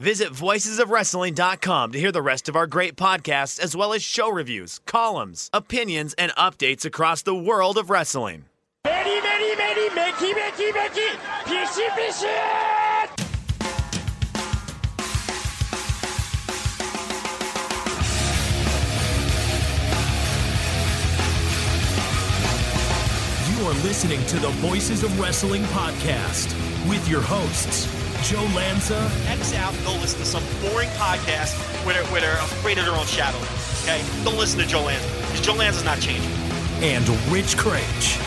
Visit voicesofwrestling.com to hear the rest of our great podcasts, as well as show reviews, columns, opinions, and updates across the world of wrestling. Very, very, very, Mickey, Mickey, Mickey, Fishy, Fishy! You are listening to the Voices of Wrestling podcast with your hosts, Joe Lanza X out and go listen to some boring podcast where they're, where they're afraid of their own shadow. Okay? Don't listen to Joe Lanza because Joe Lanza's not changing. and Rich Kraetsch.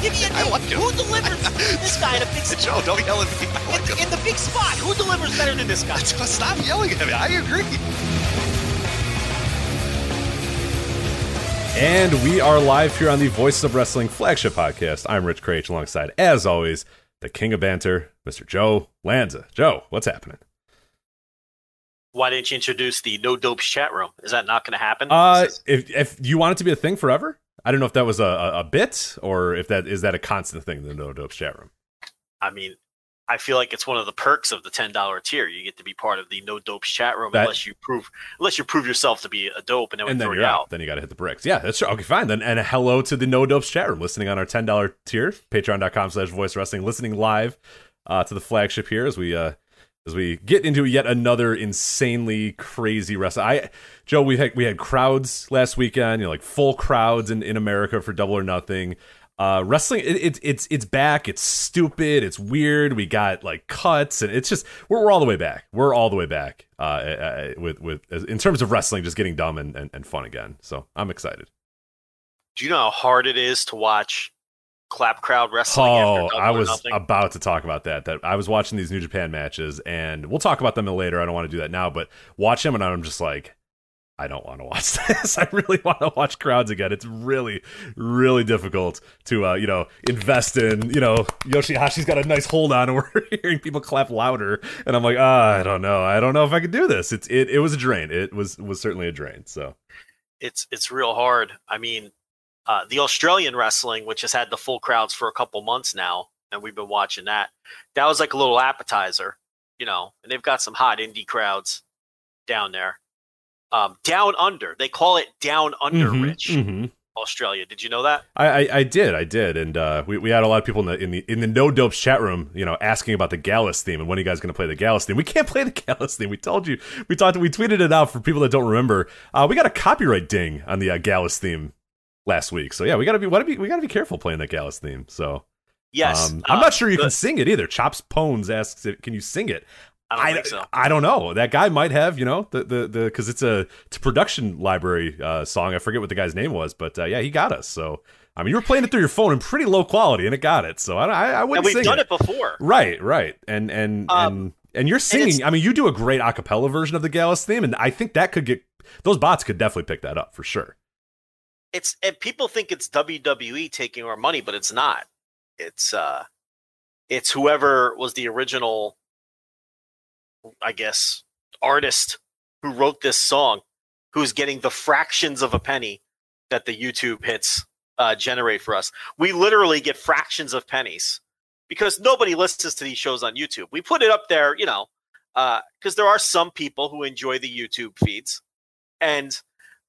Give me a I name. like him. Who delivers this guy in a big spot? Joe, don't yell at me. I like In, him. in the big spot, who delivers better than this guy? Stop yelling at me. I agree. And we are live here on the Voices of Wrestling flagship podcast. I'm Rich Kraetsch alongside, as always, the king of banter, Mr. Joe Lanza. Joe, what's happening? Why didn't you introduce the no dopes chat room? Is that not going to happen? Uh, if if you want it to be a thing forever, I don't know if that was a, a, a bit or if that is that a constant thing. The No Dopes chat room. I mean, I feel like it's one of the perks of the ten dollar tier. You get to be part of the no dopes chat room That- unless you prove unless you prove yourself to be a dope, and then we and then throw you're out. out. Then you got to hit the bricks. Yeah, that's true. Okay, fine. Then and hello to the No Dopes chat room, listening on our ten dollar tier, patreon.com slash voice wrestling, listening live uh, to the flagship here as we uh as we get into yet another insanely crazy wrestling. I Joe, we had we had crowds last weekend, you know, like full crowds in, in America for double or nothing. Uh, wrestling, it, it, it's it's back. It's stupid. It's weird. We got like cuts, and it's just we're, we're all the way back. We're all the way back. Uh, uh, with with in terms of wrestling, just getting dumb and, and, and fun again. So I'm excited. Do you know how hard it is to watch clap crowd wrestling? Oh, I was about to talk about that. That I was watching these New Japan matches, and we'll talk about them later. I don't want to do that now, but watch them, and I'm just like, I don't want to watch this. I really want to watch crowds again. It's really, really difficult to, uh, you know, invest in. You know, Yoshihashi's got a nice hold on, and we're hearing people clap louder, and I'm like, ah, I don't know. I don't know if I could do this. It's it. It was a drain. It was was certainly a drain. So it's it's real hard. I mean, uh, the Australian wrestling, which has had the full crowds for a couple months now, and we've been watching that. That was like a little appetizer, you know. And they've got some hot indie crowds down there. Um, down under, they call it down under, Mhm, Rich. mhm. Australia. Did you know that? I, I, I did, I did, and uh, we, we had a lot of people in the in the in the no dopes chat room, you know, asking about the Gallus theme and when are you guys going to play the Gallus theme? We can't play the Gallus theme. We told you, we talked, we tweeted it out for people that don't remember. Uh, we got a copyright ding on the uh, Gallus theme last week, so yeah, we got to be, what be, we got to be careful playing that Gallus theme. So Yes. um, I'm uh, not sure you the- can sing it either. Chops Pones asks, if, can you sing it? I don't I, think so. I don't know. That guy might have, you know, the the the because it's a it's a production library uh, song. I forget what the guy's name was, but uh, yeah, he got us. So I mean, you were playing it through your phone in pretty low quality, and it got it. So I I, I and wouldn't we've done it. it before. Right, right, and and Um, and and you're singing. it's- I mean, you do a great a cappella version of the Gallus theme, and I think that could get those bots could definitely pick that up for sure. it's and people think it's WWE taking our money, but it's not. It's uh it's whoever was the original I guess artist who wrote this song who's getting the fractions of a penny that the YouTube hits uh, generate for us. We literally get fractions of pennies because nobody listens to these shows on YouTube. We put it up there, you know, because there are some people who enjoy the YouTube feeds, and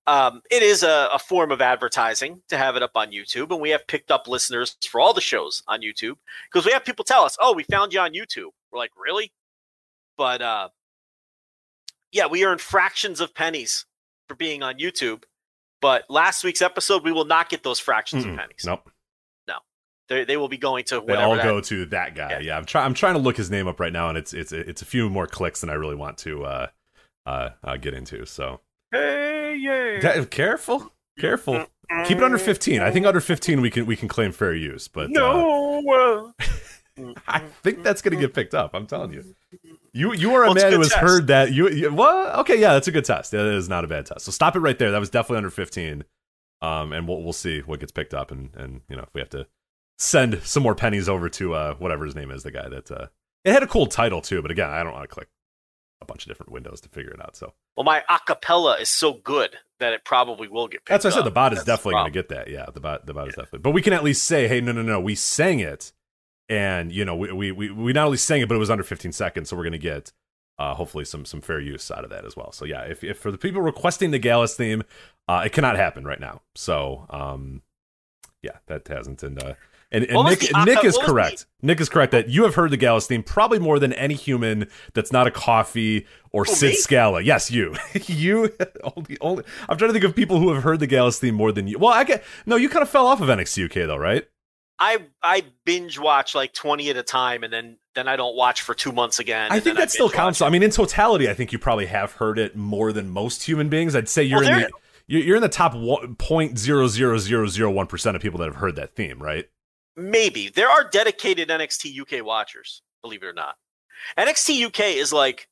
um, it is a, a form of advertising to have it up on YouTube. And we have picked up listeners for all the shows on YouTube because we have people tell us, "Oh, we found you on YouTube." We're like, "Really?" But uh, yeah, we earn fractions of pennies for being on YouTube, but last week's episode we will not get those fractions Mm-mm. of pennies. Nope. No, they, they will be going to They all that- go to that guy. Yeah, Yeah. I'm trying. I'm trying to look his name up right now, and it's it's it's a few more clicks than I really want to uh, uh, uh, get into. So Hey, yeah. Da- careful, careful. Keep it under 15. I think under 15 we can we can claim fair use, but uh, no. uh, I think that's going to get picked up. I'm telling you. You you are a Well, man who has test. heard that. You, you well, okay, yeah, that's a good test. That is not a bad test. So stop it right there. That was definitely under 15. Um, and we'll we'll see what gets picked up, and and you know if we have to send some more pennies over to uh whatever his name is, the guy that uh it had a cool title too, but again, I don't want to click a bunch of different windows to figure it out. So Well, my acapella is so good that it probably will get picked that's what I said. The bot is That's definitely going to get that. Yeah, the bot the bot is definitely. But we can at least say, hey, no, no, no, we sang it, and you know, we we we, not only sang it, but it was under 15 seconds, so we're going to get uh, hopefully some some fair use out of that as well. So yeah, if, if for the people requesting the Gallus theme, uh, it cannot happen right now. So um, yeah, that hasn't. And uh, and, and Nick the Nick is correct. Nick is correct that you have heard the Gallus theme probably more than any human that's not a coffee or Who, Sid me? Scala. Yes, you. you only only. I'm trying to think of people who have heard the Gallus theme more than you. Well, I get no. You kind of fell off of NXT UK though, right? I I binge watch like twenty at a time, and then then I don't watch for two months again. I think that still binge counts. watch I mean, in totality, I think you probably have heard it more than most human beings. I'd say you're Well, in the you're you're in the top point zero zero zero zero one percent of people that have heard that theme, right? Maybe there are dedicated NXT UK watchers. Believe it or not, NXT UK is like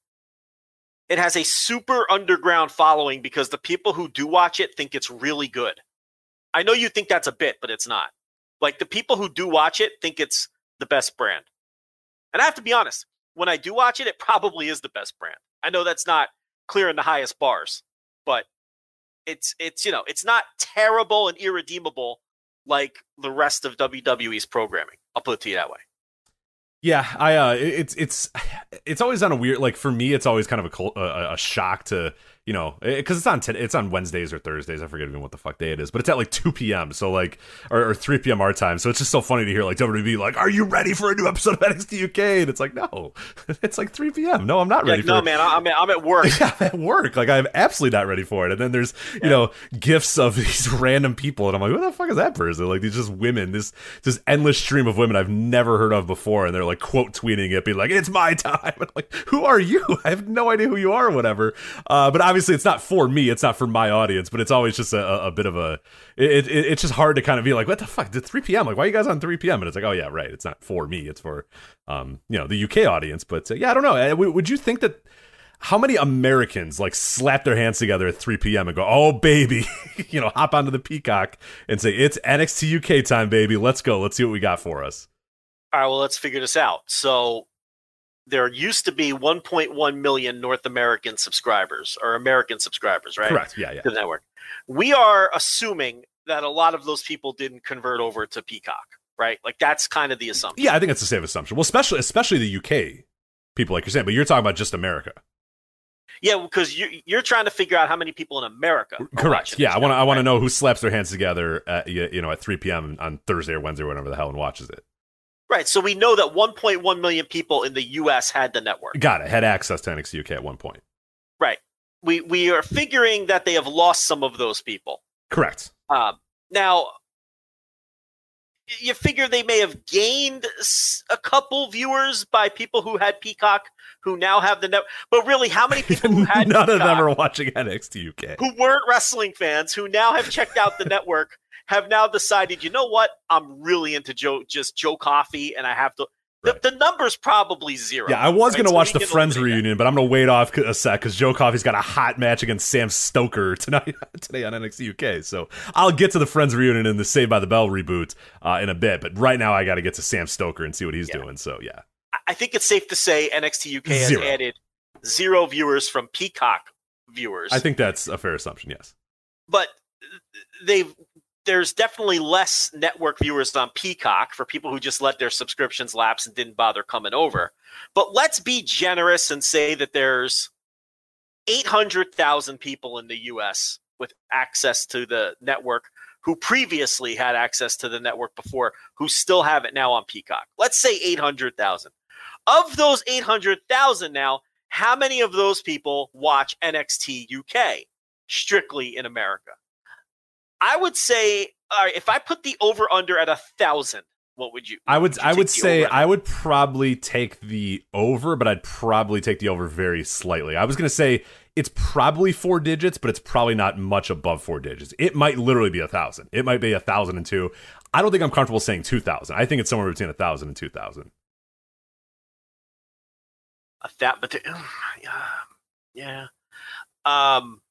it has a super underground following because the people who do watch it think it's really good. I know you think that's a bit, but it's not. Like the people who do watch it think it's the best brand. And I have to be honest, when I do watch it, it probably is the best brand. I know that's not clearing the highest bars, but it's it's you know, it's not terrible and irredeemable like the rest of WWE's programming. I'll put it to you that way. Yeah, I uh, it's it's it's always on a weird like for me, it's always kind of a a, a shock to you know because it's on t- it's on Wednesdays or Thursdays. I forget even what the fuck day it is, but it's at like two p.m. So like or, or three p.m. our time. So it's just so funny to hear like WWE like, "Are you ready for a new episode of NXT UK?" And it's like, no, it's like three p.m. No, I'm not ready Like, no, it. man, I'm at, I'm at work. Yeah, I'm at work. Like I'm absolutely not ready for it. And then there's, you know, gifts of these random people, and I'm like, who the fuck is that person? Like these just women, this this endless stream of women I've never heard of before, and they're like quote tweeting it, being like, "It's my time." I'm like, who are you? I have no idea who you are, or whatever. Uh, but obviously, it's not for me. It's not for my audience. But it's always just a, a, bit of a. It, it, it's just hard to kind of be like, what the fuck? Did 3 p.m. Like, why are you guys on 3 p.m. And it's like, oh yeah, right. It's not for me. It's for, um, you know, the UK audience. But uh, yeah, I don't know. Uh, Would you think that? how many Americans like slap their hands together at 3 p.m. and go, "Oh baby," you know, hop onto the Peacock and say, "It's NXT UK time, baby. Let's go. Let's see what we got for us." All right, well, let's figure this out. So there used to be 1.1 million North American subscribers or American subscribers, right? Correct. Yeah, yeah. To the network. We are assuming that a lot of those people didn't convert over to Peacock, right? Like that's kind of the assumption. Yeah, I think it's the same assumption. Well, especially especially the UK people, like you're saying, but you're talking about just America. Yeah, because you, you're trying to figure out how many people in America. Correct. Yeah, I want to. I want to know who slaps their hands together at you you know at 3 p.m. on Thursday or Wednesday or whatever the hell and watches it. Right. So we know that 1.1 million people in the U.S. had the network. Got it. Had access to NXT UK at one point. Right. We we are figuring that they have lost some of those people. Correct. Um, now, you figure they may have gained a couple viewers by people who had Peacock who now have the net. But really, how many people who had None of them are watching NXT UK. who weren't wrestling fans who now have checked out the network have now decided, you know what? I'm really into Joe, just Joe Coffey, and I have to. The, Right. the number's probably zero. Yeah, I was right? going to So watch the Friends that. reunion, but I'm going to wait off a sec because Joe Coffey's got a hot match against Sam Stoker tonight today on NXT UK. So I'll get to the Friends reunion and the Saved by the Bell reboot uh, in a bit. But right now, I got to get to Sam Stoker and see what he's Yeah. doing. So yeah, I- think it's safe to say NXT UK has Zero. added zero viewers from Peacock viewers. I think that's a fair assumption. Yes. but they've there's definitely less network viewers on Peacock for people who just let their subscriptions lapse and didn't bother coming over. But let's be generous and say that there's 800,000 people in the US with access to the network who previously had access to the network before who still have it now on Peacock. Let's say 800,000. Of those 800,000 now, how many of those people watch NXT UK strictly in America? I would say, all right, if I put the over under at a thousand, what would you? I would you I would say? I would probably take the over, but I'd probably take the over very slightly. I was gonna say it's probably four digits, but it's probably not much above four digits. It might literally be a thousand. It might be a thousand and two. I don't think I'm comfortable saying two thousand. I think it's somewhere between a thousand and two thousand. a that, but the, yeah, um,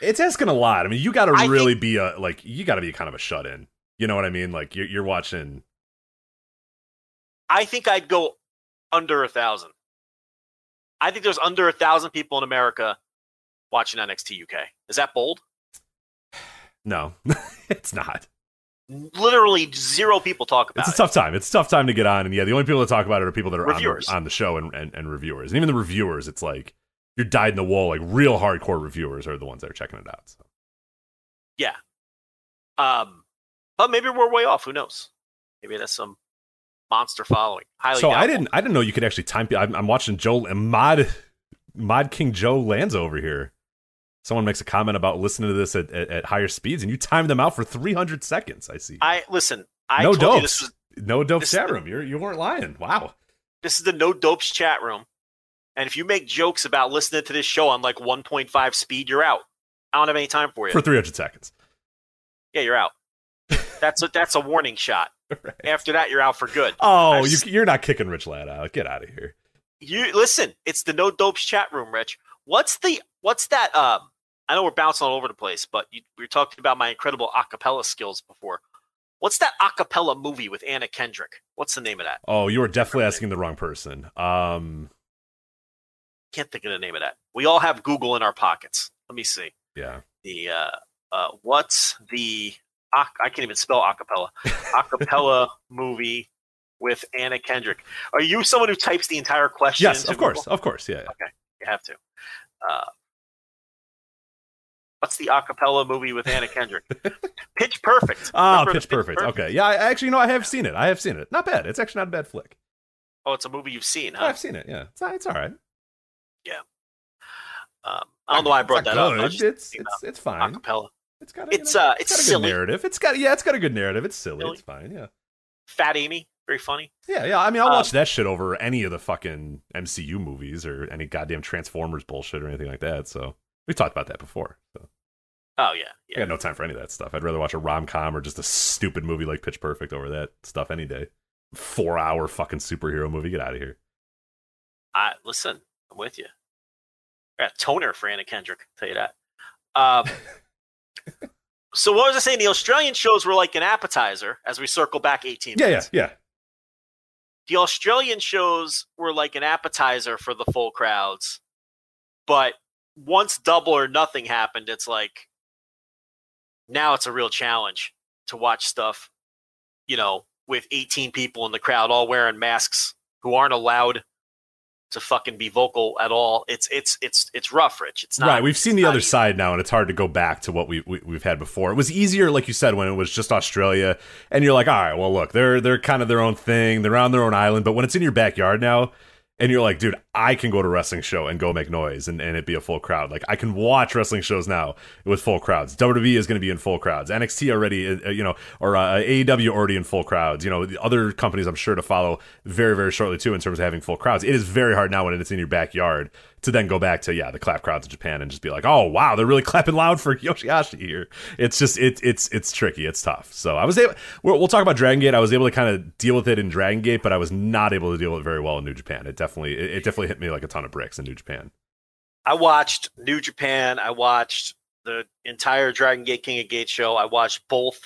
It's asking a lot. I mean, you got to really think- be a like you got to be kind of a shut in. You know what I mean? Like you're, you're watching. I think I'd go under a thousand. I think there's under a thousand people in America watching NXT UK. Is that bold? No, it's not. Literally zero people talk about it. It's a it. tough time. It's a tough time to get on, and yeah, the only people that talk about it are people that are on the, on the show and, and, and reviewers. And even the reviewers, it's like you're dyed in the wool. Like real hardcore reviewers are the ones that are checking it out. So. Yeah. Um, but maybe we're way off. Who knows? Maybe that's some monster following. Highly So I didn't I didn't know you could actually time. I'm, I'm watching Joe Mod Mod King Joe Lanza over here. Someone makes a comment about listening to this at, at, at higher speeds, and you timed them out for 300 seconds. I see. I listen. I no told you dopes. this was no this chat room. You're, you weren't lying. Wow. this is the no dopes chat room. And if you make jokes about listening to this show on like 1.5 speed, you're out. I don't have any time for you. For 300 seconds. yeah, you're out. That's a, that's a warning shot. Right. After that, you're out for good. Oh, I've you, you're not kicking Rich Ladd out. Get out of here. You listen. It's the no dopes chat room, Rich. What's the what's that? Um, I know we're bouncing all over the place, but you, we were talking about my incredible acapella skills before. What's that acapella movie with Anna Kendrick? What's the name of that? Oh, you are definitely asking the wrong person. Um, Can't think of the name of that. We all have Google in our pockets. Let me see. yeah. The uh, uh, what's the I can't even spell acapella. Acapella movie with Anna Kendrick. Are you someone who types the entire question? Yes, of course, Google? of course, yeah. yeah. You have to. Uh, what's the acapella movie with Anna Kendrick? Pitch Perfect. Ah, Remember the Pitch Perfect. Okay, yeah. I actually, you know, I have seen it. I have seen it. Not bad. It's actually not a bad flick. Oh, it's a movie you've seen, Oh. I've seen it. Yeah, it's it's all right. Um, I don't know why I brought that not up. I was good. just It's it's it's fine. acapella. It's got a, It's, you know, uh, it's got a silly. good narrative. It's got yeah, it's got a good narrative. It's silly. Silly. It's fine. Yeah, Fat Amy, very funny. yeah, yeah. I mean, I'll Um, watch that shit over any of the fucking MCU movies or any goddamn Transformers bullshit or anything like that. So we talked about that before. So Oh yeah, I got no time for any of that stuff. I'd rather watch a rom com or just a stupid movie like Pitch Perfect over that stuff any day. Four hour fucking superhero movie. Get out of here. I listen. I'm with you. Got a toner for Anna Kendrick. Tell you that. Um, so what was I saying? The Australian shows were like an appetizer as we circle back 18 Yeah, yeah, yeah. the Australian shows were like an appetizer for the full crowds. But once double or nothing happened, it's like now it's a real challenge to watch stuff, you know, with 18 people in the crowd all wearing masks who aren't allowed to fucking be vocal at all. It's it's it's it's rough, Rich. It's not right. We've seen the other easy. side now, and it's hard to go back to what we, we we've had before. It was easier, like you said, when it was just Australia, and you're like, all right, well, look, they're they're kind of their own thing. They're on their own island. But when it's in your backyard now, and you're like, dude, I can go to a wrestling show and go make noise, and, and it be a full crowd. Like I can watch wrestling shows now with full crowds. WWE is going to be in full crowds. NXT already, uh, you know, or uh, AEW already in full crowds. You know, the other companies I'm sure to follow very very shortly too in terms of having full crowds. It is very hard now when it's in your backyard to then go back to yeah the clap crowds in Japan and just be like, oh wow, they're really clapping loud for Yoshihashi here. It's just it, it's it's tricky, it's tough. So I was able. We'll, we'll talk about Dragon Gate. I was able to kind of deal with it in Dragon Gate, but I was not able to deal with it very well in New Japan. It definitely it, it definitely hit me like a ton of bricks in New Japan. I watched New Japan. I watched the entire Dragon Gate King of Gate show. I watched both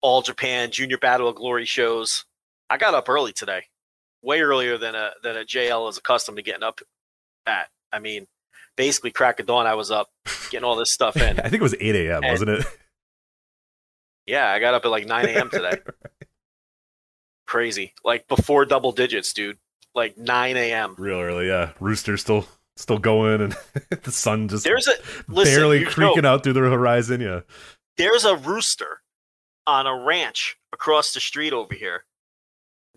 All Japan Junior Battle of Glory shows. I got up early today, way earlier than a than a JL is accustomed to getting up at. I mean, basically crack of dawn. I was up getting all this stuff in. I think it was eight a.m. And- wasn't it? Yeah, I got up at like 9 a.m. today. Crazy, like before double digits, dude. Like 9 a.m. Real early, yeah. Rooster still still going, and the sun just There's a listen, barely you know- creaking out through the horizon. Yeah. there's a rooster on a ranch across the street over here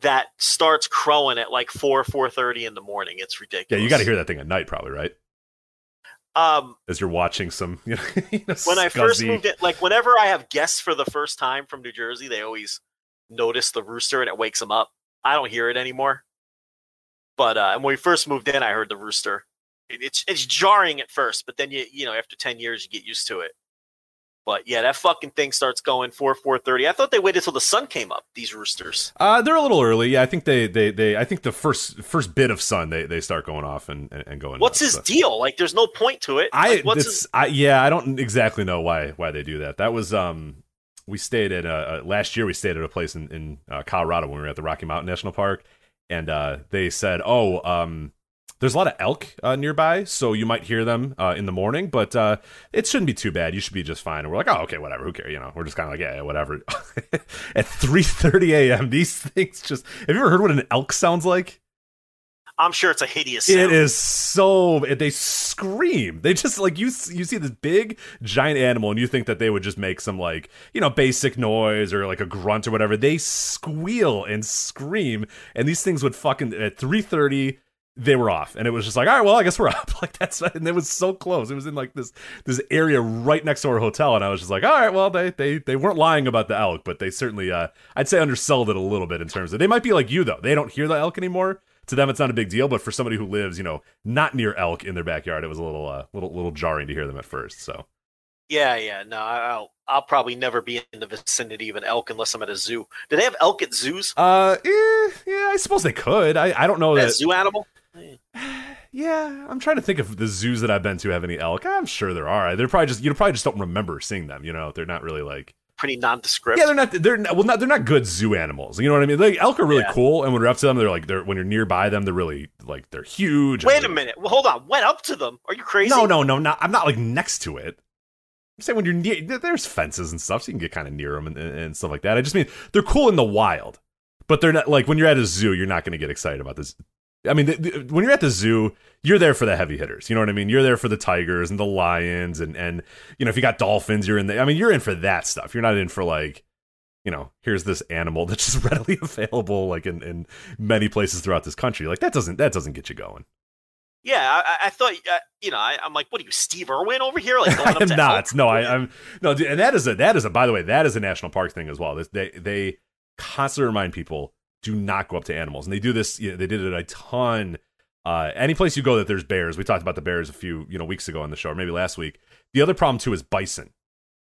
that starts crowing at like four four thirty in the morning. It's ridiculous. Yeah, you got to hear that thing at night, probably, right? Um, As you're watching some, you know, you know, when I first moved in, like whenever I have guests for the first time from New Jersey, they always notice the rooster and it wakes them up. I don't hear it anymore. But uh, and when we first moved in, I heard the rooster. It, it's it's jarring at first, but then you you know after ten years you get used to it. But yeah, that fucking thing starts going four four thirty. I thought they waited till the sun came up. These roosters. Uh, they're a little early. Yeah, I think they, they, they I think the first first bit of sun they, they start going off and, and, going. What's nuts, his deal? Like, there's no point to it. I Like, what's his, I yeah I don't exactly know why why they do that. That was um we stayed at uh, uh last year we stayed at a place in in uh, Colorado when we were at the Rocky Mountain National Park and uh they said oh um there's a lot of elk uh, nearby so you might hear them uh, in the morning but uh it shouldn't be too bad you should be just fine and we're like oh okay whatever who cares you know we're just kind of like yeah, yeah whatever at 3:30 a.m. these things just have you ever heard what an elk sounds like I'm sure it's a hideous. Sound. it is so they scream. They just like you you see this big giant animal and you think that they would just make some like, you know, basic noise or like a grunt or whatever. They squeal and scream and these things would fucking at 3:30 they were off. And it was just like all right well i guess we're up. Like that's and it was so close. It was in like this this area right next to our hotel. And i was just like all right well they they they weren't lying about the elk but they certainly uh i'd say undersold it a little bit in terms of they might be like you though. They don't hear the elk anymore. To them it's not a big deal. But for somebody who lives you know not near elk in their backyard it was a little uh little little jarring to hear them at first so. Yeah, yeah. No, I- I'll I'll probably never be in the vicinity of an elk unless I'm at a zoo. Do they have elk at zoos? uh eh, yeah i suppose they could. I i don't know That that zoo animal? yeah i'm trying to think if the zoos that i've been to have any elk i'm sure there are they're probably just you probably just don't remember seeing them you know they're not really like Pretty nondescript. Yeah, they're not. They're not, well, not. They're not good zoo animals. You know what I mean? Like elk are really Yeah. cool, and when you're up to them, they're like they're when you're nearby them, they're really like they're huge. Wait a minute. Well, hold on. Went up to them. Are you crazy? No, no, no, not. I'm not like next to it. I'm saying when you're near, there's fences and stuff, so you can get kind of near them and, and stuff like that. I just mean they're cool in the wild, but they're not like when you're at a zoo, you're not going to get excited about this. I mean, the, the, when you're at the zoo, you're there for the heavy hitters. You know what I mean? You're there for the tigers and the lions, and and you know if you got dolphins, you're in there. I mean, you're in for that stuff. You're not in for like, you know, here's this animal that's just readily available like in, in many places throughout this country. Like that doesn't that doesn't get you going. Yeah, I, I thought. Uh, you know, I, I'm like, what are you, Steve Irwin over here? Like, going I up am not. No, I, I'm no, and that is a that is a. By the way, that is a national park thing as well. They they constantly remind people do not go up to animals, and they do this. You know, they did it a ton. Uh, any place you go that there's bears, we talked about the bears a few you know weeks ago on the show, or maybe last week. The other problem too is bison.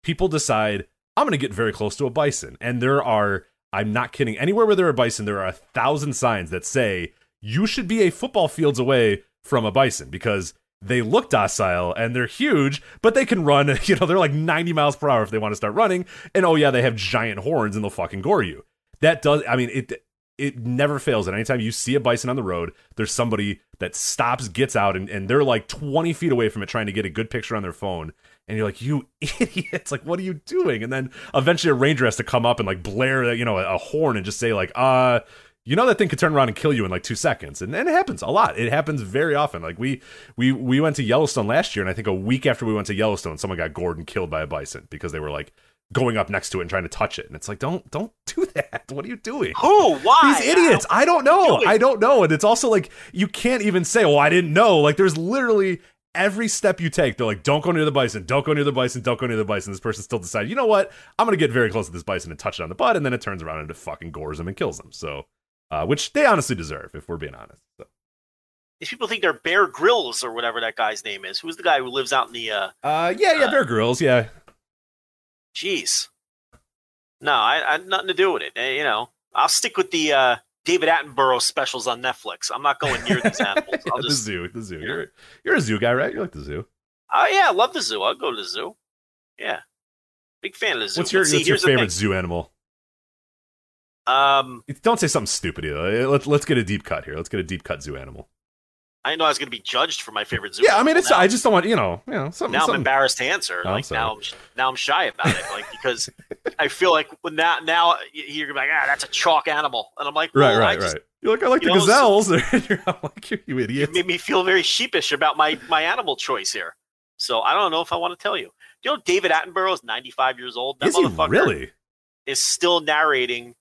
People decide I'm going to get very close to a bison, and there are. I'm not kidding. Anywhere where there are bison, there are a thousand signs that say you should be a football fields away from a bison because they look docile and they're huge, but they can run. You know, they're like 90 miles per hour if they want to start running. And oh yeah, they have giant horns and they'll fucking gore you. That does. I mean, it it never fails. And anytime you see a bison on the road, there's somebody that stops, gets out, and, and they're like 20 feet away from it, trying to get a good picture on their phone. And you're like, you idiots! Like, what are you doing? And then eventually, a ranger has to come up and like blare, you know, a, horn and just say like, uh you know that thing could turn around and kill you in like two seconds and, and it happens a lot it happens very often like we we we went to yellowstone last year and i think a week after we went to yellowstone someone got gored and killed by a bison because they were like going up next to it and trying to touch it and it's like don't don't do that what are you doing Who? Why? these idiots i don't know doing? i don't know and it's also like you can't even say oh i didn't know like there's literally every step you take they're like don't go near the bison don't go near the bison don't go near the bison this person still decided you know what i'm gonna get very close to this bison and touch it on the butt and then it turns around and it fucking gores them and kills them so uh, which they honestly deserve if we're being honest so. These people think they're Bear Grylls or whatever that guy's name is. Who's the guy who lives out in the? uh uh yeah yeah Uh, bear Grylls. yeah Jeez. No, I, I had nothing to do with it. Eh, You know, I'll stick with the uh David Attenborough specials on Netflix. I'm not going near these animals. I'll the zoo the zoo yeah. you're you're a zoo guy right you like the zoo Oh yeah, I love the zoo. I'll go to the zoo. Yeah, big fan of the zoo. what's your see, what's your favorite zoo animal. Um, don't say something stupid either let's let's get a deep cut here let's get a deep cut zoo animal I didn't know I was going to be judged for my favorite zoo. yeah i mean it's now, i just don't want you know you know something now I'm embarrassed to answer. Oh, like sorry. now, I'm now I'm shy about it. Like because I feel like when now now you're gonna be like, ah, that's a chalk animal, and I'm like, Right, well, right, I just, right. You're like, I like the know, gazelles. You're I'm like, you, you idiot. It made me feel very sheepish about my my animal choice here. So I don't know if I want to tell you. You know, David Attenborough is 95 years old. That Is he motherfucker really? is still narrating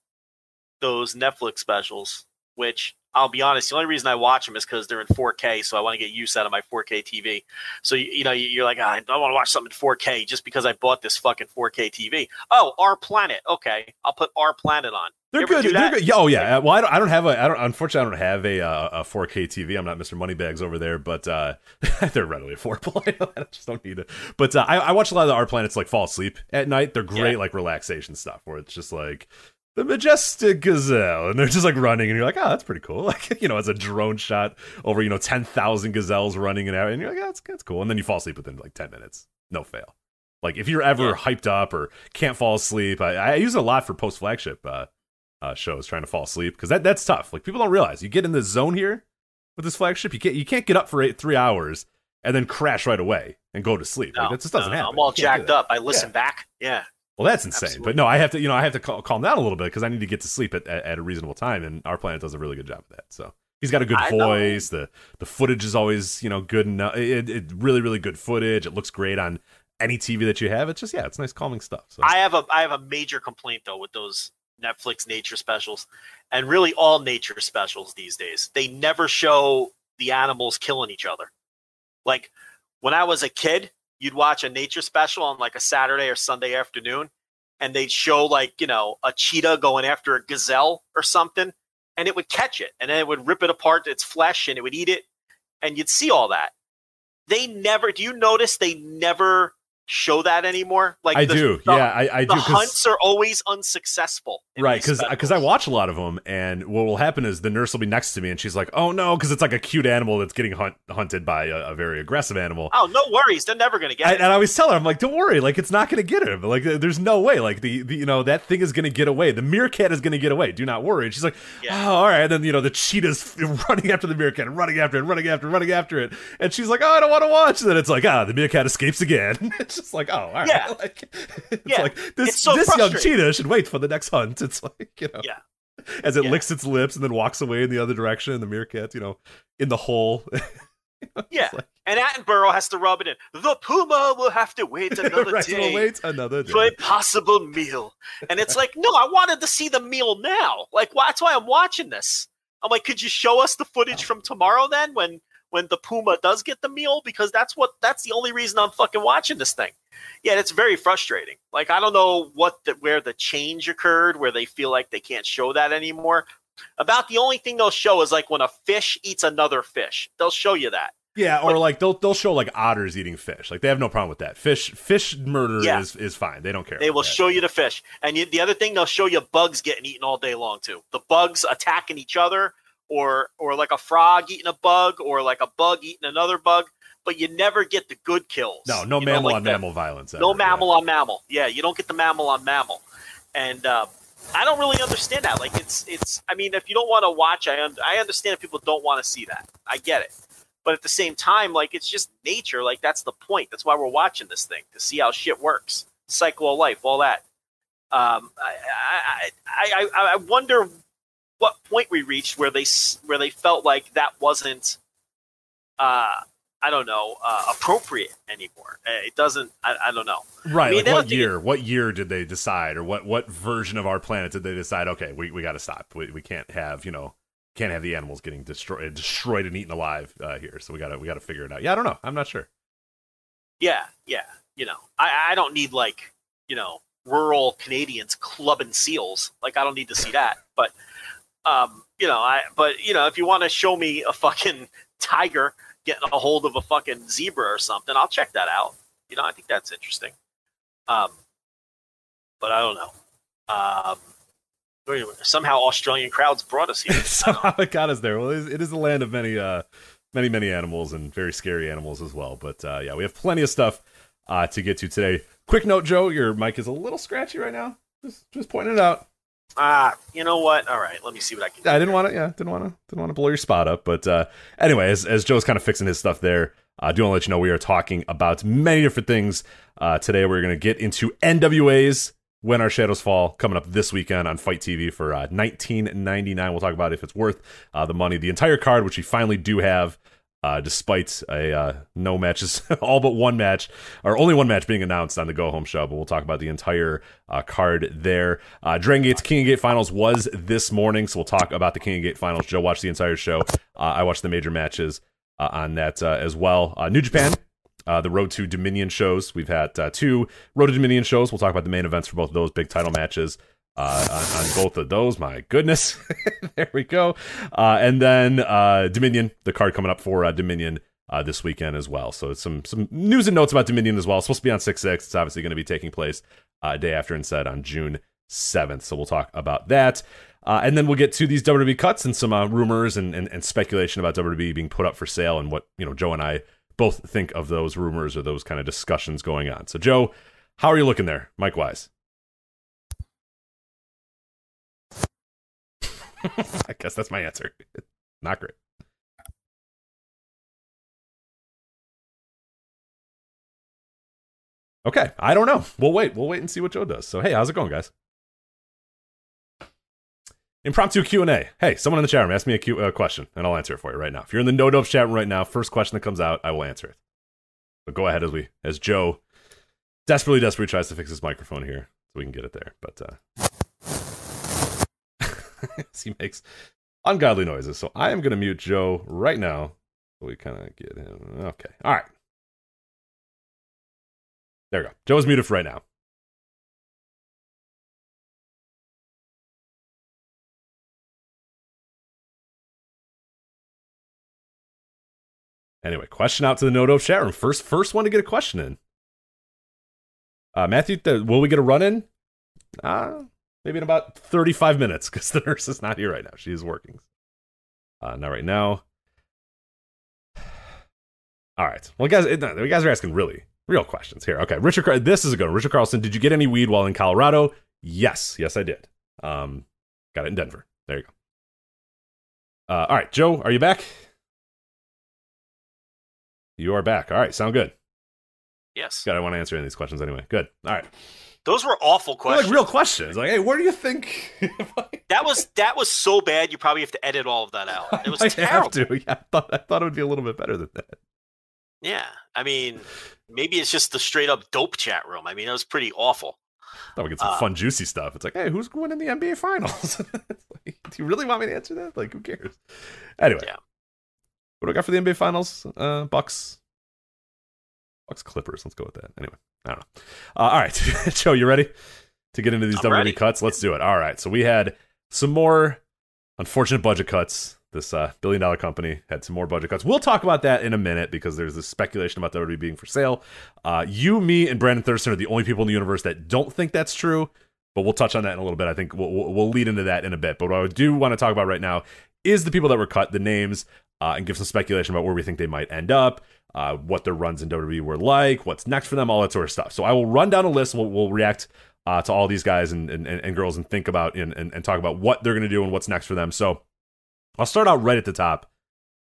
those Netflix specials, which I'll be honest, the only reason I watch them is because they're in 4K, so I want to get use out of my 4K TV. So you, you know, you- you're like, "Ah, I don't want to watch something in 4K just because I bought this fucking 4K TV. Oh, Our Planet. Okay, I'll put Our Planet on. They're good. They're good. Yeah, oh yeah. Well, I don't. I don't have a. I don't. Unfortunately, I don't have a uh, a 4K TV. I'm not Mr. Moneybags over there, but uh, they're readily affordable. I just don't need it. But uh, I, I watch a lot of the Our Planets like fall asleep at night. They're great Yeah. like relaxation stuff where it's just like the majestic gazelle, and they're just like running, and you're like, oh, that's pretty cool. Like you know, it's a drone shot over you know ten thousand gazelles running and out, and you're like, oh, that's that's cool. And then you fall asleep within like ten minutes, no fail. Like if you're ever Yeah. hyped up or can't fall asleep, I, I use it a lot for post flagship. Uh, uh, shows trying to fall asleep because that that's tough. Like people don't realize you get in the zone here with this flagship, you can't you can't get up for eight, three hours and then crash right away and go to sleep. No, like, that just doesn't no, happen. I'm all You can't do jacked up. I listen Yeah. back. Yeah. Well, that's insane. Absolutely. But no, I have to you know I have to cal- calm down a little bit because I need to get to sleep at, at, at a reasonable time, and our planet does a really good job of that. So. He's got a good I know. voice. The the footage is always you know good enough. It, it really really good footage. It looks great on any TV that you have. It's just yeah, it's nice calming stuff. So I have a I have a major complaint though with those Netflix nature specials, and really all nature specials these days. They never show the animals killing each other. Like when I was a kid, you'd watch a nature special on like a Saturday or Sunday afternoon, and they'd show like you know a cheetah going after a gazelle or something, and it would catch it, and then it would rip it apart, its flesh, and it would eat it, and you'd see all that. They never. Do you notice they never show that anymore? Like I the- do. the- yeah, I, I the do. 'cause- hunts are always unsuccessful. right because because I watch a lot of them, and what will happen is the nurse will be next to me, and she's like, "Oh no," because it's like a cute animal that's getting hunt, hunted by a, a very aggressive animal. Oh, no worries. They're never going to get I, it. and I always tell her, I'm like, "Don't worry, like it's not going to get him. Like there's no way. Like the, the you know that thing is going to get away. The meerkat is going to get away. Do not worry." And she's like, Yeah. "Oh, all right." And then you know the cheetah's running after the meerkat, running after it, running after, it, running after it, and she's like, "Oh, I don't want to watch." And then it's like, ah, the meerkat escapes again. it's just like, oh, all right. Yeah. Like, it's Yeah. like this It's so this young cheetah should wait for the next hunt. It's like you know Yeah. as it Yeah. licks its lips and then walks away in the other direction. And the meerkat, you know, in the hole. Yeah. like- and Attenborough has to rub it in. The puma will have to wait another right, day we'll wait another day. for a possible meal. And it's like, no, I wanted to see the meal now. Like, why- that's why I'm watching this. I'm like, could you show us the footage oh. from tomorrow then when when the puma does get the meal? Because that's what that's the only reason I'm fucking watching this thing. Yeah, it's very frustrating. Like, I don't know what the, where the change occurred, where they feel like they can't show that anymore. About the only thing they'll show is like when a fish eats another fish. They'll show you that. Yeah, or But- like they'll they'll show like otters eating fish. Like they have no problem with that. Fish fish murder Yeah. is is fine. They don't care. They will that. show you the fish, and you, the other thing they'll show you bugs getting eaten all day long too. The bugs attacking each other, or or like a frog eating a bug, or like a bug eating another bug. But you never get the good kills. No, no You know, mammal like on the- mammal violence. No ever, mammal on mammal. Yeah, you don't get the mammal on mammal, and um, I don't really understand that. Like it's it's. I mean, if you don't want to watch, I un- I understand if people don't want to see that. I get it. But at the same time, like it's just nature. Like that's the point. That's why we're watching this thing to see how shit works, cycle of life, all that. Um, I, I, I, I, I wonder what point we reached where they where they felt like that wasn't, uh, I don't know, uh, appropriate anymore. Uh, It doesn't. I, I don't know. Right. I mean, like what year? What year did they decide, or what what version of our planet did they decide? Okay, we, we got to stop. We, we can't have you know can't have the animals getting destroyed destroyed and eaten alive uh, here. So we gotta we gotta figure it out. Yeah, I don't know. I'm not sure. Yeah, yeah. You know, I, I don't need like, you know, rural Canadians clubbing seals. Like I don't need to see that. But um, you know, I but you know, if you want to show me a fucking tiger getting a hold of a fucking zebra or something, I'll check that out. You know, I think that's interesting. Um but I don't know. Um somehow Australian crowds brought us here. Somehow it got us there. Well, it is, it is a land of many, uh, many, many animals and very scary animals as well. But uh, yeah, we have plenty of stuff uh, to get to today. Quick note, Joe, your mic is a little scratchy right now. Just, just pointing it out. Ah, you know what? All right, let me see what I can do. I didn't want to. Yeah, didn't want to. Didn't want to blow your spot up. But uh, anyway, as, as Joe's kind of fixing his stuff there, uh, I do want to let you know we are talking about many different things uh, today. We're going to get into NWA's When Our Shadows Fall coming up this weekend on FITE TV for uh, 19.99. We'll talk about if it's worth uh, the money. The entire card, which we finally do have. Uh, despite a uh, no matches, all but one match, or only one match being announced on the Go Home show. But we'll talk about the entire uh, card there. Uh, Dragon Gate's King Gate Finals was this morning, so we'll talk about the King Gate Finals. Joe watched the entire show. Uh, I watched the major matches uh, on that uh, as well. New Japan. The Road to Dominion shows. We've had two Road to Dominion shows. We'll talk about the main events for both of those big title matches uh, on, on both of those. My goodness, there we go. Uh, and then uh, Dominion, the card coming up for uh, Dominion uh, this weekend as well. So some some news and notes about Dominion as well. It's supposed to be on six six. It's obviously going to be taking place uh, a day after instead on June seventh. So we'll talk about that. Uh, and then we'll get to these WWE cuts and some uh, rumors and, and, and speculation about WWE being put up for sale and what you know Joe and I both think of those rumors or those kind of discussions going on. So Joe, how are you looking there, Mike Wise? I guess that's my answer. Not great. Okay, I don't know. We'll wait. We'll wait and see what Joe does. So, hey, how's it going, guys? Impromptu Q and A. Hey, someone in the chat room ask me a uh, question, and I'll answer it for you right now. If you're in the No Dope chat room right now, first question that comes out, I will answer it. But go ahead as we, as Joe desperately, desperately tries to fix his microphone here, so we can get it there. But uh, he makes ungodly noises, so I am going to mute Joe right now. So we kind of get him. Okay, all right. There we go. Joe's muted for right now. Anyway, question out to the No Dope chat room. First, first one to get a question in. Uh, Matthew, th- will we get a run in? Uh, maybe in about 35 minutes because the nurse is not here right now. She is working. Uh, not right now. All right. Well, guys, it, you guys are asking really real questions here. Okay, Richard, this is a good one. Richard Carlson, did you get any weed while in Colorado? Yes, yes, I did. Um, got it in Denver. There you go. Uh, all right, Joe, are you back? You are back. All right, sound good. Yes. God, I want to answer any of these questions anyway. Good. All right. Those were awful They're questions. like real questions. Like, hey, where do you think? That was that was so bad. You probably have to edit all of that out. It was I terrible. have to. Yeah, I thought I thought it would be a little bit better than that. Yeah, I mean, maybe it's just the straight up dope chat room. I mean, it was pretty awful. Thought we get some Uh, fun, juicy stuff. It's like, hey, who's winning the NBA Finals? Like, do you really want me to answer that? Like, who cares? Anyway, Yeah. what do I got for the NBA Finals? Uh, Bucks, Bucks Clippers. Let's go with that. Anyway, I don't know. Uh, all right, Joe, you ready to get into these I'm WWE ready. cuts? Let's do it. All right, so we had some more unfortunate budget cuts. This uh, billion dollar company had some more budget cuts. We'll talk about that in a minute because there's this speculation about WWE being for sale. Uh, you, me, and Brandon Thurston are the only people in the universe that don't think that's true, but we'll touch on that in a little bit. I think we'll, we'll we'll lead into that in a bit. But what I do want to talk about right now is the people that were cut, the names, uh, and give some speculation about where we think they might end up, uh, what their runs in WWE were like, what's next for them, all that sort of stuff. So I will run down a list. We'll, we'll react uh, to all these guys and, and, and girls and think about and, and, and talk about what they're going to do and what's next for them. So I'll start out right at the top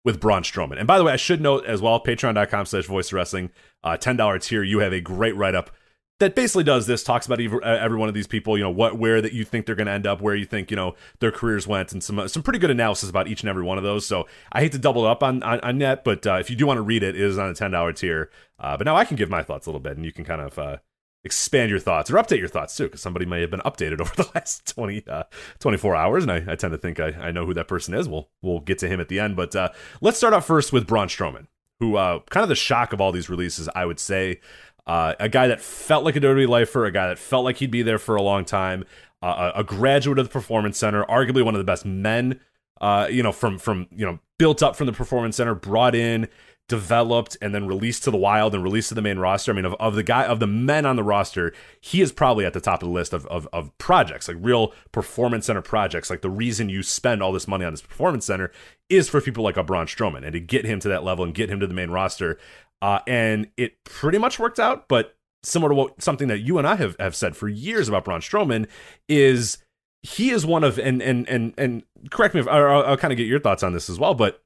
with Braun Strowman. And by the way, I should note as well, patreon.com slash voice wrestling, uh, $10 tier, you have a great write up that basically does this, talks about every, one of these people, you know, what, where that you think they're going to end up, where you think, you know, their careers went, and some, some pretty good analysis about each and every one of those. So I hate to double up on, on, on that, but uh, if you do want to read it, it is on a $10 tier. Uh, but now I can give my thoughts a little bit, and you can kind of, uh, expand your thoughts or update your thoughts too because somebody may have been updated over the last 20 uh, 24 hours and I, I tend to think I, I know who that person is we'll we'll get to him at the end but uh, let's start off first with Braun Strowman who uh, kind of the shock of all these releases I would say uh, a guy that felt like a WWE lifer a guy that felt like he'd be there for a long time uh, a graduate of the Performance Center arguably one of the best men uh, you know from from you know built up from the Performance Center brought in developed and then released to the wild and released to the main roster. I mean, of, of the guy of the men on the roster, he is probably at the top of the list of, of of projects, like real performance center projects. Like the reason you spend all this money on this performance center is for people like a Braun Strowman and to get him to that level and get him to the main roster. Uh, and it pretty much worked out, but similar to what something that you and I have, have said for years about Braun Strowman is he is one of and and and and correct me if I'll, I'll kind of get your thoughts on this as well, but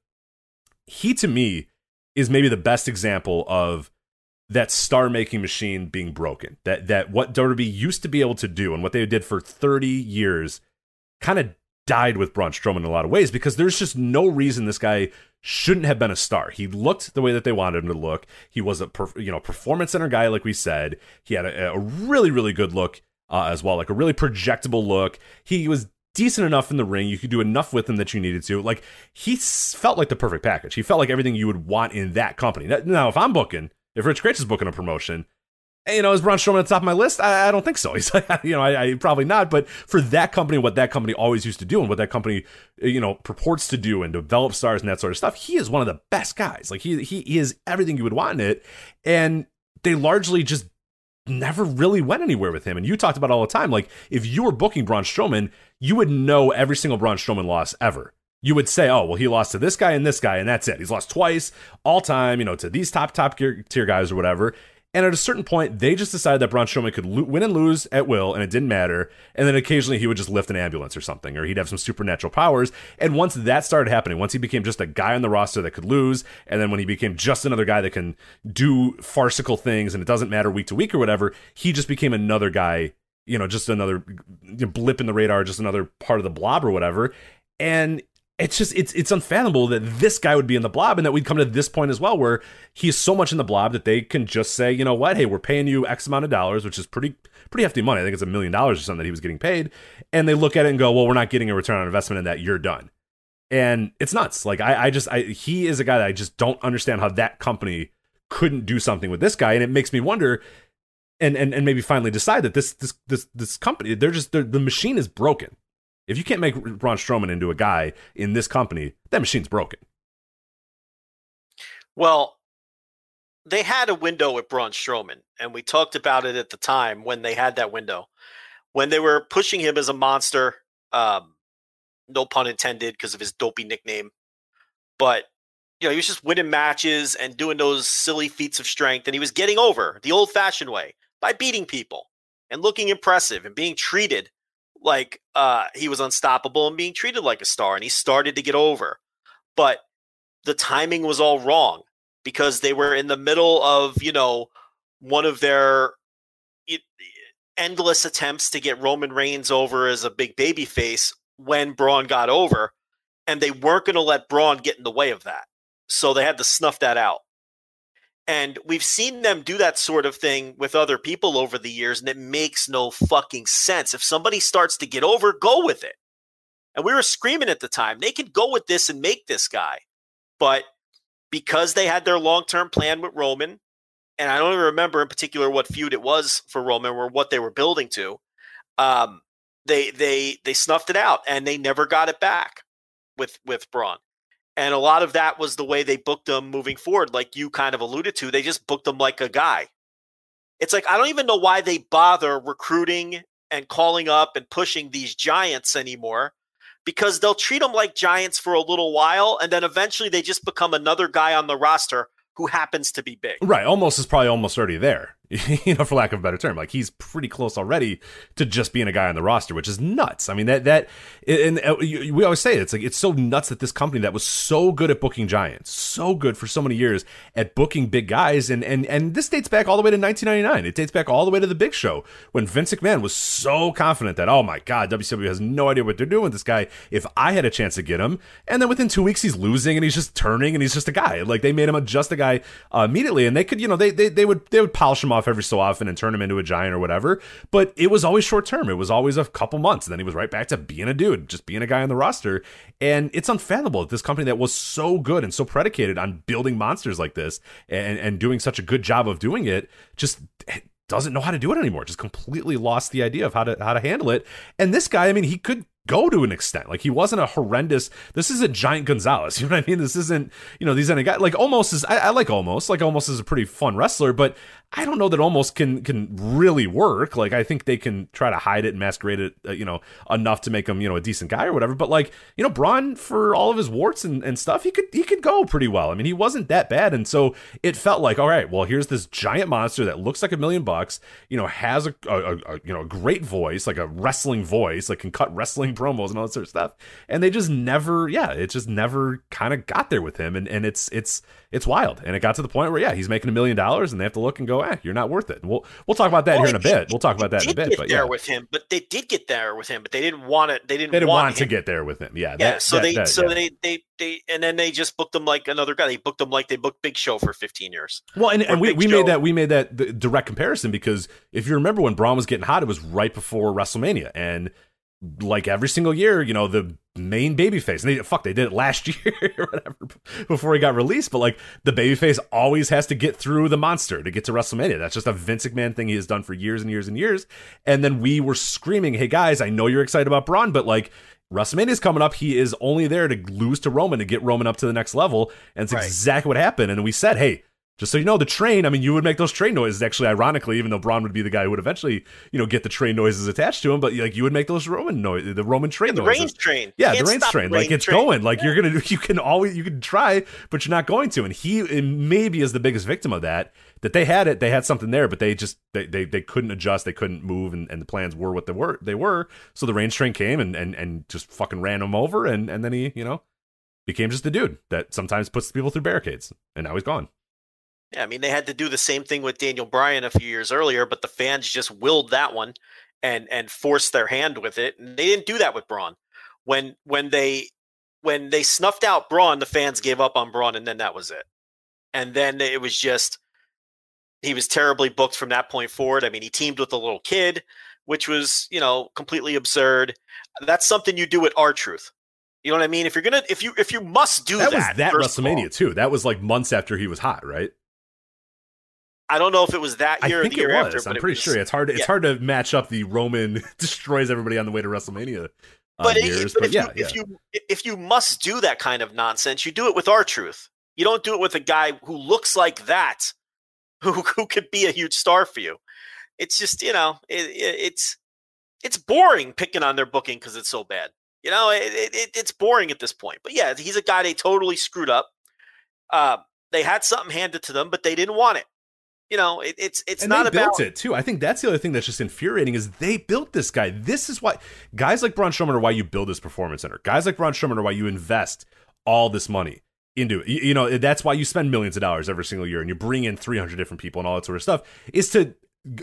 he to me is maybe the best example of that star making machine being broken. That that what WWE used to be able to do and what they did for 30 years kind of died with Braun Strowman in a lot of ways because there's just no reason this guy shouldn't have been a star. He looked the way that they wanted him to look. He was a per, you know performance center guy, like we said. He had a, a really really good look uh, as well, like a really projectable look. He was decent enough in the ring. You could do enough with him that you needed to. Like he felt like the perfect package. He felt like everything you would want in that company. Now, if I'm booking, if Rich Kraetsch is booking a promotion, you know, is Braun Strowman at the top of my list? I, I don't think so. He's like, you know, I, I, probably not. But for that company, what that company always used to do, and what that company, eh, you know, purports to do, and develop stars and that sort of stuff, he is one of the best guys. Like he he, he is everything you would want in it, and they largely just never really went anywhere with him. And you talked about all the time. Like if you were booking Braun Strowman, you would know every single Braun Strowman loss ever. You would say, oh, well, he lost to this guy and this guy, and that's it. He's lost twice, all time, you know, to these top, top tier guys or whatever. And at a certain point, they just decided that Braun Strowman could lo- win and lose at will, and it didn't matter. And then occasionally he would just lift an ambulance or something, or he'd have some supernatural powers. And once that started happening, once he became just a guy on the roster that could lose, and then when he became just another guy that can do farcical things, and it doesn't matter week to week or whatever, he just became another guy, you know, just another blip in the radar, just another part of the blob or whatever. And it's just it's it's unfathomable that this guy would be in the blob and that we'd come to this point as well where he's so much in the blob that they can just say you know what? Hey we're paying you x amount of dollars which is pretty pretty hefty money. I think it's a million dollars or something that he was getting paid. And they look at it and go well we're not getting a return on investment in that. You're done. And it's nuts. Like i, I just I, he is a guy that i just don't understand how that company couldn't do something with this guy. And it makes me wonder and and, and maybe finally decide that this this this this company they're just they're, the machine is broken if you can't make Braun Strowman into a guy in this company, that machine's broken. Well, they had a window with Braun Strowman, and we talked about it at the time when they had that window. When they were pushing him as a monster, um, no pun intended because of his dopey nickname. But, you know, he was just winning matches and doing those silly feats of strength, and he was getting over the old fashioned way by beating people and looking impressive and being treated like uh, he was unstoppable and being treated like a star, and he started to get over. But the timing was all wrong because they were in the middle of you know one of their endless attempts to get Roman Reigns over as a big baby face when Braun got over, and they weren't going to let Braun get in the way of that, so they had to snuff that out. And we've seen them do that sort of thing with other people over the years, and it makes no fucking sense. If somebody starts to get over, go with it. And we were screaming at the time, they could go with this and make this guy. But because they had their long term plan with Roman, and I don't even remember in particular what feud it was for Roman or what they were building to, um, they they they snuffed it out and they never got it back with with Braun. And a lot of that was the way they booked him moving forward, like you kind of alluded to. They just booked him like a guy. It's like, I don't even know why they bother recruiting and calling up and pushing these giants anymore because they'll treat them like giants for a little while. And then eventually they just become another guy on the roster who happens to be big. Right. Omos is probably almost already there. you know, for lack of a better term. Like he's pretty close already to just being a guy on the roster, which is nuts. I mean, that that and uh, we always say it, it's like it's so nuts that this company that was so good at booking giants, so good for so many years at booking big guys, and and and this dates back all the way to 1999. It dates back all the way to the Big Show when Vince McMahon was so confident that oh my god, WCW has no idea what they're doing with this guy. If I had a chance to get him, and then within two weeks he's losing and he's just turning and he's just a guy. Like they made him just a guy uh, immediately, and they could you know they they they would they would polish him off off every so often and turn him into a giant or whatever. But it was always short term. It was always a couple months. And then he was right back to being a dude, just being a guy on the roster. And it's unfathomable that this company that was so good and so predicated on building monsters like this and, and doing such a good job of doing it just doesn't know how to do it anymore. Just completely lost the idea of how to how to handle it. And this guy, I mean, he could go to an extent. Like he wasn't a horrendous. This is a giant Gonzalez. You know what I mean? This isn't you know these any guy like Omos is. I, I like Omos like Omos is a pretty fun wrestler, but I don't know that Omos can can really work. Like I think they can try to hide it and masquerade it, uh, you know, enough to make him you know a decent guy or whatever. But like you know, Braun for all of his warts and, and stuff, he could he could go pretty well. I mean, he wasn't that bad, and so it felt like all right. Well, here's this giant monster that looks like a million bucks. You know, has a, a, a you know a great voice, like a wrestling voice, like can cut wrestling promos and all that sort of stuff. And they just never, yeah, it just never kind of got there with him. And and it's it's it's wild. And it got to the point where yeah, he's making a million dollars, and they have to look and go, eh, you're not worth it. And we'll we'll talk about that Well, here in a it- bit. We'll talk about that in a bit. get But there yeah, with him, but they did get there with him, but they didn't want it. They didn't. they didn't want, to get there with him. Yeah, Yeah, that- so that- they that- so yeah. they they they and then they just booked him like another guy. They booked him like they booked Big Show for 15 years. Well, and, and we, Big we Show. made that we made that the direct comparison because if you remember when Braun was getting hot, it was right before WrestleMania, and like every single year, you know, the main babyface, and they fuck, they did it last year or whatever before he got released, but like the babyface always has to get through the monster to get to WrestleMania. That's just a Vince McMahon thing he has done for years and years and years. And then we were screaming, "Hey guys, I know you're excited about Braun, but like." WrestleMania is coming up. He is only there to lose to Roman to get Roman up to the next level. And it's Right. exactly what happened. And we said, hey, just so you know, the train, I mean, you would make those train noises actually, ironically, even though Braun would be the guy who would eventually, you know, get the train noises attached to him, but like you would make those Roman noise, the Roman train the noises. Reigns train. Yeah, the Reigns train. the Like it's train. going. Like you're gonna, you can always, you can try, but you're not going to. And he maybe is the biggest victim of that. That they had it, they had something there, but they just they they, they couldn't adjust, they couldn't move, and, and the plans were what they were. They were. So the Reigns train came and and and just fucking ran him over, and and then he, you know, became just the dude that sometimes puts people through barricades, and now he's gone. Yeah, I mean they had to do the same thing with Daniel Bryan a few years earlier, but the fans just willed that one and and forced their hand with it. And they didn't do that with Braun. When when they when they snuffed out Braun, the fans gave up on Braun, and then that was it. And then it was just he was terribly booked from that point forward. I mean, he teamed with a little kid, which was you know completely absurd. That's something you do at R-Truth. You know what I mean? If you're gonna if you if you must do that that, was that of all- WrestleMania too. That was like months after he was hot, right? I don't know if it was that I year or think the year it was. after. But I'm it pretty was- sure it's hard. It's yeah. hard to match up the Roman destroys everybody on the way to WrestleMania uh, but, it- years. but But, if, yeah, you, yeah. if you if you must do that kind of nonsense, you do it with R-Truth. You don't do it with a guy who looks like that, who who could be a huge star for you. It's just you know it, it, it's it's boring picking on their booking because it's so bad. You know it, it, it- it's boring at this point. But yeah, he's a guy they totally screwed up. Uh, they had something handed to them, but they didn't want it. You know, it, it's it's and not they about built it too. I think that's the other thing that's just infuriating is they built this guy. This is why guys like Braun Strowman are why you build this performance center. Guys like Braun Strowman are why you invest all this money into it. You, you know that's why you spend millions of dollars every single year and you bring in 300 different people and all that sort of stuff is to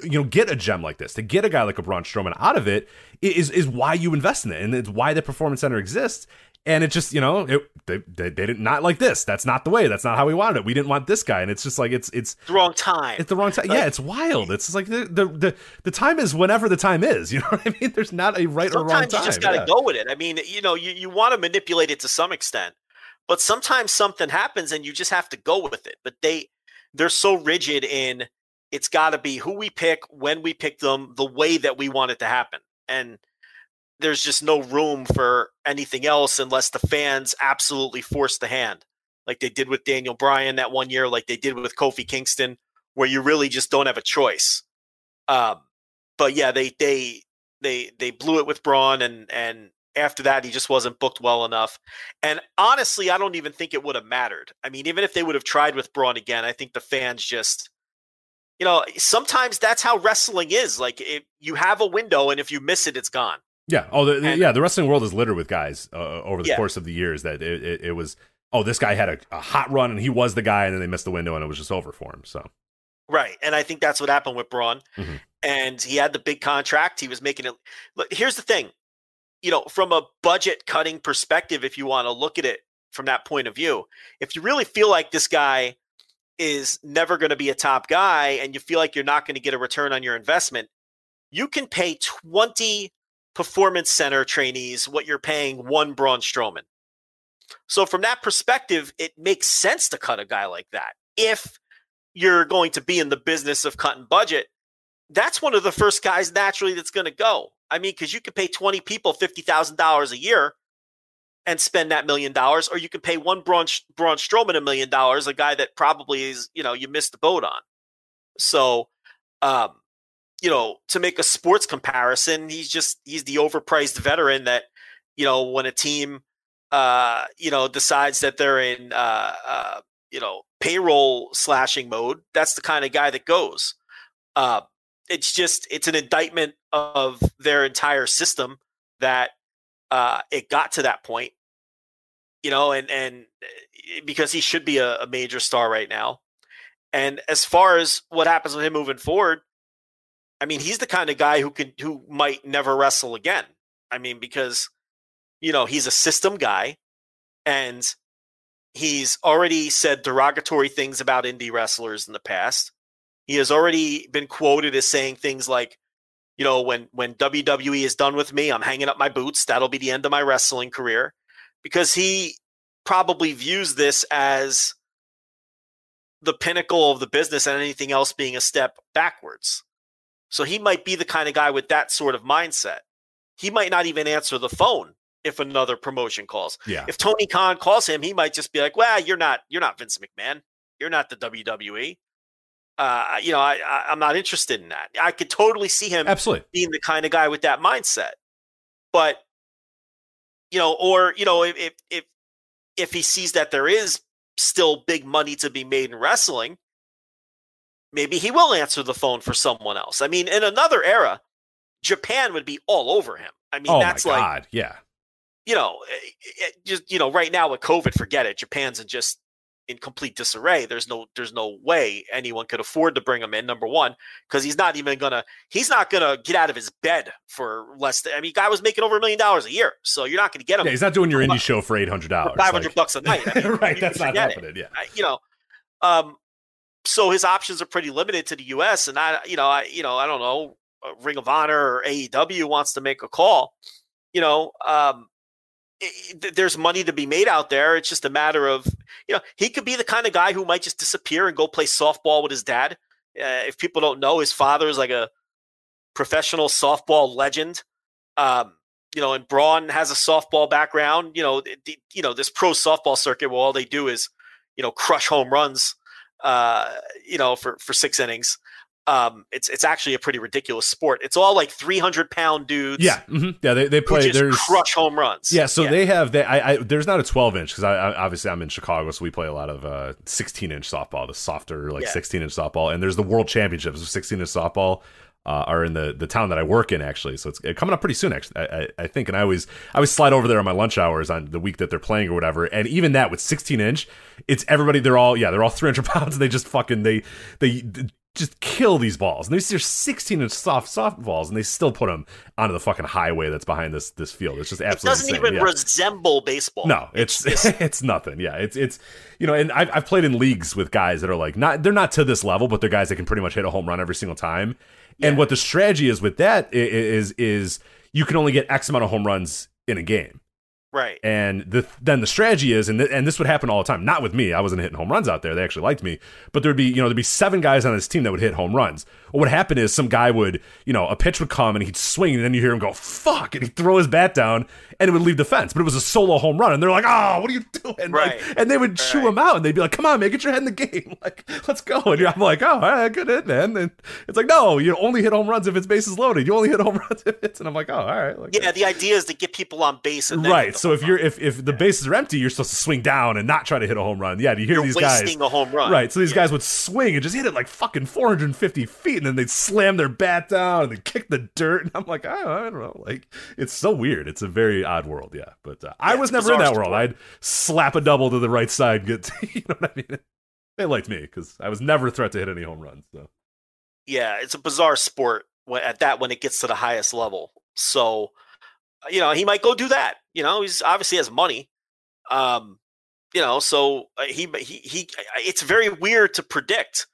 you know get a gem like this to get a guy like a Braun Strowman out of it is is why you invest in it and it's why the performance center exists and it just you know it, they, they they did not not like this that's not the way that's not how we wanted it we didn't want this guy and it's just like it's it's the wrong time. it's the wrong time. Like- yeah, it's wild. It's like the, the the the time is whenever the time is. You know what I mean? There's not a right or wrong time. you just got to yeah. go with it. I mean, you know, you, you want to manipulate it to some extent, but sometimes something happens and you just have to go with it. But they they're so rigid in it's got to be who we pick, when we pick them, the way that we want it to happen, and there's just no room for anything else unless the fans absolutely force the hand, like they did with Daniel Bryan that one year, like they did with Kofi Kingston, where you really just don't have a choice. Um, but yeah, they they they they blew it with Braun, and and after that, he just wasn't booked well enough. And honestly, I don't even think it would have mattered. I mean, even if they would have tried with Braun again, I think the fans just, you know, sometimes that's how wrestling is. Like, if you have a window, and if you miss it, it's gone. Yeah. Oh, the, the- yeah. The wrestling world is littered with guys uh, over the Yeah. course of the years that it, it, it was. Oh, this guy had a, a hot run and he was the guy, and then they missed the window and it was just over for him. So Right. And I think that's what happened with Braun. Mhm. And he had the big contract. He was making it. Look, here's the thing you know, from a budget cutting perspective, if you want to look at it from that point of view, if you really feel like this guy is never going to be a top guy and you feel like you're not going to get a return on your investment, you can pay 20 performance center trainees what you're paying one Braun Strowman. So, from that perspective, it makes sense to cut a guy like that. If you're going to be in the business of cutting budget, that's one of the first guys naturally that's going to go. I mean, because you could pay 20 people $50,000 a year and spend that million dollars, or you can pay one Braun, Braun Strowman a million dollars, a guy that probably is, you know, you missed the boat on. So, um, you know, to make a sports comparison, he's just, he's the overpriced veteran that, you know, when a team, uh, you know, decides that they're in, uh, uh, you know, payroll slashing mode, that's the kind of guy that goes. Uh, it's just it's an indictment of their entire system that uh, it got to that point, you know, and and eh, because he should be a, a major star right now. And as far as what happens with him moving forward, I mean, he's the kind of guy who can who might never wrestle again. I mean, because you know he's a system guy, and he's already said derogatory things about indie wrestlers in the past. He has already been quoted as saying things like, you know, when when WWE is done with me, I'm hanging up my boots. That'll be the end of my wrestling career, because he probably views this as the pinnacle of the business and anything else being a step backwards. So he might be the kind of guy with that sort of mindset. He might not even answer the phone if another promotion calls. Yeah. If Tony Khan calls him, he might just be like, "Well, you're not you're not Vince McMahon. You're not the WWE. Uh, you know, I, I I'm not interested in that. I could totally see him Absolutely. being the kind of guy with that mindset. But you know, or you know, if if if, if he sees that there is still big money to be made in wrestling, maybe he will answer the phone for someone else. I mean, in another era, Japan would be all over him. I mean, oh that's my like god, yeah. you know, it, it just you know, right now with COVID, forget it. Japan's in just in complete disarray. There's no there's no way anyone could afford to bring him in. Number one, because he's not even gonna he's not gonna get out of his bed for less. Than, I mean, guy was making over a million dollars a year, so you're not gonna get him. Yeah, he's not doing your indie show for eight hundred dollars. Five hundred bucks a night. I mean, right, that's not forget it. happening. Yeah. You know, um, so his options are pretty limited to the U.S. And I, you know, I, you know, I don't know, uh, Ring of Honor or AEW wants to make a call. You know, um, i- i- th- there's money to be made out there. It's just a matter of, you know, he could be the kind of guy who might just disappear and go play softball with his dad. Uh, if people don't know, his father is like a professional softball legend. Um, you know, and Braun has a softball background. You know, the- you know this pro softball circuit where all they do is, you know, crush home runs. Uh, you know, for for six innings. Um, it's it's actually a pretty ridiculous sport. It's all like three hundred pound dudes. Yeah, hmm yeah. They they play. There's crush home runs. Yeah, so they have they. I, I there's not a 12 inch because I, I obviously I'm in Chicago, so we play a lot of uh 16 inch softball, the softer like Yeah. 16 inch softball, and there's the World Championships of 16 inch softball. Uh, are in the the town that I work in actually, so it's uh, coming up pretty soon. Actually, I, I, think, and I always I always slide over there on my lunch hours on the week that they're playing or whatever. And even that with 16 inch, it's everybody. They're all yeah, they're all 300 pounds. And they just fucking they they just kill these balls. And these are 16 inch soft soft balls, and they still put them onto the fucking highway that's behind this this field. It's just it absolutely doesn't insane. even yeah. resemble baseball. No, it's just- it's nothing. Yeah, it's it's you know, and I've I've played in leagues with guys that are like not they're not to this level, but they're guys that can pretty much hit a home run every single time. And what the strategy is with that is is you can only get X amount of home runs in a game. Right. And the then the strategy is, and th- and this would happen all the time. Not with me. I wasn't hitting home runs out there. They actually liked me. But there'd be you know there'd be seven guys on this team that would hit home runs. What would happen is some guy would you know a pitch would come and he'd swing and then you hear him go fuck and he'd throw his bat down and it would leave the fence. But it was a solo home run and they're like oh what are you doing? Like, Right. and they would chew Right. him out and they'd be like come on man get your head in the game like let's go. And I'm like oh all right good hit man. And it's like no you only hit home runs if it's bases loaded. You only hit home runs if it's and I'm like oh all right. Like, Yeah, the idea is to get people on base and then right. So if you're if if the bases are empty, you're supposed to swing down and not try to hit a home run. Yeah, do you hear You're these guys a home run. Right. So these Yeah. guys would swing and just hit it like fucking 450 feet, and then they'd slam their bat down and then kick the dirt. And I'm like, oh, I don't know. Like it's so weird. It's a very odd world. Yeah. But uh, I was never in that world. I'd slap a double to the right side, and get you know what I mean. They liked me because I was never a threat to hit any home runs. So yeah, it's a bizarre sport when, at that when it gets to the highest level. So, you know, he might go do that. You know, he's obviously has money. Um, you know, so uh, he he he. It's very weird to predict.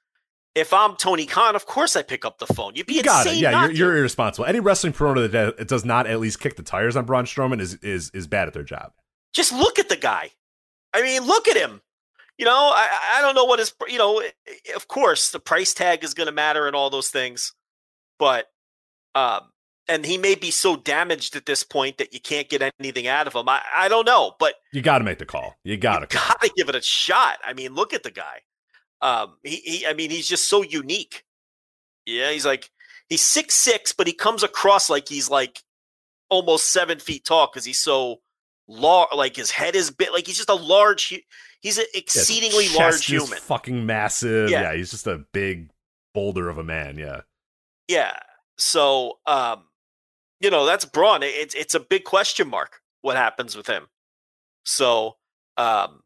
If I'm Tony Khan, of course I pick up the phone. You'd be you got it. insane Yeah, not you're, you're irresponsible. Any wrestling promoter that that does not at least kick the tires on Braun Strowman is is is bad at their job. just look at the guy. I mean, look at him. You know, I I don't know what his you know. Of course, the price tag is going to matter and all those things, but um, and he may be so damaged at this point that you can't get anything out of him. I I don't know, but You got to make the call. You got to. got to give it a shot. I mean, look at the guy. Um, he, he I mean, he's just so unique. Yeah, he's like he's six six, but he comes across like he's like almost seven feet tall because he's so large. Like his head is big. Like he's just a large. He's an exceedingly Chest large human. fucking massive. Yeah. Yeah. he's just a big boulder of a man. Yeah. Yeah. So, um, you know, that's Braun. It's it's a big question mark. what happens with him. So, um,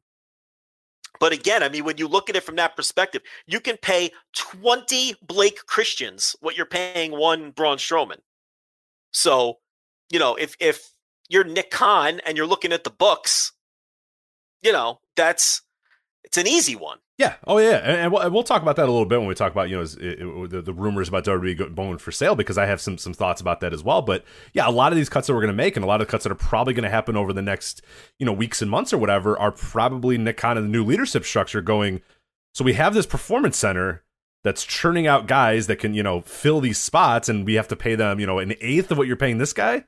but again, I mean, when you look at it from that perspective, you can pay 20 Blake Christians what you're paying one Braun Strowman. So, you know, if if you're Nick Khan and you're looking at the books, you know, that's it's an easy one. Yeah. Oh, yeah. And, and, we'll, talk about that a little bit when we talk about you know it, it, the, the rumors about WWE going for sale because I have some some thoughts about that as well. But yeah, a lot of these cuts that we're going to make and a lot of the cuts that are probably going to happen over the next you know weeks and months or whatever are probably Khan and the new leadership structure going. So we have this performance center that's churning out guys that can you know fill these spots, and we have to pay them you know an eighth of what you're paying this guy.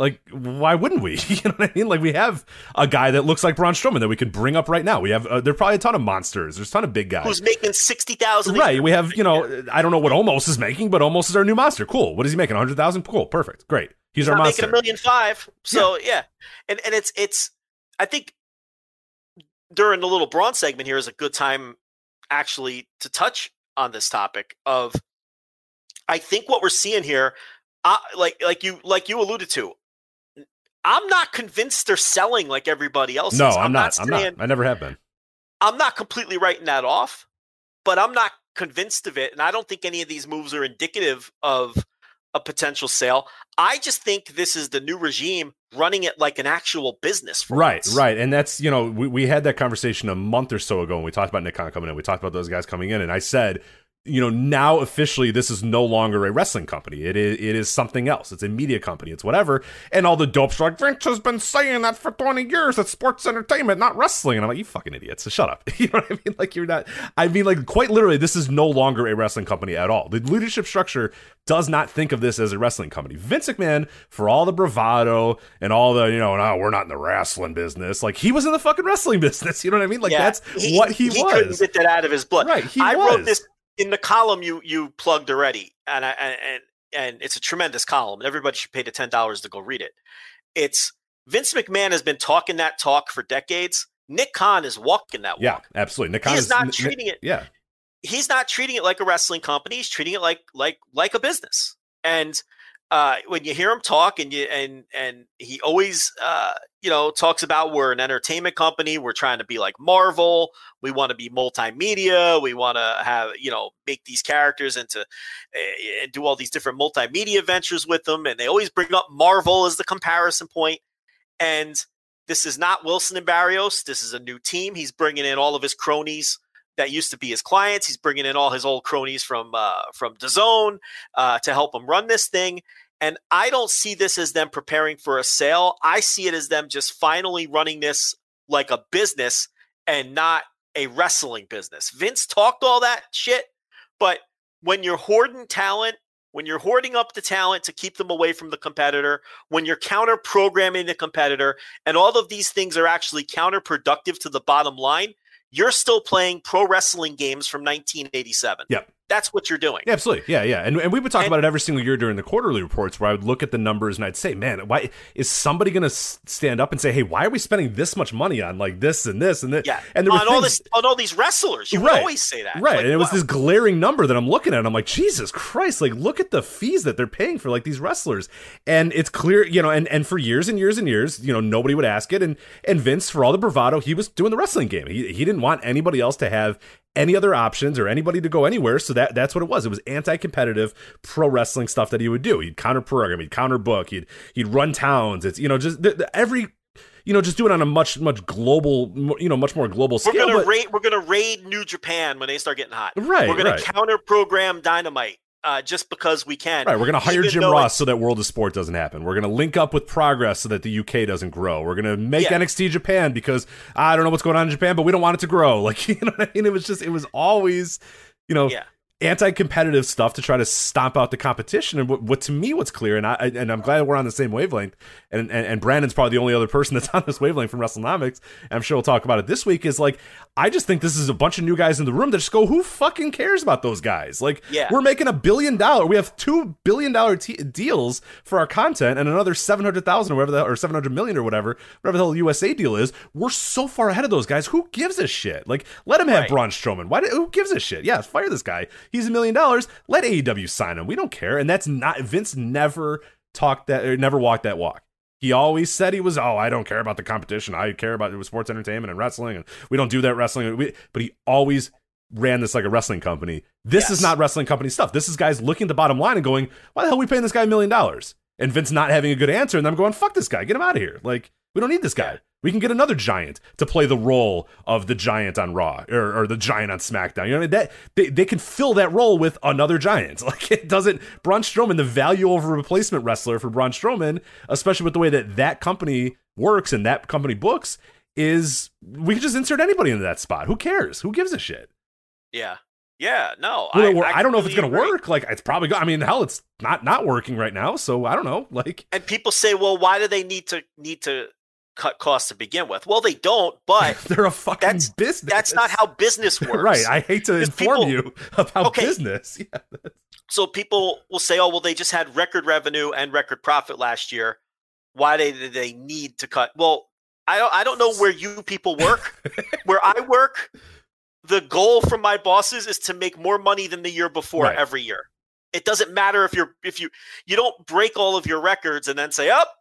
Like, why wouldn't we? You know what I mean? Like, we have a guy that looks like Braun Strowman that we could bring up right now. We have uh, there's probably a ton of monsters. There's a ton of big guys who's making sixty thousand. Right. We have you know I don't know what Omos is making, but Omos is our new monster. Cool. What is he making? hundred thousand. Cool. Perfect. Great. He's, He's our monster. making a million five. So yeah. yeah, and and it's it's I think during the little Braun segment here is a good time actually to touch on this topic of I think what we're seeing here, uh, like like you like you alluded to, I'm not convinced they're selling like everybody else. No, is. I'm, I'm not. saying, I'm not. I never have been. I'm not completely writing that off, but I'm not convinced of it, and I don't think any of these moves are indicative of a potential sale. I just think this is the new regime running it like an actual business. right, once. right, and that's you know we we had that conversation a month or so ago when we talked about Nick Khan coming in. We talked about those guys coming in, and I said you know now officially this is no longer a wrestling company. It is it is something else. It's a media company. It's whatever. And all the dopes are like vince has been saying that for 20 years. It's sports entertainment not wrestling. And i'm like you fucking idiots. So shut up. You know what i mean? Like you're not i mean like quite literally this is no longer a wrestling company at all. The leadership structure does not think of this as a wrestling company. Vince mcmahon for all the bravado and all the you know no we're not in the wrestling business like he was in the fucking wrestling business. You know what i mean? Like Yeah, that's what he, he was. couldn't get that out of his blood. Right, he I was. wrote this in the column you you plugged already, and I, and and it's a tremendous column, everybody should pay the ten dollars to go read it. It's Vince McMahon has been talking that talk for decades. Nick Khan is walking that walk. yeah absolutely nick Khan is not Nick- treating it- yeah he's not treating it like a wrestling company. He's treating it like like like a business. And uh, when you hear him talk, and you and and he always uh, you know talks about we're an entertainment company. We're trying to be like Marvel. We want to be multimedia. We want to have you know make these characters into uh, and do all these different multimedia ventures with them. And they always bring up Marvel as the comparison point. And this is not Wilson and Barrios. This is a new team. He's bringing in all of his cronies that used to be his clients. He's bringing in all his old cronies from uh, from DAZN uh, to help him run this thing. And I don't see this as them preparing for a sale. I see it as them just finally running this like a business and not a wrestling business. Vince talked all that shit, but when you're hoarding talent, when you're hoarding up the talent to keep them away from the competitor, when you're counter programming the competitor, and all of these things are actually counterproductive to the bottom line, you're still playing pro wrestling games from 1987. Yep. That's what you're doing. Yeah, absolutely. Yeah, yeah. And, and we would talk And- about it every single year during the quarterly reports where I would look at the numbers and I'd say, man, why is somebody going to stand up and say, hey, why are we spending this much money on like this and this and this? Yeah. And there were on all this on all these wrestlers. You would always say that. Right. Like, and it was this glaring number that I'm looking at. I'm like, Jesus Christ, like look at the fees that they're paying for like these wrestlers. And it's clear, you know, and, and for years and years and years, you know, nobody would ask it. And and Vince, for all the bravado, he was doing the wrestling game. He he didn't want anybody else to have any other options or anybody to go anywhere. So that that's what it was. It was anti-competitive pro wrestling stuff that he would do. He'd counter program, he'd counter book, he'd he'd run towns. It's you know, just the, the, every you know, just do it on a much, much global, you know, much more global We're scale. gonna but- raid. We're gonna raid New Japan when they start getting hot. Right, We're gonna right. counter program Dynamite uh, just because we can. Right, we're going to hire even Jim Ross so that World of Sport doesn't happen. We're going to link up with Progress so that the UK doesn't grow. We're going to make Yeah. NXT Japan because I don't know what's going on in Japan, but we don't want it to grow. Like, you know what I mean? It was just, it was always, you know, Yeah. anti-competitive stuff to try to stomp out the competition. And what, what to me, what's clear, and I and I'm glad we're on the same wavelength. And, and and Brandon's probably the only other person that's on this wavelength from WrestleNomics. I'm sure we'll talk about it this week. Is like, I just think this is a bunch of new guys in the room that just go, who fucking cares about those guys? Like, Yeah. we're making a billion dollar. We have two billion dollar t- deals for our content, and another seven hundred thousand or whatever, the, or seven hundred million or whatever, whatever the hell USA deal is. We're so far ahead of those guys. Who gives a shit? Like, let him have Right. Braun Strowman. Why? Do, who gives a shit? Yeah, fire this guy. He's a million dollars. Let AEW sign him. We don't care. And that's not Vince. Never talked that or never walked that walk. He always said he was, oh, I don't care about the competition. I care about it was sports entertainment and wrestling, and we don't do that wrestling. We, but he always ran this like a wrestling company. This Yes. is not wrestling company stuff. This is guys looking at the bottom line and going, why the hell are we paying this guy a million dollars? And Vince not having a good answer, and I'm going, fuck this guy, get him out of here. Like, we don't need this guy. We can get another giant to play the role of the giant on Raw or, or the giant on SmackDown. You know, that they, they can fill that role with another giant. Like it doesn't Braun Strowman, the value of a replacement wrestler for Braun Strowman, especially with the way that that company works and that company books, is we can just insert anybody into that spot. Who cares? Who gives a shit? Yeah. Yeah. No. Well, I, don't know if it's gonna agree. work. Like it's probably. Go- I mean, hell, it's not not working right now. So I don't know. Like And people say, well, why do they need to need to cut costs to begin with? Well, they don't, but they're a fucking That's- business. that's not how business works. right. I hate to inform people- you about Okay. business. Yeah. So people will say, "Oh, well, they just had record revenue and record profit last year. Why they did they need to cut?" Well, I don't I don't know where you people work. where I work, the goal from my bosses is to make more money than the year before Right. every year. It doesn't matter if you're if you you don't break all of your records and then say, "Up,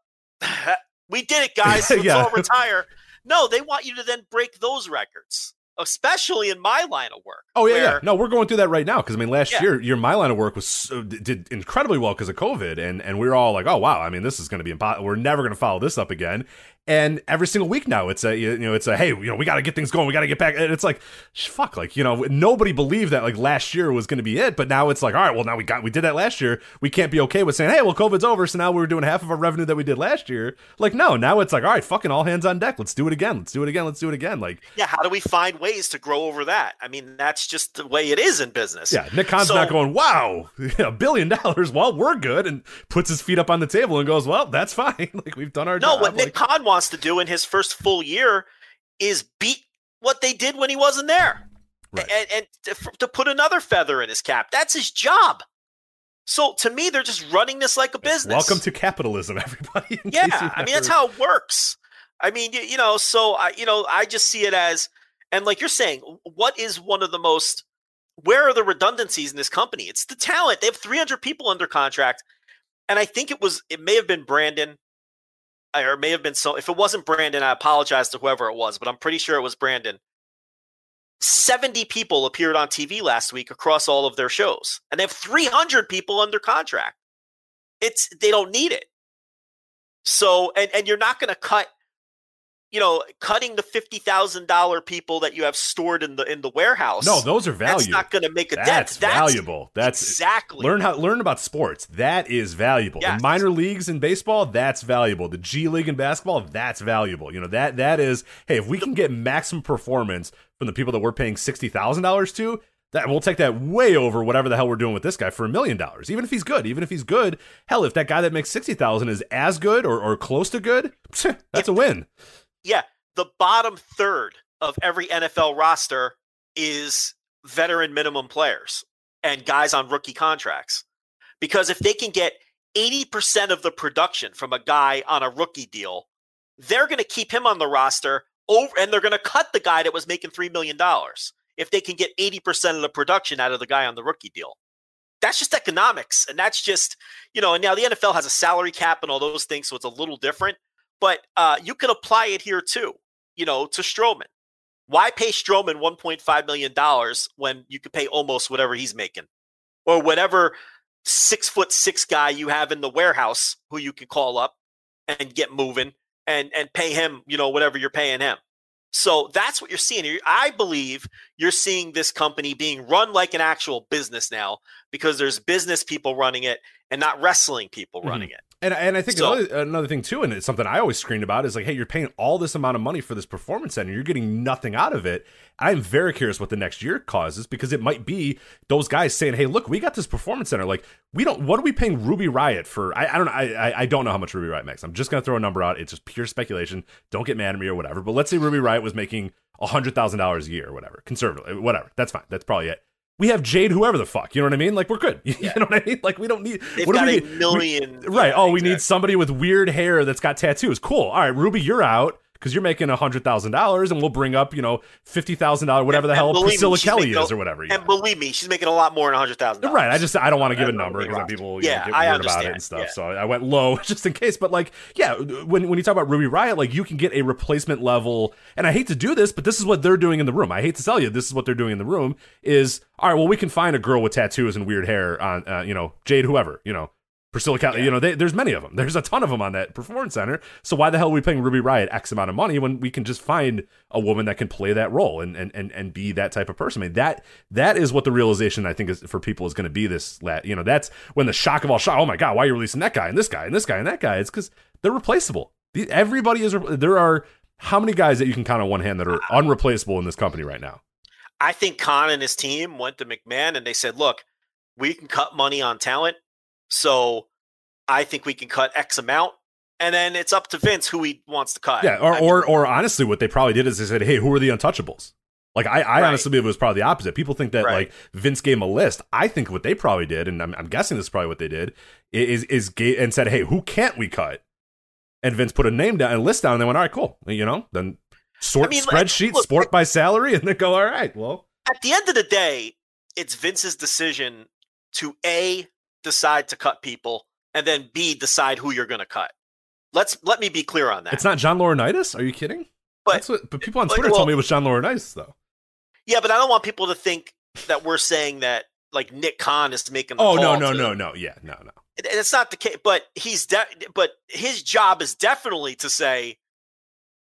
we did it, guys. Let's Yeah. all retire." No, they want you to then break those records, especially in my line of work. Oh yeah, yeah. No, we're going through that right now because I mean, last Yeah. year, your my line of work was so, did incredibly well because of COVID, and and we were all like, oh wow, I mean, this is going to be impossible. We're never going to follow this up again. And every single week now, it's a you know, it's a hey, you know, we got to get things going, we got to get back. And it's like, fuck, like you know, nobody believed that like last year was going to be it, but now it's like, all right, well now we got we did that last year. We can't be okay with saying, hey, well, COVID's over, so now we're doing half of our revenue that we did last year. Like no, now it's like, all right, fucking all hands on deck. Let's do it again. Let's do it again. Let's do it again. Like yeah, how do we find ways to grow over that? I mean, that's just the way it is in business. Yeah, Nick Khan's So- not going, wow, a billion dollars. Well, we're good, and puts his feet up on the table and goes, well, that's fine. like we've done our job. No, job. what Nick Like, Khan wants to do in his first full year is beat what they did when he wasn't there, Right. and, and to, to put another feather in his cap. That's his job. So to me, they're just running this like a business. welcome to capitalism, everybody. yeah. I mean, that's how it works. I mean, you, you know, so I, you know, I just see it as, and like you're saying, what is one of the most where are the redundancies in this company? It's the talent. They have 300 people under contract. And I think it was, it may have been Brandon, or may have been so. If it wasn't Brandon, I apologize to whoever it was, but I'm pretty sure it was Brandon. 70 people appeared on TV last week across all of their shows, and they have 300 people under contract. It's, they don't need it. So, and, and you're not going to cut you know, cutting the fifty thousand dollar people that you have stored in the in the warehouse. No, those are valuable. That's not going to make a That's dent. valuable. That's exactly learn how learn about sports. That is valuable. Yes. The minor leagues in baseball, that's valuable. The G League in basketball, that's valuable. You know that that is. Hey, if we can get maximum performance from the people that we're paying sixty thousand dollars to, that we'll take that way over whatever the hell we're doing with this guy for a million dollars. Even if he's good, even if he's good, hell, if that guy that makes sixty thousand is as good or, or close to good, that's a win. Yeah. The bottom third of every NFL roster is veteran minimum players and guys on rookie contracts. Because if they can get 80% of the production from a guy on a rookie deal, they're going to keep him on the roster over and they're going to cut the guy that was making $3 million if they can get 80% of the production out of the guy on the rookie deal. That's just economics. And that's just, you know, and now the NFL has a salary cap and all those things, so it's a little different. But uh, you can apply it here too, you know, to Strowman. Why pay Strowman $1.5 million when you could pay Omos whatever he's making? Or whatever six foot six guy you have in the warehouse who you can call up and get moving and and pay him, you know, whatever you're paying him. So that's what you're seeing here. I believe you're seeing this company being run like an actual business now because there's business people running it and not wrestling people Mhm. running it. And and I think So- another, another thing too, and it's something I always screamed about is like, hey, you're paying all this amount of money for this performance center, you're getting nothing out of it. I'm very curious what the next year causes because it might be those guys saying, hey, look, we got this performance center. Like, we don't. What are we paying Ruby Riott for? I, I don't know. I, I I don't know how much Ruby Riott makes. I'm just gonna throw a number out. It's just pure speculation. Don't get mad at me or whatever. But let's say Ruby Riott was making hundred thousand dollars a year or whatever, conservatively, whatever. That's fine. That's probably it. We have Jade, whoever the fuck. You know what I mean? Like we're good. You know what I mean? Like we don't need. They've what do got we a need? We- million. Right. yeah, oh, we need somebody with weird hair that's got tattoos. Cool. All right, Ruby, you're out. Because you're making a hundred thousand dollars, and we'll bring up you know fifty thousand dollars, whatever And- the hell believe me, Priscilla Kelly making is or whatever. And believe me, she's making a lot more than a hundred thousand. Right. I just I don't want to give a number because people you know, Yeah, get I weird about it and stuff. Yeah. So I went low just in case. But like, yeah, when when you talk about Ruby Riott, like you can get a replacement level. And I hate to do this, but this is what they're doing in the room. I hate to tell you, this is what they're doing in the room. Is all right. Well, we can find a girl with tattoos and weird hair on, uh, you know, Jade, whoever, you know. Priscilla Kelly, you know, they, there's many of them. There's a ton of them on that performance center. So why the hell are we paying Ruby Riott X amount of money when we can just find a woman that can play that role and and and, and be that type of person? I mean, that that is what the realization I think is for people is going to be this. You know, that's when the shock of all shock. Oh my god, why are you releasing that guy and this guy and this guy and that guy? It's because they're replaceable. Everybody is. There are how many guys that you can count on one hand that are uh, unreplaceable in this company right now? I think Khan and his team went to McMahon and they said, "Look, we can cut money on talent, so I think we can cut X amount, and then it's up to Vince who he wants to cut." Yeah, or, I mean, or or honestly, what they probably did is they said, "Hey, who are the untouchables?" Like I, I Right. honestly believe it was probably the opposite. People think that Right. like Vince gave him a list. I think what they probably did, and I'm, I'm guessing this is probably what they did, is is ga- and said, "Hey, who can't we cut?" And Vince put a name down, a list down, and they went, "All right, cool." You know, then sort I mean, spreadsheet, look, sport by salary, and then go, "All right, well." at the end of the day, it's Vince's decision to a decide to cut people, and then b decide who you're going to cut. Let's let me be clear on that. It's not John Laurinaitis. Are you kidding? But- That's what. But people on Twitter well- told me it was John Laurinaitis, though. yeah, but I don't want people to think that we're saying that like Nick Khan is making. The Oh no, no, to- no, no. Yeah, no, no. and it's not the case but he's de- but his job is definitely to say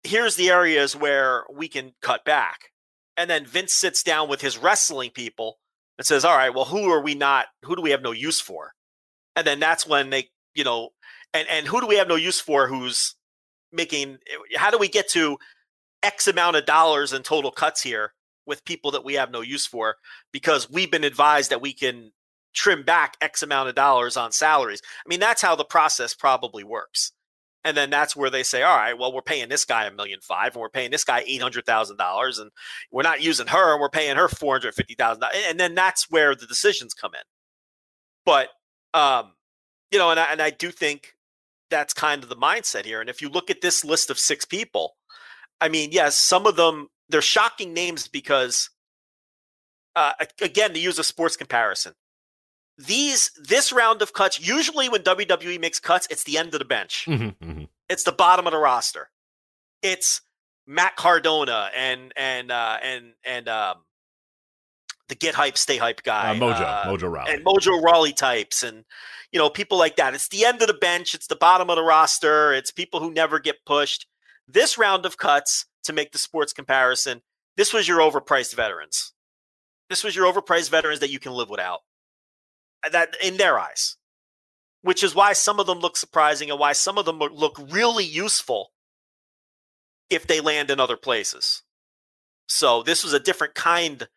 here's the areas where we can cut back and then vince sits down with his wrestling people and says all right well who are we not who do we have no use for and then that's when they you know and and who do we have no use for who's making eh, how do we get to x amount of dollars in total cuts here with people that we have no use for because we've been advised that we can trim back X amount of dollars on salaries. I mean, that's how the process probably works. And then that's where they say, all right, well, we're paying this guy a million five and we're paying this guy $800,000 and we're not using her and we're paying her $450,000. And then that's where the decisions come in. But, um, you know, and I, and I do think that's kind of the mindset here. And if you look at this list of six people, I mean, yes, some of them, they're shocking names because, uh, again, to use a sports comparison, these this round of cuts usually when WWE makes cuts, it's the end of the bench. Mhm, mhm. It's the bottom of the roster. It's Matt Cardona and and uh, and and um, the get hype, stay hype guy, Uh, Mojo, uh, Mojo Rawley. and Mojo Rawley types, and you know people like that. It's the end of the bench. It's the bottom of the roster. It's people who never get pushed. This round of cuts to make the sports comparison. This was your overpriced veterans. This was your overpriced veterans that you can live without. Uh, That in their eyes, which is why some of them look surprising and why some of them look- really useful if they land in other places. So this was a different kind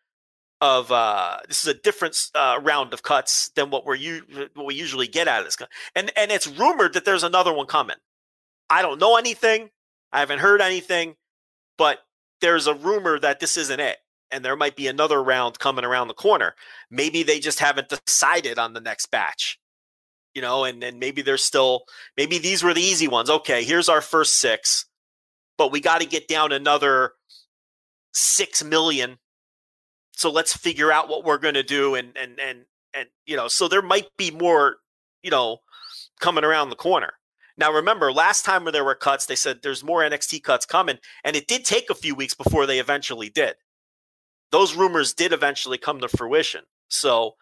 of uh, this is a different uh, round of cuts than what we're u- what we usually get out of this. And and it's rumored that there's another one coming. I don't know anything. I haven't heard anything, but there's a rumor that this isn't it, and there might be another round coming around the corner. Maybe they just haven't decided on the next batch, you know, and and maybe they're still maybe these were the easy ones. Okay, here's our first six, but we got to get down another six million so let's figure out what we're going to do and and and and you know so there might be more you know coming around the corner now remember last time when there were cuts they said there's more nxt cuts coming and it did take a few weeks before they eventually did those rumors did eventually come to fruition. So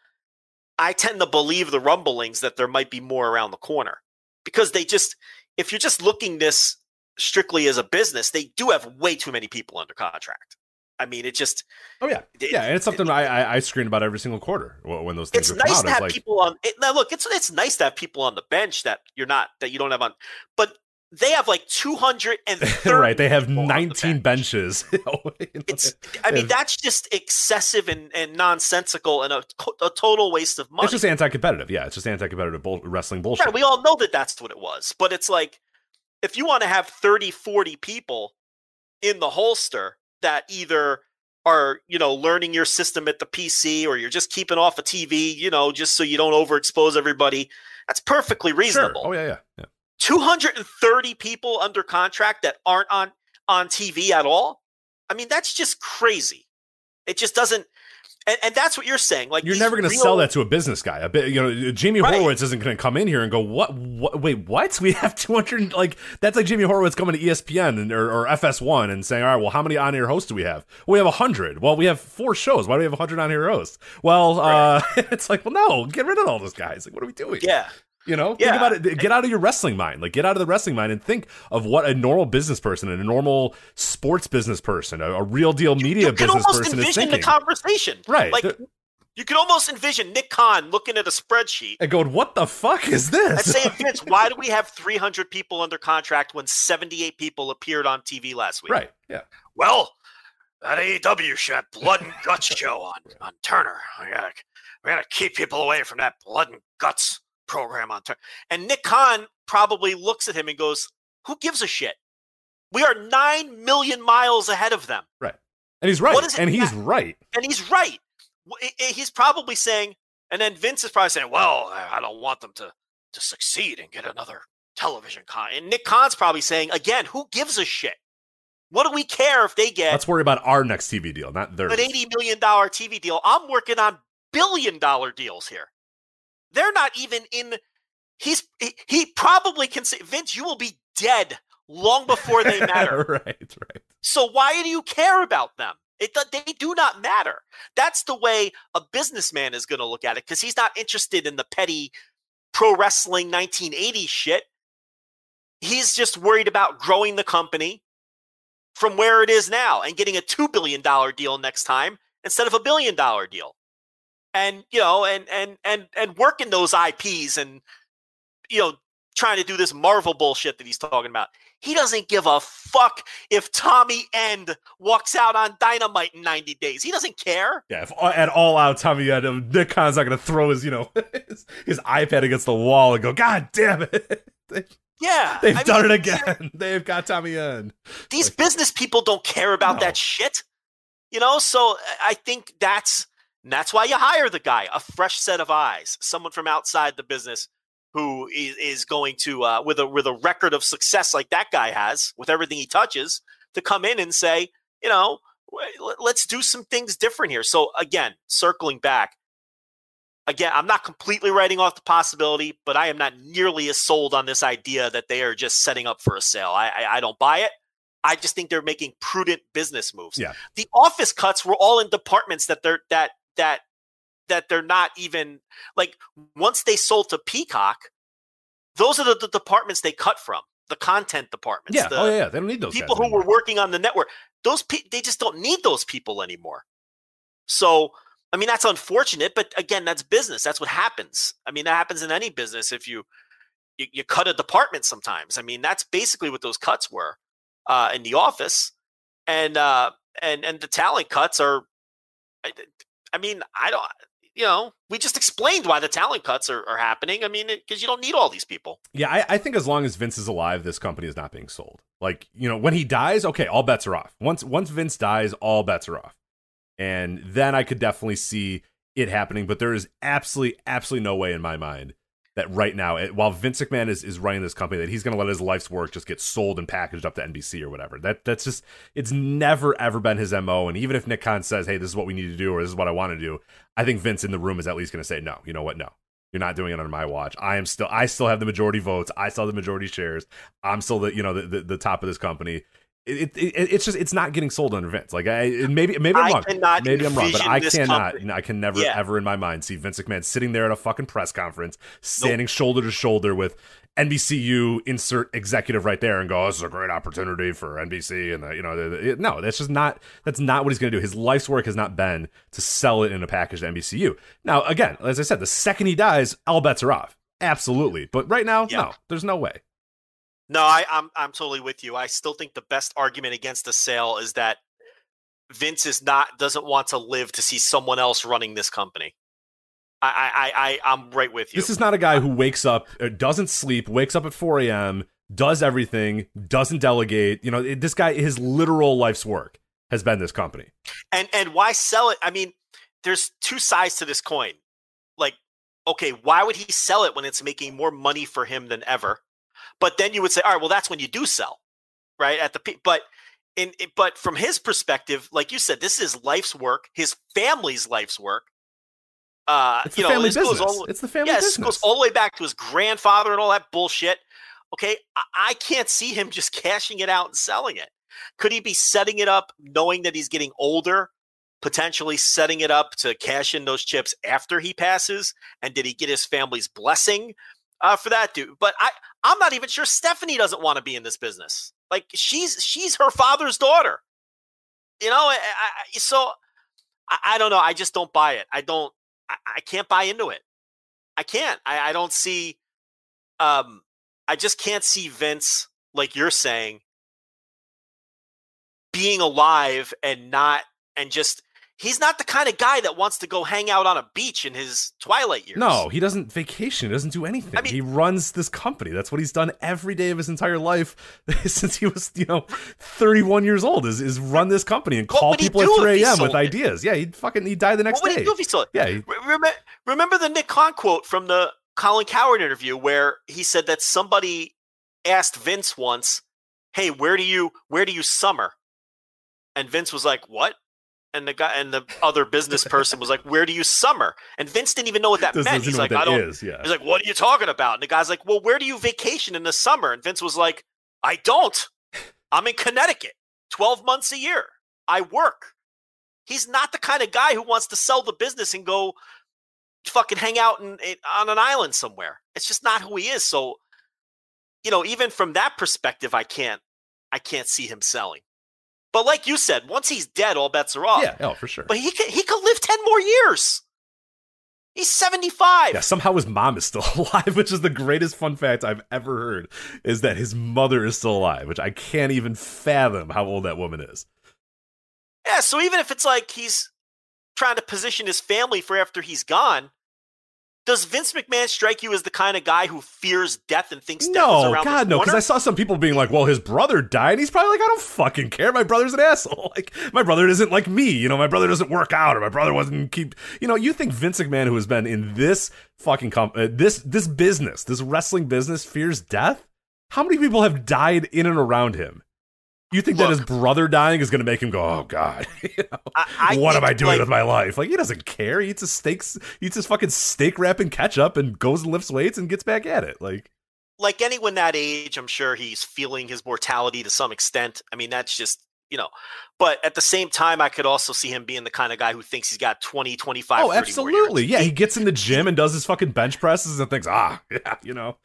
i tend to believe the rumblings that there might be more around the corner. Because they just if you're just looking this strictly as a business they do have way too many people under contract. I mean it just Oh yeah, it- yeah, and it's something I, I I screen about every single quarter when those things it's nice out. to have like, people on it, now look it's it's nice to have people on the bench that you're not that you don't have on but they have like 230 right, they have people on the 19 bench. benches. It's i mean that's just excessive and, and nonsensical and a, a total waste of money it's just anti-competitive. Yeah, it's just anti-competitive bull- wrestling bullshit. Right, we all know that that's what it was but it's like if you want to have 30 40 people in the holster that either are you know learning your system at the pc or you're just keeping off a tv you know just so you don't overexpose everybody that's perfectly sure. reasonable Oh yeah, yeah, yeah. 230 people under contract that aren't on on TV at all. I mean, that's just crazy. It just doesn't. And, and that's what you're saying. Like You're never going to real- sell that to a business guy. A bit, you know, Jamie Right. Horowitz isn't going to come in here and go, "What? What? Wait, what? We have 200." Like that's like Jamie Horowitz coming to ESPN and, or, or FS1 and saying, "All right, well, how many on-air hosts do we have? Well, we have hundred. Well, we have four shows. Why do we have hundred on-air hosts? Well, uh, it's like, well, no, get rid of all those guys. Like, what are we doing? Yeah. You know, think about it. Get out of your wrestling mind. Like, get out of the wrestling mind and think of what a normal business person and a normal sports business person, a, a real deal media business. you can business almost person is envision thinking. the conversation. Right. Like you can almost envision Nick Khan looking at a spreadsheet and going, "What the fuck is this?" and saying, Vince, why do we have 300 people under contract when 78 people appeared on TV last week? right. Yeah. Well, that AEW that blood and guts show on, on Turner. We gotta we gotta keep people away from that blood and guts program on Turner. And Nick Khan probably looks at him and goes, Who gives a shit? We are nine million miles ahead of them. Right. And he's right. What is it and he's right. And he's right. W- i- i- He's probably saying, and then Vince is probably saying, Well, I I don't want them to to succeed and get another television con. And Nick Khan's probably saying, again, who gives a shit? What do we care if they get Let's worry about our next TV deal, not theirs. an eighty million dollar TV deal. I'm working on billion dollar deals here. They're not even in. He's he, he probably can say Vince, you will be dead long before they matter. right, right. so why do you care about them? It they do not matter. That's the way a businessman is going to look at it because he's not interested in the petty pro wrestling 1980 shit. He's just worried about growing the company from where it is now and getting a $2 billion deal next time instead of a billion dollar deal. And, you know, and, and, and, and working those IPs and, you know, trying to do this Marvel bullshit that he's talking about. He doesn't give a fuck if Tommy End walks out on Dynamite in 90 days. He doesn't care. Yeah, if at all out, Tommy, End, uh, Nick Khan's not going to throw his, you know, his, his iPad against the wall and go, God damn it. They- Yeah. They've I mean, done it again. They've got Tommy in. these business people don't care about No. that shit. You know, so I think that's that's why you hire the guy, a fresh set of eyes, someone from outside the business who is, is going to uh, with a with a record of success like that guy has with everything he touches to come in and say, you know, let- let's do some things different here. So again, circling back, again, I'm not completely writing off the possibility, but I am not nearly as sold on this idea that they are just setting up for a sale. I, I, I don't buy it. I just think they're making prudent business moves. Yeah. The office cuts were all in departments that they're that that that they're not even like once they sold to Peacock, those are the, the departments they cut from. The content departments. Yeah. the oh, yeah. They don't need those people who anymore. were working on the network. Those pe- they just don't need those people anymore. So I mean that's unfortunate, but again, that's business. That's what happens. I mean that happens in any business if you you, you cut a department sometimes. I mean that's basically what those cuts were uh, in the office, and uh, and and the talent cuts are. I, mean I don't. You know, we just explained why the talent cuts are, are happening. I mean, because you don't need all these people. Yeah, I, I think as long as Vince is alive, this company is not being sold. Like, you know, when he dies, okay, all bets are off. Once once Vince dies, all bets are off. And then I could definitely see it happening, but there is absolutely, absolutely no way in my mind that right now, while Vince McMahon is, is running this company, that he's going to let his life's work just get sold and packaged up to NBC or whatever. That that's just it's never ever been his mo. And even if Nick Khan says, "Hey, this is what we need to do," or "This is what I want to do," I think Vince in the room is at least going to say, "No, you know what? No, you're not doing it under my watch. I am still I still have the majority votes. I still have the majority shares. I'm still the you know the, the, the top of this company. It, it, it- it's just it's not getting sold under Vince. Like I maybe maybe I'm wrong. Maybe I'm wrong, but I cannot. company. I can never Yeah. ever in my mind see Vince McMahon sitting there at a fucking press conference, standing shoulder to shoulder with NBCU insert executive right there and go, "This is a great opportunity for NBC." And the, you know, the, the- no, that's just not that's not what he's going to do. His life's work has not been to sell it in a package to NBCU. Now, again, as I said, the second he dies, all bets are off. Absolutely, but right now, Yeah. no, there's no way. No, I, I'm I'm totally with you. I still think the best argument against the sale is that Vince is not doesn't want to live to see someone else running this company. I I I, I'm right with you. This is not a guy who wakes up, uh, doesn't sleep, wakes up at 4 a.m., does everything, doesn't delegate. You know, it- this guy, his literal life's work has been this company. and and why sell it? I mean, there's two sides to this coin. Like, okay, why would he sell it when it's making more money for him than ever? But then you would say, all right, well, that's when you do sell, right? At the but in, but from his perspective, like you said, this is life's work, his family's life's work. Uh, It's you the know, family this goes business. all, It's the family yes, business. it goes all the way back to his grandfather and all that bullshit. Okay, I, I can't see him just cashing it out and selling it. Could he be setting it up, knowing that he's getting older, potentially setting it up to cash in those chips after he passes? And did he get his family's blessing uh, for that, dude? But I, I'm not even sure Stephanie doesn't want to be in this business. Like she's she's her father's daughter. You know, I, I, so I, I don't know. I just don't buy it. I don't. I, can't buy into it. I can't. I, I don't see. Um, I just can't see Vince, like you're saying, being alive and not and just he's not the kind of guy that wants to go hang out on a beach in his twilight years. No, he doesn't vacation. He doesn't do anything. I mean- he runs this company. That's what he's done every day of his entire life since he was, you know, 31 years old. Is is run this company and call people at 3 a.m. sold with it? ideas. Yeah, he'd fucking he'd die the next what would day. he do if he saw it? yeah, he, Remember, remember the Nick Khan quote from the Colin Cowherd interview where he said that somebody asked Vince once, "Hey, where do you where do you summer?" And Vince was like, "What?" And the guy and the other business person was like, "Where do you summer?" And Vince didn't even know what that doesn't, meant. He's like, "I don't." is, Yeah. He's like, "What are you talking about?" And the guy's like, "Well, where do you vacation in the summer?" And Vince was like, "I don't. I'm in Connecticut, twelve months a year. I work." He's not the kind of guy who wants to sell the business and go fucking hang out in, in, on an island somewhere. It's just not who he is. So, you know, even from that perspective, I can't, I can't see him selling. But like you said, once he's dead, all bets are off. yeah, oh, for sure. But he could, he could live ten more years. He's seventy five. Yeah, somehow his mom is still alive, which is the greatest fun fact I've ever heard. Is that his mother is still alive, which I can't even fathom how old that woman is. Yeah, so even if it's like he's trying to position his family for after he's gone, does Vince McMahon strike you as the kind of guy who fears death and thinks death is No, around God, no, because I saw some people being like, "Well, his brother died." And he's probably like, "I don't fucking care. My brother's an asshole. Like, my brother isn't like me. You know, my brother doesn't work out, or my brother wasn't keep. You know, you think Vince McMahon, who has been in this fucking comp, uh, this this business, this wrestling business, fears death? How many people have died in and around him? You think that his brother dying is going to make him go, "Oh God, you know, I- I what am I doing like- with my life?" Like he doesn't care. He eats his steaks, he eats his fucking steak wrap and ketchup, and goes and lifts weights and gets back at it. Like. like anyone that age, I'm sure he's feeling his mortality to some extent. I mean, that's just, you know, but at the same time, I could also see him being the kind of guy who thinks he's got 20, 25, Oh, 30 more absolutely. Yeah, he gets in the gym and does his fucking bench presses and thinks, ah, yeah, you know,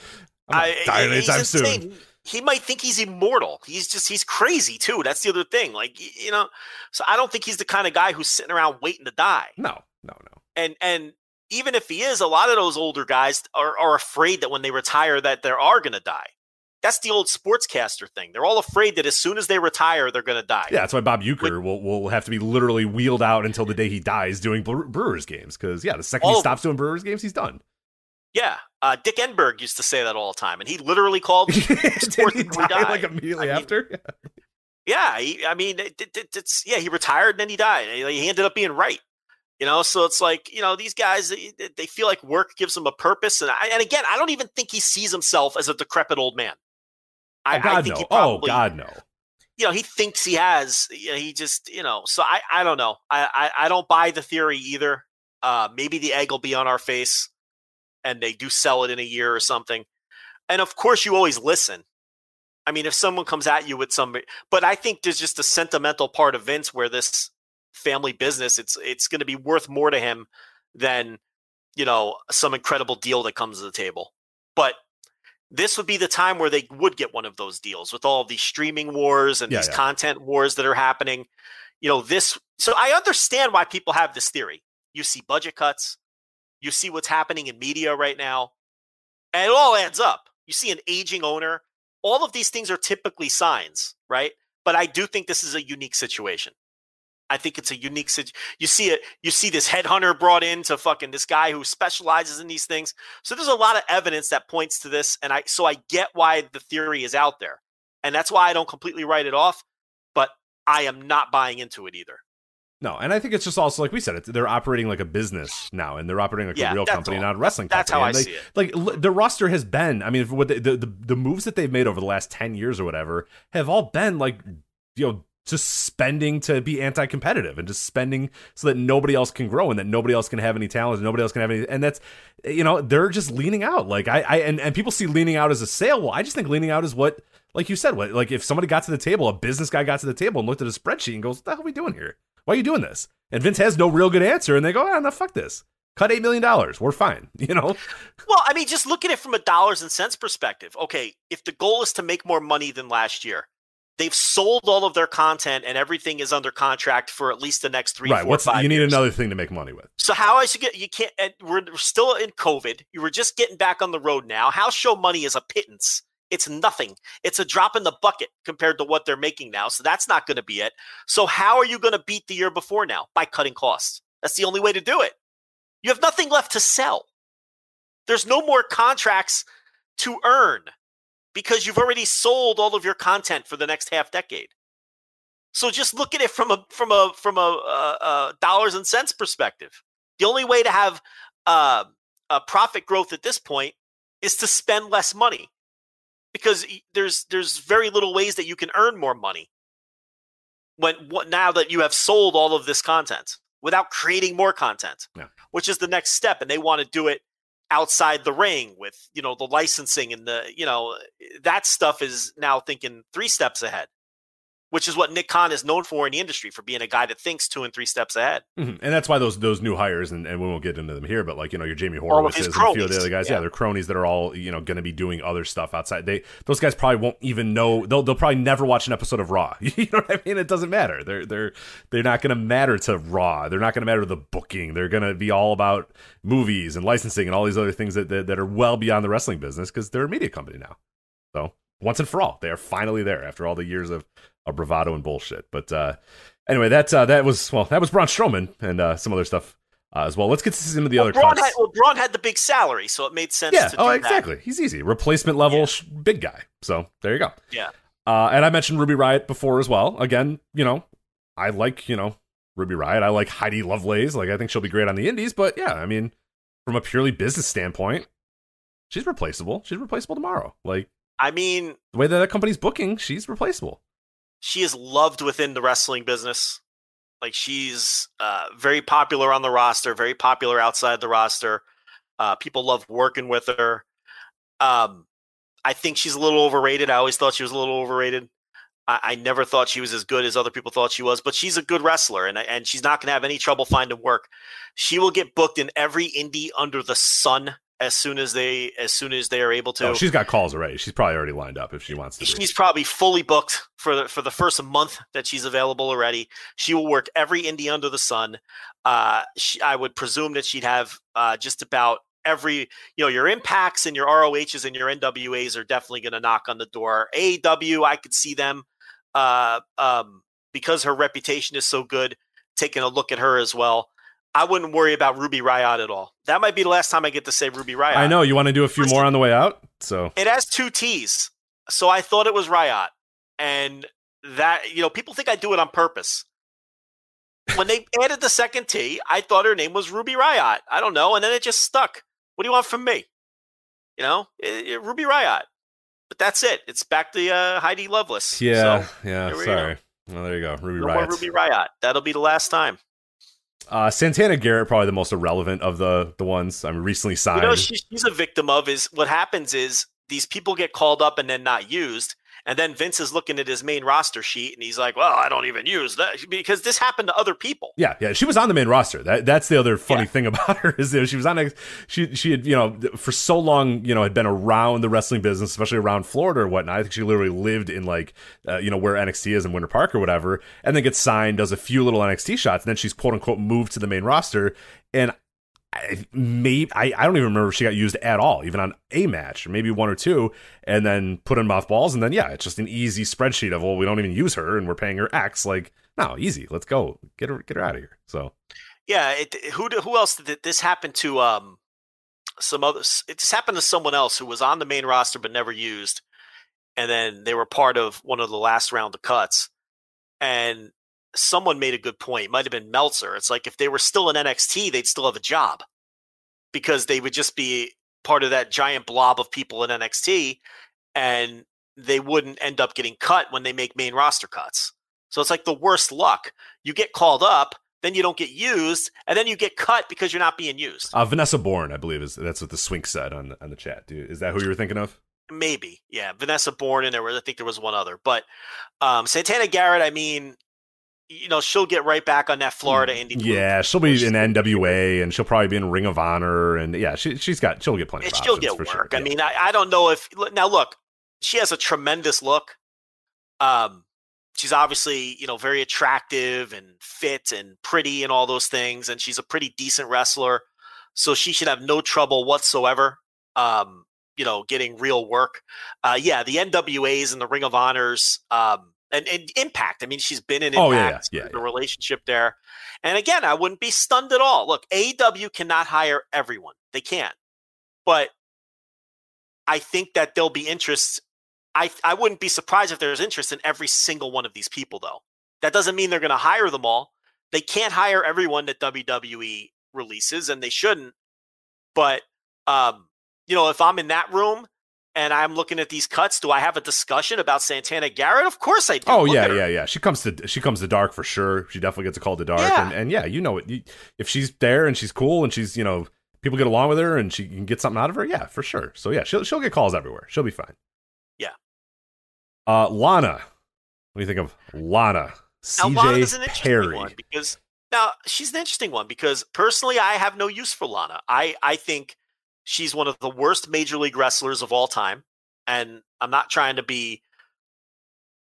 I'm I, dying anytime soon. He might think he's immortal. He's just, he's crazy too. That's the other thing. Like, you know, so I don't think he's the kind of guy who's sitting around waiting to die. No, no, no. And, and, even if he is, a lot of those older guys are, are afraid that when they retire that they are going to die. That's the old sportscaster thing. They're all afraid that as soon as they retire, they're going to die. Yeah, that's why Bob Uecker will, will have to be literally wheeled out until the day he dies doing Brewers games. Because, yeah, the second All he stops doing Brewers games, he's done. Yeah, uh, Dick Enberg used to say that all the time, and he literally called sports he until die he died. like immediately I mean, after? Yeah, he, I mean, it, it, it- it's yeah, he retired and then he died. He, he ended up being right, you know. So it's like you know these guys they, they feel like work gives them a purpose, and I, and again, I don't even think he sees himself as a decrepit old man. I, oh, God, I think no. he probably, oh, God, no. you know, he thinks he has. You know, he just, you know. So I, I don't know. I, I, I don't buy the theory either. Uh, maybe the egg will be on our face, and they do sell it in a year or something. And of course, you always listen. I mean, if someone comes at you with some, but I think there's just a sentimental part of Vince where this family business, it's it's going to be worth more to him than you know some incredible deal that comes to the table. But this would be the time where they would get one of those deals with all of these streaming wars and Yeah, these yeah. content wars that are happening. You know, this. So I understand why people have this theory. You see budget cuts, you see what's happening in media right now, and it all adds up. You see an aging owner. All of these things are typically signs, right? But I do think this is a unique situation. I think it's a unique situation. You see it. You see this headhunter brought in to fucking this guy who specializes in these things. So there's a lot of evidence that points to this, and I so I get why the theory is out there, and that's why I don't completely write it off. But I am not buying into it either. No, and I think it's just also like we said, it's, they're operating like a business now, and they're operating like Yeah, a real company, all. not a wrestling That's company. how And I they- see it. Like l- the roster has been, I mean, what the, the the the moves that they've made over the last ten years or whatever have all been like you know just spending to be anti-competitive and just spending so that nobody else can grow and that nobody else can have any talent and nobody else can have any and that's you know they're just leaning out like i i and, and people see leaning out as a sale well i just think leaning out is what like you said what like if somebody got to the table a business guy got to the table and looked at a spreadsheet and goes what the hell are we doing here why are you doing this and vince has no real good answer and they go ah no fuck this cut eight million dollars we're fine you know Well, I mean, just look at it from a dollars and cents perspective. Okay, if the goal is to make more money than last year, they've sold all of their content and everything is under contract for at least the next three, right four, what's five you need years. another thing to make money with So how I should get you can't and we're we're still in COVID. You were just getting back on the road now. House show money is a pittance. It's nothing. It's a drop in the bucket compared to what they're making now. So that's not going to be it. So how are you going to beat the year before now? By cutting costs. That's the only way to do it. You have nothing left to sell. There's no more contracts to earn because you've already sold all of your content for the next half decade. So just look at it from a from a from a, uh uh dollars and cents perspective. The only way to have uh, a profit growth at this point is to spend less money because there's there's very little ways that you can earn more money when what now that you have sold all of this content without creating more content, Yeah. which is the next step, and they want to do it outside the ring with you know the licensing and the you know eh, that stuff is now thinking three steps ahead which is what Nick Khan is known for in the industry for being a guy that thinks two and three steps ahead. Mhm. And that's why those those new hires, and, and we won't get into them here, but like you know your Jamie his and a few of the other guys, yeah. yeah. they're cronies that are all you know going to be doing other stuff outside. They those guys probably won't even know. They'll they'll probably never watch an episode of Raw. you know what I mean? It doesn't matter. They're they're they're not going to matter to Raw. They're not going to matter to the booking. They're going to be all about movies and licensing and all these other things that that, that are well beyond the wrestling business because they're a media company now. So once and for all, they are finally there after all the years of bravado and bullshit. But uh, anyway, that uh, that was well, that was Braun Strowman and uh, some other stuff uh, as well. Let's get to some of the Well, other Braun cuts. had, well, Braun had the big salary, so it made sense. yeah. To Oh, exactly. He's easy. Replacement level sh- big guy. So there you go. Yeah. Uh, and I mentioned Ruby Riott before as well. Again, you know, I like you know Ruby Riott. I like Heidi Lovelace. Like I think she'll be great on the Indies. But yeah, I mean, from a purely business standpoint, she's replaceable. She's replaceable tomorrow. Like I mean, the way that that company's booking, she's replaceable. She is loved within the wrestling business. Like she's uh, very popular on the roster, very popular outside the roster. Uh, people love working with her. Um, I think she's a little overrated. I always thought she was a little overrated. I, I never thought she was as good as other people thought she was, but she's a good wrestler, and and she's not going to have any trouble finding work. She will get booked in every indie under the sun as soon as they as soon as they are able to. Oh, she's got calls already. She's probably already lined up if she wants to. Be. She's probably fully booked for the, for the first month that she's available already. She will work every indie under the sun. Uh, she, I would presume that she'd have uh, just about every, you know, your impacts and your ROHs and your NWAs are definitely going to knock on the door. AEW, I could see them uh, um, because her reputation is so good, taking a look at her as well. I wouldn't worry about Ruby Riot at all. That might be the last time I get to say Ruby Riot. I know you want to do a few more on the way out. So It has two T's. So I thought it was Riot. And that, you know, people think I do it on purpose. When they added the second T, I thought her name was Ruby Riot. I don't know. And then it just stuck. What do you want from me? You know, Eh, eh, Ruby Riot. But that's it. It's back to uh, Heidi Lovelace. yeah, So, yeah. Sorry. Well, there you go. Ruby no Riot. Ruby Riot. That'll be the last time. Uh, Santana Garrett probably the most irrelevant of the the ones. I'm recently signed. You know, she, she's a victim of is what happens is these people get called up and then not used. And then Vince is looking at his main roster sheet and he's like, well, I don't even use that because this happened to other people. Yeah, yeah, she was on the main roster. That that's the other funny Yeah. thing about her is that she was on. She she had you know for so long you know had been around the wrestling business, especially around Florida or whatnot. I think she literally lived in like uh, you know where NXT is in Winter Park or whatever, and then gets signed, does a few little NXT shots, and then she's quote unquote moved to the main roster. And I, maybe I, I don't even remember if she got used at all, even on a match or maybe one or two, and then put in mothballs, and then yeah, it's just an easy spreadsheet of well, we don't even use her, and we're paying her X. Like no, easy, let's go, get her get her out of here. So. Yeah. It, who who else did this happen to? Um, some others. It just happened to someone else who was on the main roster but never used, and then they were part of one of the last round of cuts. And someone made a good point. It might have been Meltzer. It's like if they were still in NXT, they'd still have a job because they would just be part of that giant blob of people in NXT, and they wouldn't end up getting cut when they make main roster cuts. So it's like the worst luck. You get called up, then you don't get used, and then you get cut because you're not being used. Uh, Vanessa Borne, I believe, is that's what the Swink said on on the chat. Dude, is that who you were thinking of? Maybe, yeah. Vanessa Borne, and there was I think there was one other, but um, Santana Garrett. I mean, you know, she'll get right back on that Florida Indy. loop. Mm, Yeah, she'll be in NWA, and she'll probably be in Ring of Honor, and yeah, she she's got she'll get plenty. And of she'll get work. Sure. I Yeah. mean, I, I don't know if now look, she has a tremendous look. Um, she's obviously you know very attractive and fit and pretty and all those things, and she's a pretty decent wrestler. So she should have no trouble whatsoever. Um, you know, getting real work. Uh, yeah, the NWAs and the Ring of Honors. Um, and, and Impact. I mean, she's been in Impact. Oh, yeah, yeah, yeah, the relationship there. And again, I wouldn't be stunned at all. Look, AEW cannot hire everyone. They can't. But I think that there'll be interest. I I wouldn't be surprised if there's interest in every single one of these people, though. That doesn't mean they're going to hire them all. They can't hire everyone that WWE releases, and they shouldn't. But um, you know, if I'm in that room and I'm looking at these cuts, do I have a discussion about Santana Garrett? Of course I do. Oh Look yeah, yeah, yeah. She comes to she comes to dark for sure. She definitely gets a call to dark, Yeah. and, and yeah, you know it. You, if she's there and she's cool and she's you know people get along with her and she can get something out of her, yeah, for sure. So yeah, she'll she'll get calls everywhere. She'll be fine. Yeah. Uh, Lana, what do you think of Lana? CJ an interesting Perry. one because now she's an interesting one because personally, I have no use for Lana. I I think she's one of the worst major league wrestlers of all time, and I'm not trying to be,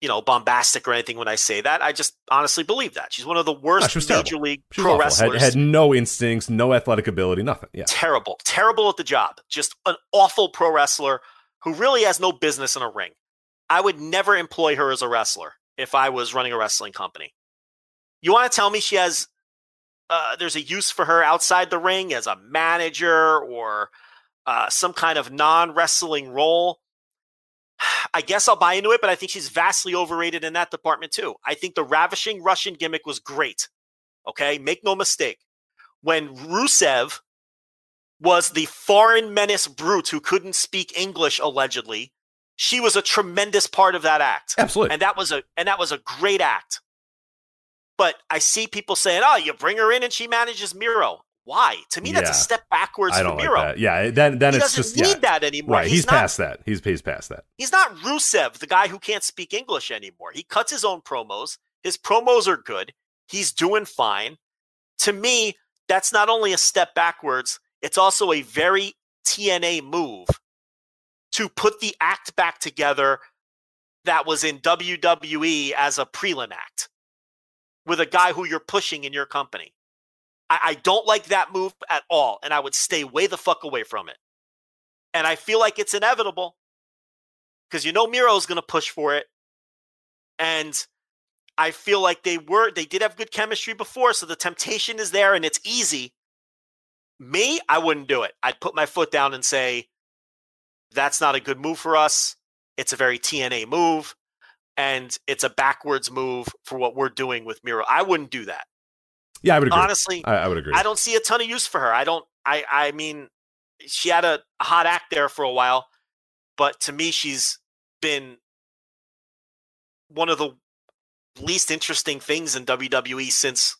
you know, bombastic or anything when I say that. I just honestly believe that she's one of the worst was major terrible. league pro awful. wrestlers. Had, had no instincts, no athletic ability, nothing. Yeah. terrible, terrible at the job. Just an awful pro wrestler who really has no business in a ring. I would never employ her as a wrestler if I was running a wrestling company. You want to tell me she has uh, there's a use for her outside the ring as a manager or uh, some kind of non wrestling role? I guess I'll buy into it, but I think she's vastly overrated in that department too. I think the ravishing Russian gimmick was great. Okay, make no mistake. When Rusev was the foreign menace brute who couldn't speak English allegedly, she was a tremendous part of that act. Absolutely. And that was a and that was a great act. But I see people saying, "Oh, you bring her in and she manages Miro." Why? To me, that's Yeah. a step backwards I for don't like Miro. that. Yeah, then then he it's doesn't just need yeah. that anymore. Right, he's, not, past that. He's he's past that. He's not Rusev, the guy who can't speak English anymore. He cuts his own promos. His promos are good. He's doing fine. To me, that's not only a step backwards, it's also a very TNA move to put the act back together that was in WWE as a prelim act with a guy who you're pushing in your company. I, I don't like that move at all, and I would stay way the fuck away from it. And I feel like it's inevitable because you know Miro's going to push for it. And I feel like they were, they did have good chemistry before. So the temptation is there and it's easy. Me, I wouldn't do it. I'd put my foot down and say, that's not a good move for us. It's a very TNA move. And it's a backwards move for what we're doing with Miro. I wouldn't do that. Yeah, I would agree. Honestly, I, I would agree. I don't see a ton of use for her. I don't. I. I mean, she had a hot act there for a while, but to me, she's been one of the least interesting things in WWE since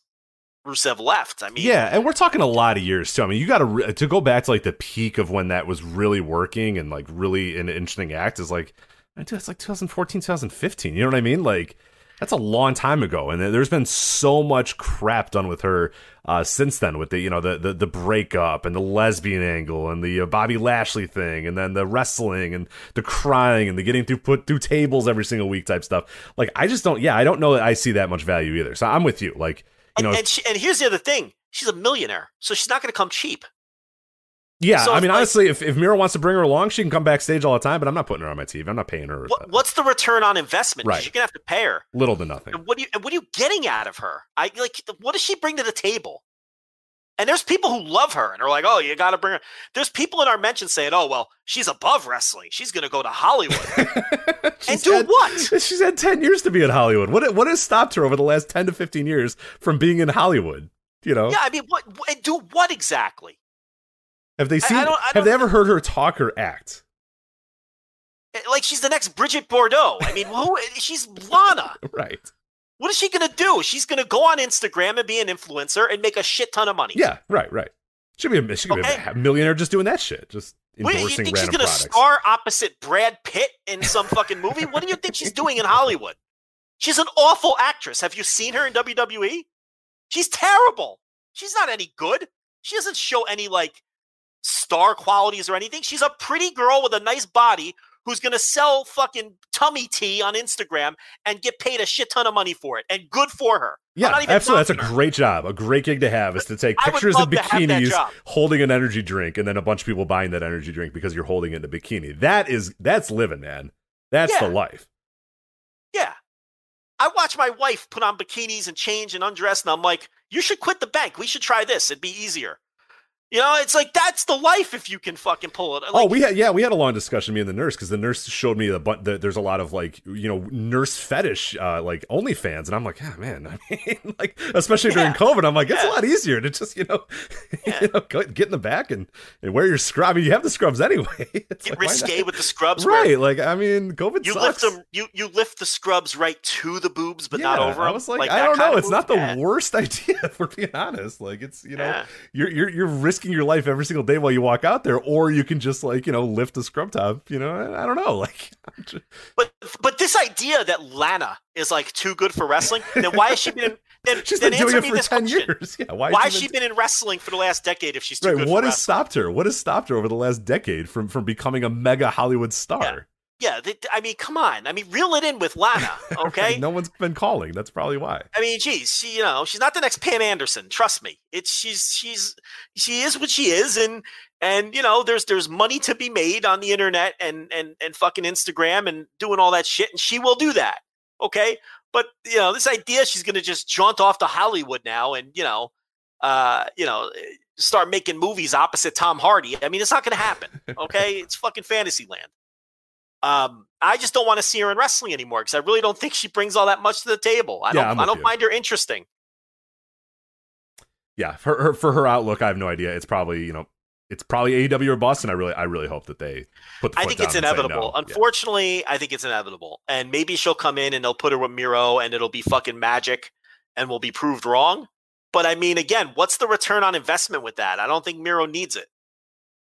Rusev left. I mean, yeah, and we're talking a lot of years too. I mean, you got to re- to go back to like the peak of when that was really working and like really an interesting act is like, dude, it's like 2014, 2015. You know what I mean? Like that's a long time ago, and there's been so much crap done with her uh, since then. With the you know the, the the breakup and the lesbian angle and the uh, Bobby Lashley thing, and then the wrestling and the crying and the getting through put through tables every single week type stuff. Like I just don't. Yeah, I don't know that I see that much value either. So I'm with you. Like you and, know, and, she, and here's the other thing: she's a millionaire, so she's not going to come cheap. Yeah, So I mean, like- honestly, if, if Miro wants to bring her along, she can come backstage all the time, but I'm not putting her on my TV. I'm not paying her What, what's the return on investment? Right. You're going to have to pay her. little to nothing. And what do you and what are you getting out of her? I like what does she bring to the table? And there's people who love her and are like, "Oh, you got to bring her." There's people in our mention saying, "Oh, well, she's above wrestling. She's going to go to Hollywood." and do had- what? She's had 10 years to be in Hollywood. What what has stopped her over the last 10 to 15 years from being in Hollywood? You know, Yeah, I mean, what, what and do what exactly? Have they I seen? don't- I have don't- they ever heard her talk or act? Eh, Like she's the next Brigitte Bardot. I mean, who? She's Lana. Right. What is she gonna do? She's gonna go on Instagram and be an influencer and make a shit ton of money. Yeah, right, right. She could be a, she could Okay. be a millionaire just doing that shit, just What, endorsing you think she's gonna products. star opposite Brad Pitt in some fucking movie? What do you think she's doing in Hollywood? She's an awful actress. Have you seen her in WWE? She's terrible. She's not any good. She doesn't show any like star qualities or anything. She's a pretty girl with a nice body who's gonna sell fucking tummy tea on Instagram and get paid a shit ton of money for it. And good for her. Yeah, not even absolutely. That's a her. great job. A great gig to have is to take pictures in love to have that bikinis holding an energy drink and then a bunch of people buying that energy drink because you're holding it in a bikini. That is that's living, man. That's Yeah. the life. Yeah. I watch my wife put on bikinis and change and undress, and I'm like, you should quit the bank. We should try this. It'd be easier. You know, it's like that's the life if you can fucking pull it. oh, we had yeah, we had a long discussion me and the nurse because the nurse showed me the, the there's a lot of like you know nurse fetish uh, like OnlyFans and I'm like, yeah, man. I mean, like especially during Yeah. COVID, I'm like, it's a lot easier to just you know, Yeah. you know get in the back and, and wear your scrub. I mean, you have the scrubs anyway. It's get like, risque with the scrubs. right? Like I mean, COVID You sucks. lift them. You you lift the scrubs right to the boobs, but not over. I was like, I don't know. It's not the? Worst idea, if we're being honest. Like, it's you know, Yeah. you're you're you're risking your life every single day while you walk out there, or you can just like you know lift a scrub top. You know, I, I don't know. Like, just- But but this idea that Lana is like too good for wrestling, then why has she been? In, then she's then been doing it for this ten question. years. Yeah, why? Why has she been in wrestling for the last decade if she's too Right. good What has wrestling? stopped her? What has stopped her over the last decade from from becoming a mega Hollywood star? Yeah, they, I mean, come on. I mean, reel it in with Lana, okay? No one's been calling. That's probably why. I mean, geez, she, you know, she's not the next Pam Anderson. Trust me. It's she's she's she is what she is, and and you know, there's there's money to be made on the internet and and and fucking Instagram and doing all that shit, and she will do that. Okay, but you know, this idea she's gonna just jaunt off to Hollywood now and you know, uh, you know, start making movies opposite Tom Hardy. I mean, it's not gonna happen. Okay, it's fucking fantasy land. Um, I just don't want to see her in wrestling anymore because I really don't think she brings all that much to the table. I Yeah, don't. I don't you. find her interesting. Yeah, for her for her outlook, I have no idea. It's probably you know, it's probably AEW or Boston. I really I really hope that they put. The I think it's inevitable. no. Yeah. Unfortunately, I think it's inevitable. And maybe she'll come in and they'll put her with Miro and it'll be fucking magic and we'll be proved wrong. But I mean, again, what's the return on investment with that? I don't think Miro needs it.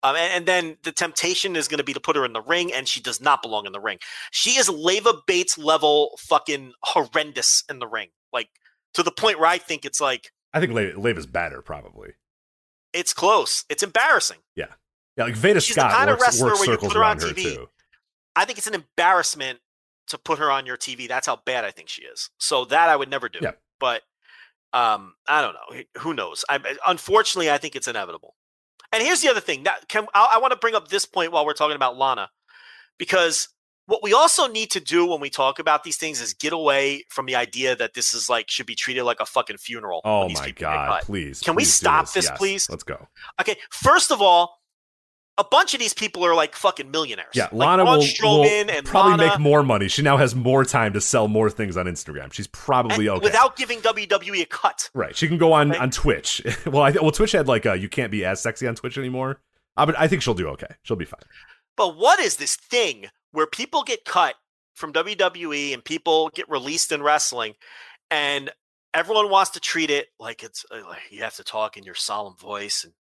Um, and, and then the temptation is going to be to put her in the ring, and she does not belong in the ring. She is Leva Bates level fucking horrendous in the ring, like to the point where I think it's like I think Le- Lev is better, probably. it's close. It's embarrassing. Yeah, yeah. like Veda She's the Scott kind of wrestler works where you put her on her TV. too. I think it's an embarrassment to put her on your TV. That's how bad I think she is. So that I would never do. Yeah. But um, I don't know. Who knows? I, unfortunately, I think it's inevitable. And here's the other thing. That can I, I want to bring up this point while we're talking about Lana, because what we also need to do when we talk about these things is get away from the idea that this is like should be treated like a fucking funeral. Oh my god! Please, Can we please do stop this, Yes, please? Let's go. Okay, first of all, a bunch of these people are like fucking millionaires. Yeah, like Lana will, Strowman will and probably Lana, make more money. She now has more time to sell more things on Instagram. She's probably and okay. without giving WWE a cut. right, she can go on Right. on Twitch. well, I well Twitch had like a you can't be as sexy on Twitch anymore. Uh, but I think she'll do okay. She'll be fine. But what is this thing where people get cut from WWE and people get released in wrestling, and everyone wants to treat it like it's uh, like you have to talk in your solemn voice and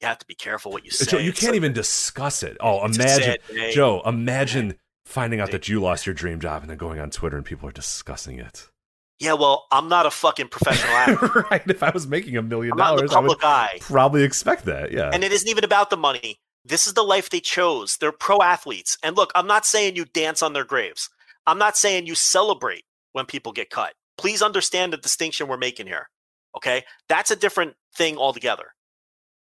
you have to be careful what you say. Joe, you It's can't like- even discuss it. Oh, imagine, day. Joe, imagine finding out that you lost your dream job and then going on Twitter and people are discussing it. Yeah, well, I'm not a fucking professional actor. right. If I was making a million I'm not the dollars, I would eye. probably expect that. Yeah. And it isn't even about the money. This is the life they chose. They're pro athletes. And look, I'm not saying you dance on their graves. I'm not saying you celebrate when people get cut. Please understand the distinction we're making here. Okay? That's a different thing altogether.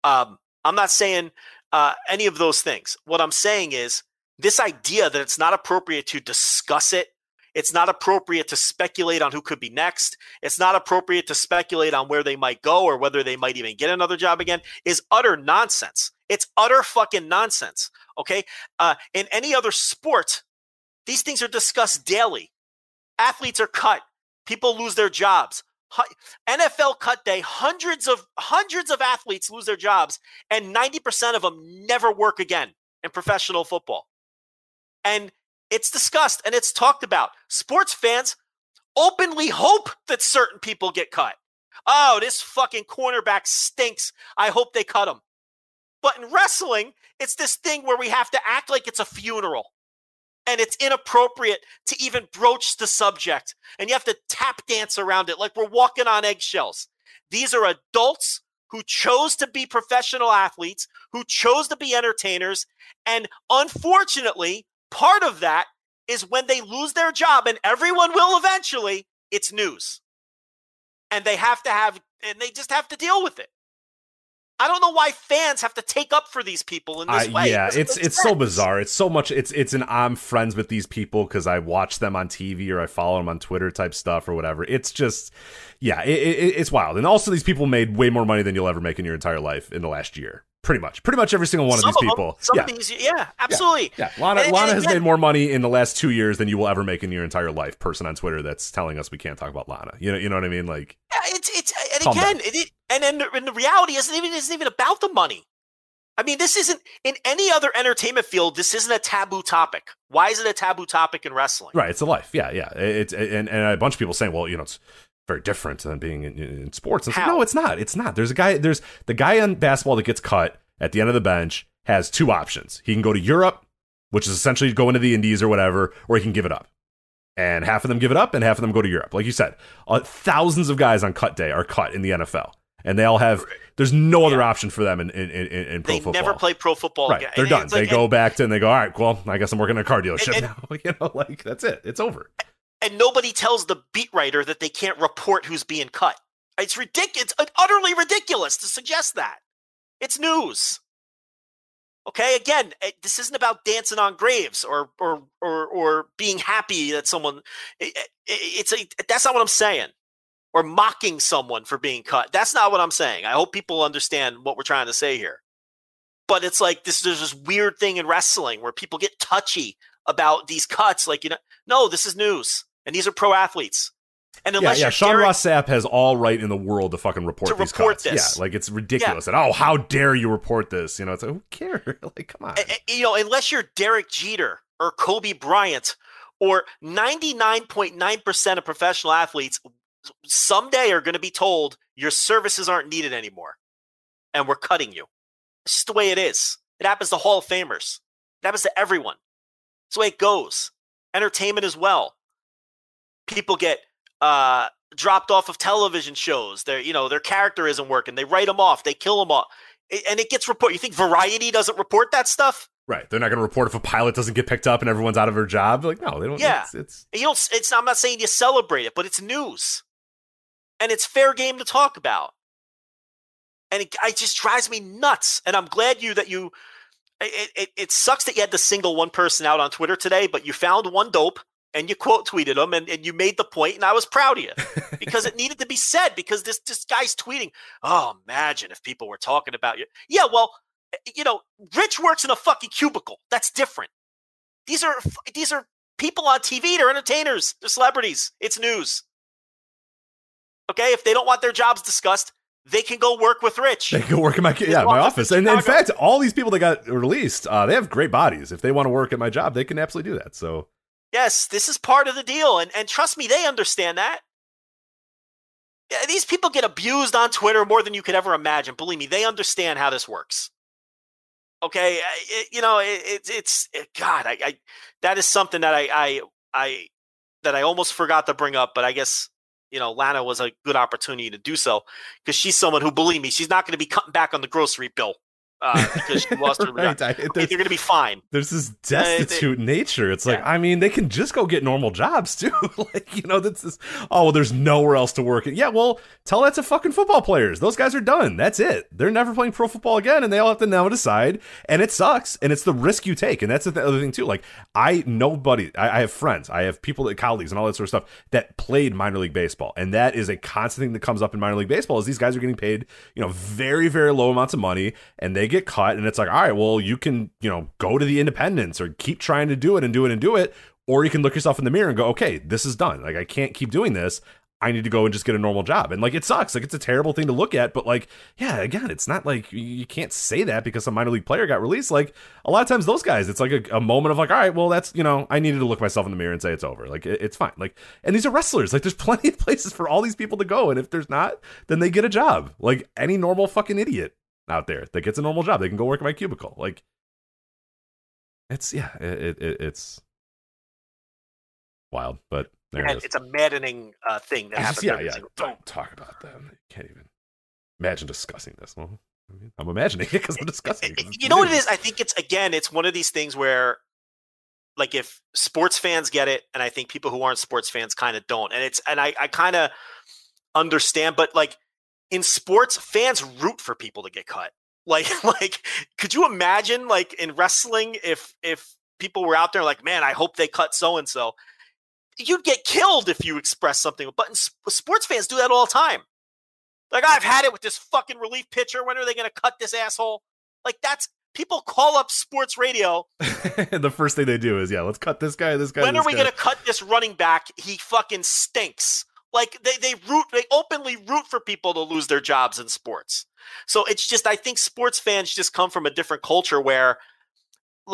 Um, I'm not saying uh, any of those things. What I'm saying is this idea that it's not appropriate to discuss it. It's not appropriate to speculate on who could be next. It's not appropriate to speculate on where they might go or whether they might even get another job again is utter nonsense. It's utter fucking nonsense. Okay. Uh, in any other sport, these things are discussed daily. Athletes are cut. People lose their jobs. NFL cut day, hundreds of hundreds of athletes lose their jobs, and 90% of them never work again in professional football. And it's discussed and it's talked about. Sports fans openly hope that certain people get cut. Oh, this fucking cornerback stinks. I hope they cut him. But in wrestling, it's this thing where we have to act like it's a funeral. And it's inappropriate to even broach the subject. And you have to tap dance around it like we're walking on eggshells. These are adults who chose to be professional athletes, who chose to be entertainers. And unfortunately, part of that is when they lose their job, and everyone will eventually, it's news. And they have to have, and they just have to deal with it. I don't know why fans have to take up for these people in this I- way. yeah, it's it's so bizarre. It's so much. It's it's an I'm friends with these people because I watch them on TV or I follow them on Twitter type stuff or whatever. It's just, yeah, it, it, it's wild. And also, these people made way more money than you'll ever make in your entire life in the last year. Pretty much, pretty much every single one Some of these them, people. yeah, of these, yeah, absolutely. yeah. Lana, And- Lana and has again- made more money in the last two years than you will ever make in your entire life. Person on Twitter that's telling us we can't talk about Lana. You know, you know what I mean? Like, Yeah, it's it's and again, it, it- and then the, and the reality isn't even isn't even about the money. I mean, this isn't in any other entertainment field. This isn't a taboo topic. Why is it a taboo topic in wrestling? Right, it's a life. Yeah, yeah. It's and and a bunch of people saying, well, you know, it's very different than being in, in sports. It's like, no, it's not. It's not. There's a guy. There's the guy on basketball that gets cut at the end of the bench has two options. He can go to Europe, which is essentially go into the Indies or whatever, or he can give it up. And half of them give it up, and half of them go to Europe. Like you said, uh, thousands of guys on cut day are cut in the NFL, and they all have. There's no other option for them in in, in, in pro They football. They never play pro football Right, again. they're And done. they like- go and, back to and they go. All right, well, I guess I'm working at a car dealership and- now. You know, like that's it. It's over. and nobody tells the beat writer that they can't report who's being cut. It's ridiculous. It's uh, utterly ridiculous to suggest that. It's news. Okay, again, eh, this isn't about dancing on graves or or or or being happy that someone. it- it- It's a that's not what I'm saying. Or mocking someone for being cut. That's not what I'm saying. I hope people understand what we're trying to say here. But it's like this. There's this weird thing in wrestling where people get touchy about these cuts. Like you know, no, this is news, and these are pro athletes. And Yeah, unless yeah. you're Sean Derek- Ross Sapp has all right in the world to fucking report To these report cuts. this. Yeah, like it's ridiculous. And oh, how dare you report this? You know, it's like who cares? like, come on. You know, unless you're Derek Jeter or Kobe Bryant or 99.9% of professional athletes someday are going to be told your services aren't needed anymore and we're cutting you. It's just the way it is. It happens to Hall of Famers. It happens to everyone. It's the way it goes. Entertainment as well. People get uh, dropped off of television shows. Their, you know, their character isn't working. They write them off. They kill them off. It- and it gets reported. You think Variety doesn't report that stuff? right. They're not going to report if a pilot doesn't get picked up and everyone's out of their job. Like, no, they don't. Yeah. It's, it's you don't. It's. I'm not saying you celebrate it, but it's news, and it's fair game to talk about. And it, it just drives me nuts. And I'm glad you that you. It, it it sucks that you had to single one person out on Twitter today, but you found one dope and you quote tweeted them and, and you made the point, and I was proud of you because it needed to be said. Because this this guy's tweeting, oh, imagine if people were talking about you. Yeah, well, eh, you know, Rich works in a fucking cubicle. That's different. These are these are people on TV. They're entertainers. They're celebrities. It's news. Okay, if they don't want their jobs discussed, they can go work with Rich. they can go work in my yeah my office. And in fact, all these people that got released, uh, they have great bodies. If they want to work at my job, they can absolutely do that. So Yes, this is part of the deal, and and trust me, they understand that. Yeah, these people get abused on Twitter more than you could ever imagine. Believe me, they understand how this works. Okay, it, you know, it, it's it's God, I, I that is something that I I I that I almost forgot to bring up, but I guess you know Lana was a good opportunity to do so because she's someone who, believe me, she's not going to be cutting back on the grocery bill uh, because she lost her. Right, I- Okay, they're going to be fine. there's this they- destitute nature. It's like, I mean, they can just go get normal jobs too. like, you know, that's this, oh, well, there's nowhere else to work. Yeah, well, tell that to fucking football players. Those guys are done. That's it. They're never playing pro football again, and they all have to now decide. And it sucks, and it's the risk you take. And that's the other thing too. Like, I nobody, I, I have friends, I have people that colleagues and all that sort of stuff that played minor league baseball, and that is a constant thing that comes up in minor league baseball. Is these guys are getting paid, you know, very very low amounts of money, and they get cut, and it's like, all right, well, you can, you know, go to the independents or keep trying to do it and do it and do it, or you can look yourself in the mirror and go, okay, this is done. Like I can't keep doing this. I need to go and just get a normal job. And like it sucks. Like it's a terrible thing to look at, but like, yeah, again, it's not like you can't say that because some minor league player got released. Like a lot of times those guys, it's like a, a moment of like, all right, well, that's, you know, I needed to look myself in the mirror and say it's over. Like it, it's fine. Like, and these are wrestlers. Like there's plenty of places for all these people to go. And if there's not, then they get a job. Like any normal fucking idiot out there that gets a normal job, they can go work in my cubicle. Like it's, yeah, it, it it's wild, but there it is. it's a maddening uh, thing that happens. yeah, yeah. Don't talk about them. You can't even imagine discussing this. Well, I mean, I'm imagining it because I'm discussing. it You know what it is? I think it's again, it's one of these things where, like, if sports fans get it, and I think people who aren't sports fans kind of don't, and it's and I I kind of understand, but like in sports, fans root for people to get cut. Like, like, could you imagine, like, in wrestling, if if people were out there like, man, I hope they cut so and so, you'd get killed if you express something. But sports fans do that all the time. Like, I've had it with this fucking relief pitcher. When are they going to cut this asshole? Like, that's people call up sports radio. the first thing they do is, yeah, let's cut this guy. This guy. when this are we going to cut this running back? He fucking stinks. Like they they root they openly root for people to lose their jobs in sports. So it's just I think sports fans just come from a different culture where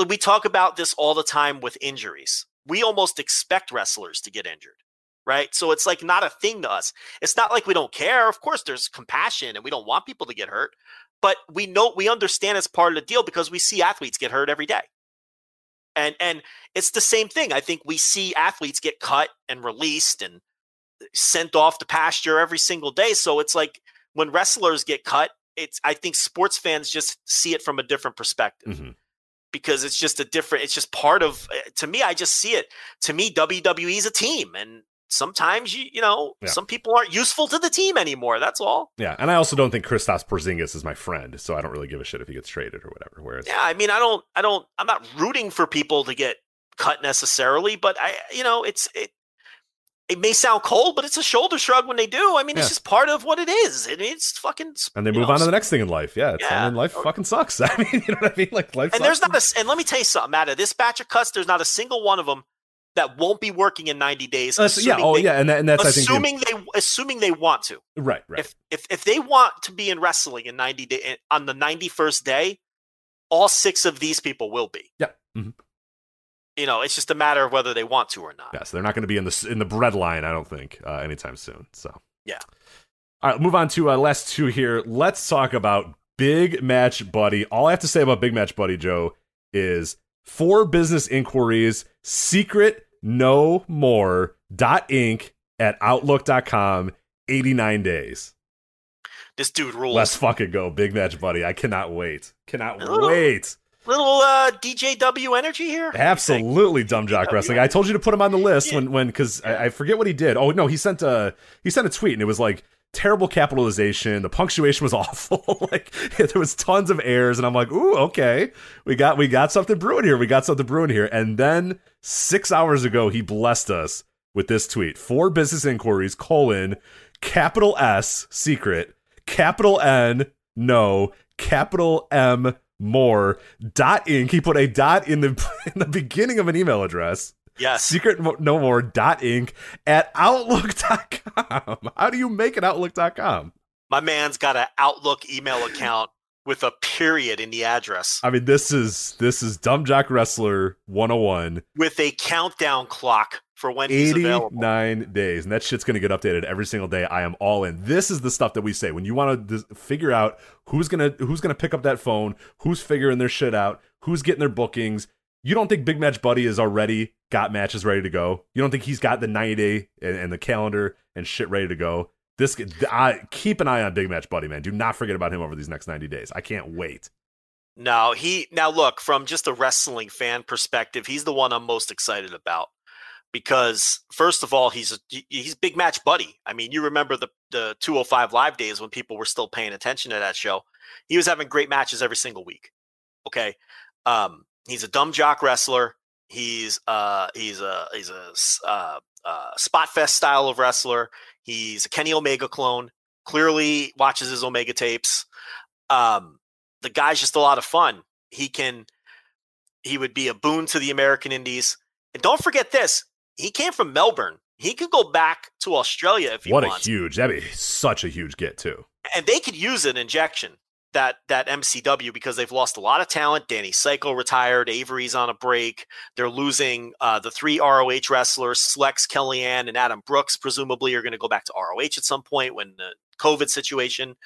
we talk about this all the time with injuries. We almost expect wrestlers to get injured, right? So it's like not a thing to us. It's not like we don't care. Of course, there's compassion and we don't want people to get hurt, but we know we understand it's part of the deal because we see athletes get hurt every day. And and it's the same thing. I think we see athletes get cut and released and sent off to pasture every single day. So it's like when wrestlers get cut, it's I think sports fans just see it from a different perspective Mhm. because it's just a different it's just part of eh, to me I just see it. To me WWE is a team and sometimes you you know, Yeah. some people aren't useful to the team anymore. That's all. Yeah, and I also don't think Kristaps Porzingis is my friend, so I don't really give a shit if he gets traded or whatever. Whereas, Yeah, I mean, I don't, I don't, I'm not rooting for people to get cut necessarily, but I, you know, it's it. It may sound cold, but it's a shoulder shrug when they do. I mean, Yeah. it's just part of what it is. I mean, it's fucking. and they move know, on to the next thing in life. Yeah, Yeah. Mean, life fucking sucks. I mean, you know what I mean? Like life. And sucks. there's not a. and let me tell you something, Matt. of This batch of cuts, there's not a single one of them that won't be working in 90 days. Uh, so- yeah. Oh, they- yeah, and that, and that's I think assuming they, assuming they want to. right, right. If if if they want to be in wrestling in 90 day on the 91st day, all six of these people will be. yeah. mhm. You know, it's just a matter of whether they want to or not. Yeah, so they're not going to be in the in the bread line, I don't think, uh, anytime soon. So Yeah. All right, move on to uh, last two here. Let's talk about Big Match Buddy. All I have to say about Big Match Buddy, Joe, is for business inquiries, secret no more dot inc at outlook.com, 89 days. This dude rules. Let's fucking go, Big Match Buddy. I cannot wait. Cannot wait. Little uh, DJW energy here. Absolutely, dumb jock wrestling. I told you to put him on the list when when because I, I forget what he did. Oh no, he sent a he sent a tweet and it was like terrible capitalization. The punctuation was awful. like there was tons of errors, and I'm like, ooh, okay, we got we got something brewing here. We got something brewing here. And then six hours ago, he blessed us with this tweet: four business inquiries colon capital S secret capital N no capital M more dot inc. He put a dot in the in the beginning of an email address. Yes. Secret no more dot inc at outlook.com. How do you make an outlook.com? My man's got an Outlook email account with a period in the address I mean, this is this is Dumb Jock Wrestler 101. with a countdown clock for when he's available. 89 days. And that shit's going to get updated every single day. I am all in. This is the stuff that we say when you want to figure out who's going to who's to pick up that phone, who's figuring their shit out, who's getting their bookings. You don't think Big Match Buddy is already got matches ready to go? You don't think he's got the 90 day and, and the calendar and shit ready to go? This I keep an eye on Big Match Buddy, man. Do not forget about him over these next 90 days. I can't wait. No, he now look from just a wrestling fan perspective, he's the one I'm most excited about because first of all, he's a, he- he's big match buddy. I mean, you remember the the 205 live days when people were still paying attention to that show. He was having great matches every single week. Okay, um, he's a dumb jock wrestler. He's uh he's a he's a uh, uh, spot fest style of wrestler. He's a Kenny Omega clone. Clearly watches his Omega tapes. Um, the guy's just a lot of fun. He can he would be a boon to the American Indies. And don't forget this, he came from Melbourne. He could go back to Australia if he wanted. what wants. a huge that'd be such a huge get too. and they could use an injection that that MCW because they've lost a lot of talent. Danny Psycho retired, Avery's on a break. They're losing uh, the three ROH wrestlers, Slex, Kellyanne, and Adam Brooks. Presumably, are going to go back to ROH at some point when the COVID situation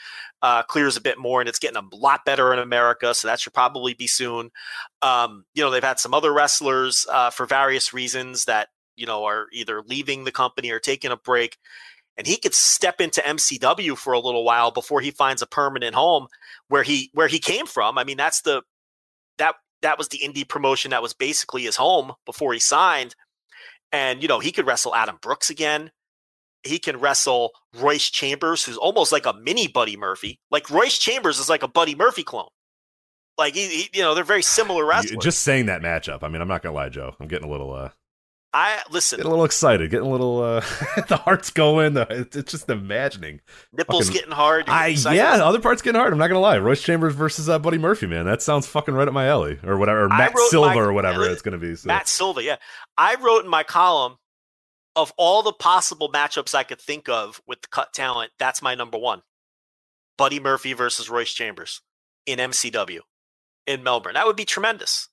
uh, clears a bit more, and it's getting a lot better in America. So that should probably be soon. Um, you know, they've had some other wrestlers uh, for various reasons that you know are either leaving the company or taking a break and he could step into MCW for a little while before he finds a permanent home where he where he came from. I mean, that's the that that was the indie promotion that was basically his home before he signed. And you know, he could wrestle Adam Brooks again. He can wrestle Royce Chambers, who's almost like a mini Buddy Murphy. Like Royce Chambers is like a Buddy Murphy clone. Like he, he you know, they're very similar wrestlers. Just saying that matchup. I mean, I'm not gonna lie, Joe. I'm getting a little uh I listen. getting a little excited, getting a little uh the heart's going. It's, just imagining. Nipples fucking- getting hard. I excited. yeah, the other part's getting hard. I'm not gonna lie. Royce Chambers versus uh, Buddy Murphy, man. That sounds fucking right up my alley, or whatever. Or Matt Silva, my- or whatever it's gonna be. So. Matt Silva, yeah. I wrote in my column of all the possible matchups I could think of with the cut talent, that's my number one. Buddy Murphy versus Royce Chambers in MCW in Melbourne. That would be tremendous.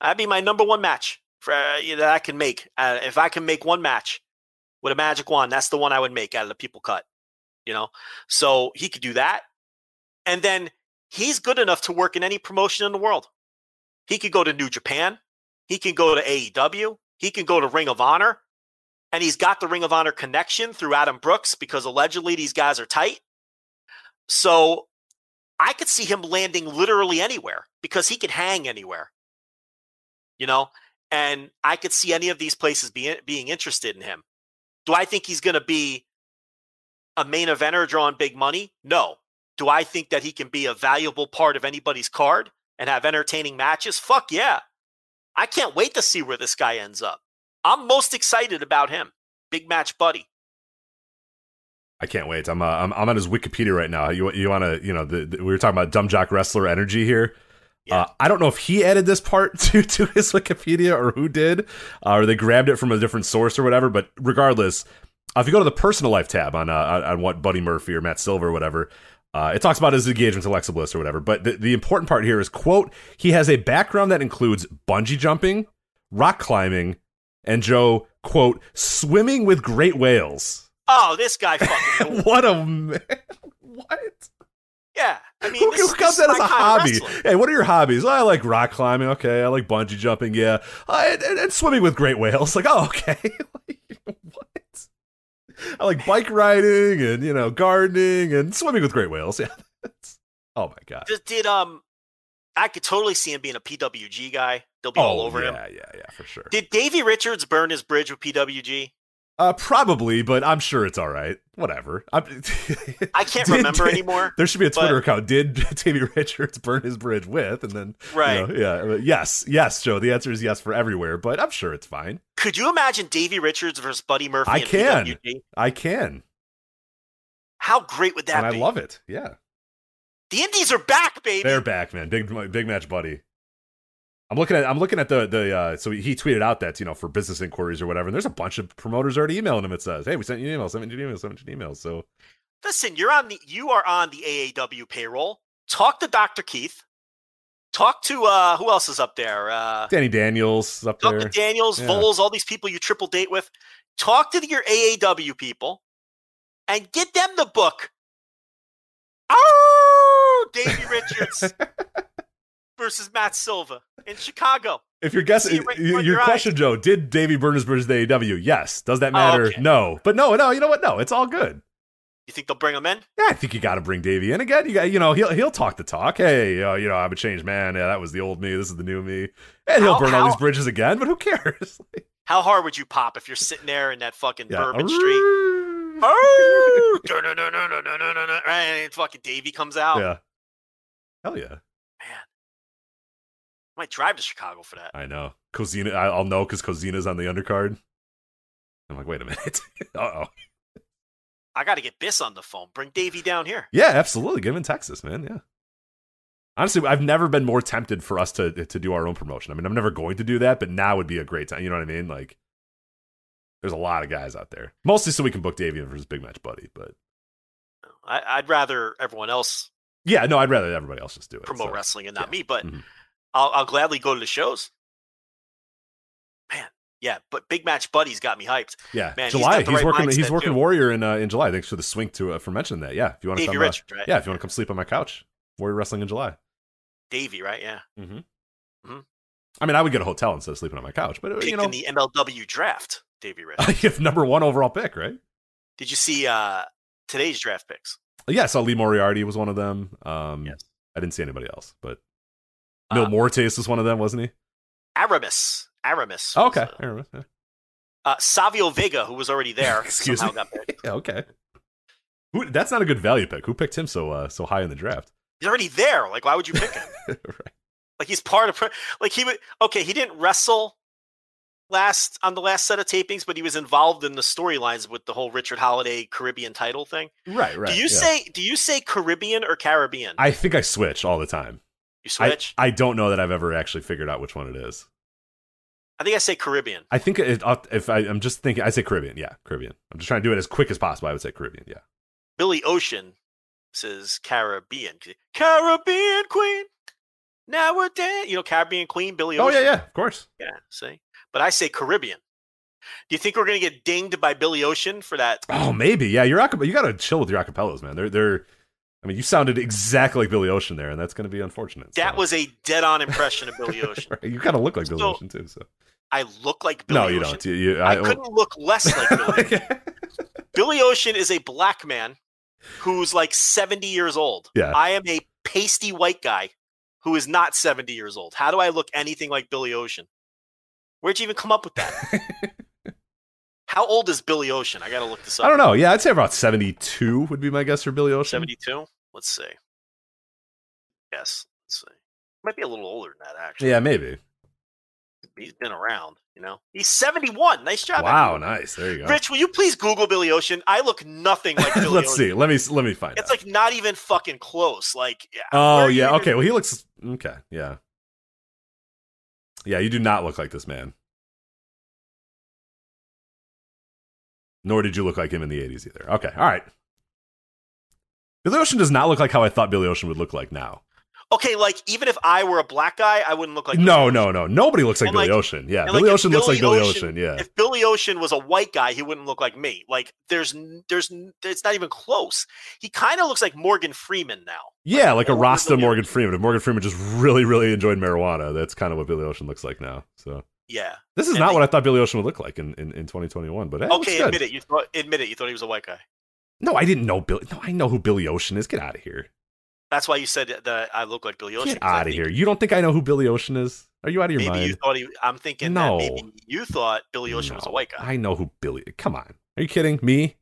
That'd be my number one match for uh, that I can make. Uh, if I can make one match with a magic wand, that's the one I would make out of the people cut. You know, so he could do that, and then he's good enough to work in any promotion in the world. He could go to New Japan. He can go to AEW. He can go to Ring of Honor. And he's got the Ring of Honor connection through Adam Brooks because allegedly these guys are tight. So I could see him landing literally anywhere because he could hang anywhere. You know, and I could see any of these places being being interested in him. Do I think he's going to be a main eventer drawing big money? No. Do I think that he can be a valuable part of anybody's card and have entertaining matches? Fuck yeah. I can't wait to see where this guy ends up. I'm most excited about him. Big match buddy. I can't wait. I'm uh, I'm I'm on his Wikipedia right now. You you want to you know the, the- we were talking about dumb jock wrestler energy here. Uh, I don't know if he added this part to to his Wikipedia or who did, uh, or they grabbed it from a different source or whatever. But regardless, uh, if you go to the personal life tab on uh, on on what Buddy Murphy or Matt Silva or whatever, uh, it talks about his engagement to Alexa Bliss or whatever. But the, the important part here is quote he has a background that includes bungee jumping, rock climbing, and Joe quote swimming with great whales. Oh, this guy fucking what a man. what? Yeah. I mean, Who, this, who comes that as a hobby? Hey, what are your hobbies? I like rock climbing. Okay, I like bungee jumping. Yeah, uh, and, and- and swimming with great whales. Like, oh, okay. Like, what? I like bike riding and you know gardening and swimming with great whales. Yeah. Oh my god. Did, did um, I could totally see him being a PWG guy. They'll be all oh over yeah, him. yeah, yeah, yeah, for sure. Did Davey Richards burn his bridge with PWG? Uh, probably, but I'm sure it's all right. Whatever. I'm, I can't Did- remember anymore. There should be a Twitter but- account. Did Davey Richards burn his bridge with? And then, you Right. know, yeah, uh, yes, yes, Joe. The answer is yes for everywhere, but I'm sure it's fine. Could you imagine Davey Richards versus Buddy Murphy? I can. PWG? I can, How great would that be? I love it. Yeah, the Indies are back, baby. they're back, man. Big, big match, buddy. I'm looking at, I'm looking at the the. Uh, so he tweeted out that you know for business inquiries or whatever, and there's a bunch of promoters already emailing him. It says, "Hey, we sent you an email, sent you an email, sent you an email." So Listen, you're on the you are on the AAW payroll. Talk to Dr. Keith. Talk to uh who else is up there? Uh Danny Daniels up talk there. to Daniels, Yeah. Voles, all these people you triple date with. Talk to your AAW people and get them the book. Oh, Davey Richards versus Matt Silva in Chicago. If you're guessing, right in y- front of your your question, Joe, did Davey burn his bridge to AEW? Yes. Does that matter? Oh, okay. No. But no, no. You know what? No, it's all good. You think they'll bring him in? Yeah, I think you got to bring Davey in again. You got, you know, he'll he'll talk the talk. Hey, uh, you know, I'm a changed man. Yeah, that was the old me. This is the new me. And he'll How- burn all these bridges again. But who cares? How hard would you pop if you're sitting there in that fucking Yeah. Bourbon Street? Oh, dun-dun-dun-dun-dun-dun-dun-dun, right, and fucking Davey comes out. Yeah. Hell yeah. I might drive to Chicago for that. I know. Cozina, I'll know because Cozina's on the undercard. I'm like, wait a minute. uh oh. I got to get Biss on the phone. Bring Davey down here. Yeah, absolutely. Give him Texas, man. Yeah. Honestly, I've never been more tempted for us to to do our own promotion. I mean, I'm never going to do that, but now would be a great time. You know what I mean? Like, There's a lot of guys out there, mostly so we can book Davian for his big match buddy. But I, I'd rather everyone else yeah, no, I'd rather everybody else just do it. promote so. wrestling and not yeah. me, but Mhm. I'll, I'll gladly go to the shows. Man, yeah, but Big Match Buddy's got me hyped. Yeah, Man, he's July. the He's, right working. He's working too. Warrior in uh, in July. Thanks for the swing to uh, for mentioning that. Yeah, if you want to come, uh, Richards, right? yeah, if you want to come sleep on my couch, Warrior Wrestling in July. Davey, right? Yeah. Mm-hmm. Mm-hmm. I mean, I would get a hotel instead of sleeping on my couch, but uh, Picked you know, in the MLW draft, Davey Rich. you have number one overall pick, right? Did you see uh, today's draft picks? Yeah, I saw Lee Moriarty was one of them. Um, Yes. I didn't see anybody else, but Mil Uh, Mortis was one of them, wasn't he? Aramis. Aramis. Oh, okay, uh, I remember. Yeah. Uh, Savio Vega, who was already there, Excuse me. got. Yeah, okay. Who, that's not a good value pick. Who picked him so uh, so high in the draft? He's already there. Like, why would you pick him? right. like, he's part of. Like, he would. Okay, he didn't wrestle last on the last set of tapings, but he was involved in the storylines with the whole Richard Holliday Caribbean title thing. Right, right. do you yeah. say do you say Caribbean or Caribbean? I think I switch all the time. You I, switch. I don't know that I've ever actually figured out which one it is. I, think I say Caribbean. I think it, if I, I'm just thinking, I say Caribbean. Yeah, Caribbean. I'm just trying to do it as quick as possible. I would say Caribbean. Yeah. Billy Ocean says Caribbean. Caribbean Queen. Now we're dead. You know, Caribbean Queen, Billy Oh Ocean. yeah, yeah. Of course. Yeah, see? But I say Caribbean. Do you think we're going to get dinged by Billy Ocean for that? Oh, maybe. Yeah, your acap- you got to chill with your acapellas, man. They're they're. I mean, you sounded exactly like Billy Ocean there, and that's going to be unfortunate. That so. was a dead on impression of Billy Ocean. you kind of look like Billy So- Ocean too. So I look like Billy Ocean. no, you Ocean. don't. You, you, I, I, couldn't look less like Billy. Billy Ocean is a black man who's like 70 years old. Yeah. I am a pasty white guy who is not 70 years old. How do I look anything like Billy Ocean? Where'd you even come up with that? How old is Billy Ocean? I got to look this up. I don't know. Yeah, I'd say about 72 would be my guess for Billy Ocean. 72? Let's see. Yes. Let's see. Might be a little older than that, actually. Yeah, maybe. He's been around, you know? He's 71. Nice job. Wow, nice. There you go. Rich, will you please Google Billy Ocean? I look nothing like Billy Let's Ocean. see. Let me let me find It's out. like not even fucking close. Like, oh where are you yeah. even- Okay. Well, he looks okay. Yeah. Yeah, you do not look like this man. Nor did you look like him in the 80s either. Okay. All right. Billy Ocean does not look like how I thought Billy Ocean would look like now. Okay, like even if I were a black guy, I wouldn't look like no, Billy no, Ocean. no. Nobody looks like And, Billy like- Ocean. Yeah. Billy like, Ocean looks like Billy Billy Ocean- Ocean. Yeah. If Billy Ocean was a white guy, he wouldn't look like me. Like there's there's it's not even close. He kind of looks like Morgan Freeman now. Yeah, like a Rasta Billy Morgan. Freeman. If Morgan Freeman just really, really enjoyed marijuana, that's kind of what Billy Ocean looks like now. So Yeah. this is And not they- what I thought Billy Ocean would look like in, in, in 2021. But hey, Okay, admit it. You thought admit it. You thought he was a white guy. No, I didn't know Billy. No, I know who Billy Ocean is. Get out of here. That's why you said that I look like Billy Ocean. Get out of here. You don't think I know who Billy Ocean is? Are you out of your Maybe mind? you thought he. I'm thinking No. that maybe you thought Billy Ocean was a white guy. I know who Billy. Come on. Are you kidding me?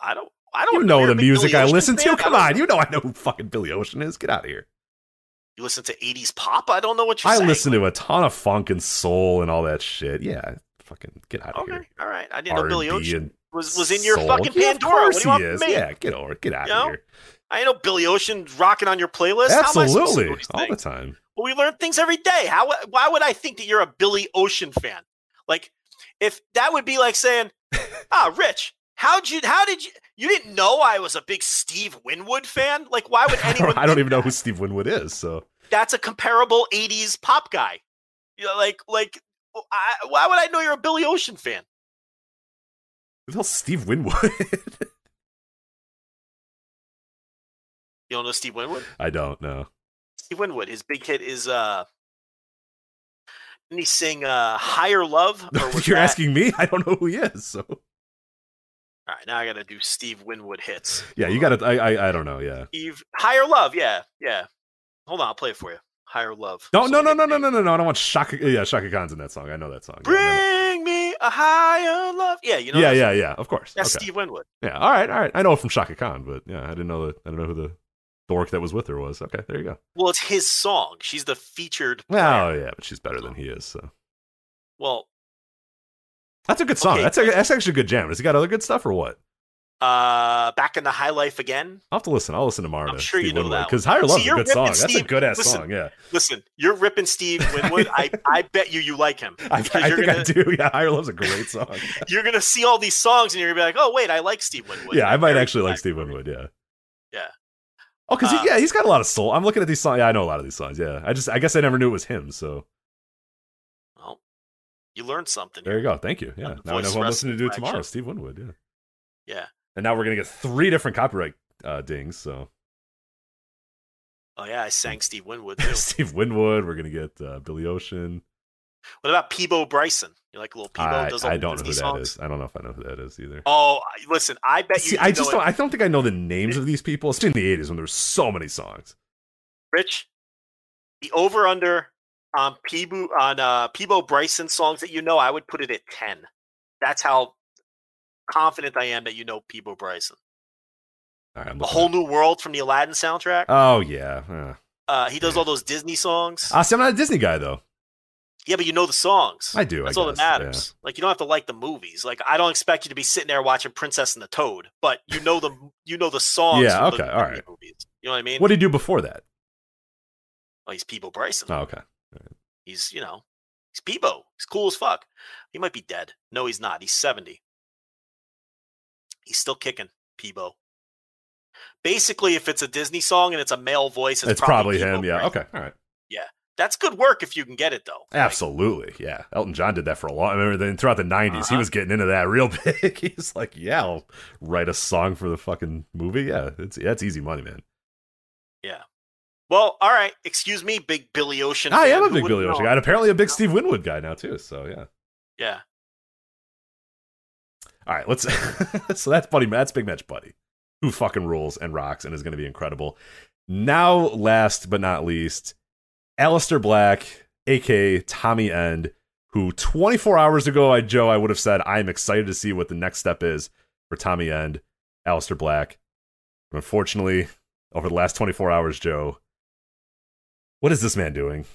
I don't. I don't You know you're the music I listen to. fan? Come on. know. You know I know who fucking Billy Ocean is. Get out of here. You listen to 80s pop? I don't know what you're saying. I saying. listen to a ton of funk and soul and all that shit. Yeah. Fucking get out of here. Okay, here. all right. I didn't know Billy R&B Ocean was was in your soul. fucking Yeah, Pandora. What do you want from is. me? Yeah, get over. Get out You of know? here. I know Billy Ocean rocking on your playlist. How am I to know Absolutely. All the time. Well, we learn things every day. How? Why would I think that you're a Billy Ocean fan? Like, if that would be like saying, "Ah, Rich, how'd you? How did you? You didn't know I was a big Steve Winwood fan? Like, why would I anyone? don't, I don't even know who Steve Winwood is. So That's a comparable '80s pop guy. You know, like, like, I, why would I know you're a Billy Ocean fan? Who the hell's Steve Winwood? You don't know Steve Winwood? I don't know. Steve Winwood. His big hit is uh. Didn't he sing uh, "Higher Love"? Or You're that- asking me? I don't know who he is. So All right, now I got to do Steve Winwood hits. yeah, you got to. I, I I don't know. Yeah. Steve Higher Love. Yeah, yeah. Hold on, I'll play it for you. Higher Love. No, So no, no, no, no, no, no, no. I don't want Chaka. Yeah, Chaka Khan's in that song. I know that song. Yeah, a higher love. Yeah, you know. yeah, yeah, yeah. Of course. That's okay. Steve Winwood. Yeah. All right, all right. I know from Chaka Khan, but yeah, I didn't know that. I don't know who the dork that was with her was. Okay, there you go. Well, it's his song. She's the featured. Well, player. yeah, but she's better than he is. So Well, that's a good song. Okay, That's a, that's actually a good jam. Has he got other good stuff or what? Uh, back in the high life again. I'll have to listen. I'll listen tomorrow. I'm to sure you Steve know Winwood, that because. Higher See, Love's a good song. That's a good ass listen, song. Yeah, Listen, you're ripping Steve Winwood. I, I bet you you like him. I, I think gonna, I do. Yeah, Higher Love's a great song. You're gonna see all these songs and you're gonna be like, oh wait, I like Steve Winwood. yeah, I might very actually like. Steve Winwood. Yeah. Yeah. Oh, because Uh, he, yeah, he's got a lot of soul. I'm looking at these songs. Yeah, I know a lot of these songs. Yeah, I just, I guess I never knew it was him. So Well, you learned something. there you go. Thank you. Yeah, now I know who I'm listening to do tomorrow. Steve Winwood. Yeah. Yeah. And now we're gonna get three different copyright uh, dings. So Oh yeah, I sang Steve Winwood too. Steve Winwood. We're gonna get uh, Billy Ocean. what about Peabo Bryson? You like little Peabo? I, does I don't know who that songs? is. I don't know if I know who that is either. Oh, listen, I bet you. See, you I just don't. it. I don't think I know the names of these people. Especially in the '80s when there were so many songs. Rich, the over under on Peabo on uh, Peabo Bryson songs that you know, I would put it at ten. That's how confident I am that you know Peabo Bryson. All right, A whole at- new world from the Aladdin soundtrack. Oh yeah. Uh, Uh, he does all those Disney songs. Ah, see, I'm not a Disney guy though. yeah, but you know the songs. I do. That's I all that guess, matters. Like you don't have to like the movies. Like I don't expect you to be sitting there watching Princess and the Toad, but you know the you know the songs. Yeah, from okay, all Disney. Movies. You know what I mean? What did he do before that? Oh, he's Peabo Bryson. Oh, okay. He's you know he's Peabo. He's cool as fuck. He might be dead. No, he's not. He's seventy. He's still kicking. Peabo. Basically, if it's a Disney song and it's a male voice, it's, It's, probably, Peabo him. Yeah. Bryson. Okay. All right. Yeah. That's good work if you can get it though. Like, Absolutely. Yeah. Elton John did that for a long. I remember then throughout the '90s, he Uh-huh. was getting into that real big. He's like, "Yeah, I'll write a song for the fucking movie." Yeah, it's yeah, it's easy money, man. Yeah. Well, all right. Excuse me, big Billy Ocean. I fan. am a big Billy Ocean known? guy, and apparently a big Steve Winwood guy now too. So yeah. Yeah. All right, let's. so that's Buddy. That's Big Match Buddy, who fucking rules and rocks and is going to be incredible. Now, last but not least, Aleister Black, aka Tommy End, who 24 hours ago, I Joe, I would have said I'm excited to see what the next step is for Tommy End, Aleister Black. Unfortunately, over the last 24 hours, Joe, what is this man doing?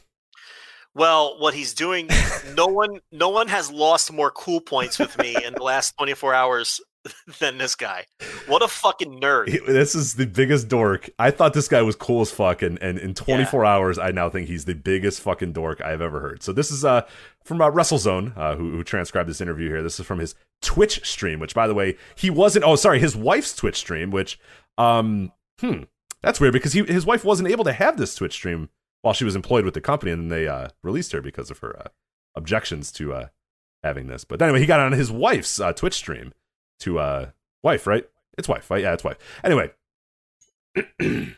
Well, what he's doing, no one, no one has lost more cool points with me in the last 24 hours than this guy. What a fucking nerd! This is the biggest dork. I thought this guy was cool as fuck, and, and in 24 hours, I now think he's the biggest fucking dork I've ever heard. So this is uh from uh, WrestleZone, uh, who, who transcribed this interview here. This is from his Twitch stream, which, by the way, he wasn't. Oh, sorry, his wife's Twitch stream, which, um, hmm, that's weird because he his wife wasn't able to have this Twitch stream while she was employed with the company, and then they uh, released her because of her uh, objections to uh, having this. But anyway, he got on his wife's uh, Twitch stream to uh, wife, right? It's wife, right? Yeah, it's wife. Anyway.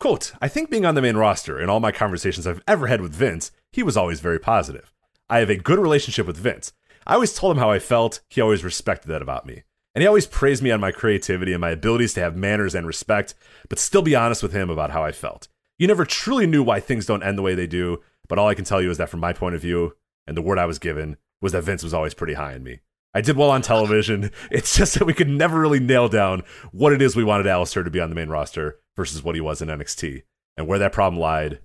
Quote, I think being on the main roster in all my conversations I've ever had with Vince, he was always very positive. I have a good relationship with Vince. I always told him how I felt. He always respected that about me. And he always praised me on my creativity and my abilities to have manners and respect, but still be honest with him about how I felt. You never truly knew why things don't end the way they do, but all I can tell you is that from my point of view, and the word I was given, was that Vince was always pretty high on me. I did well on television. It's just that we could never really nail down what it is we wanted Aleister to be on the main roster versus what he was in NXT. And where that problem lied,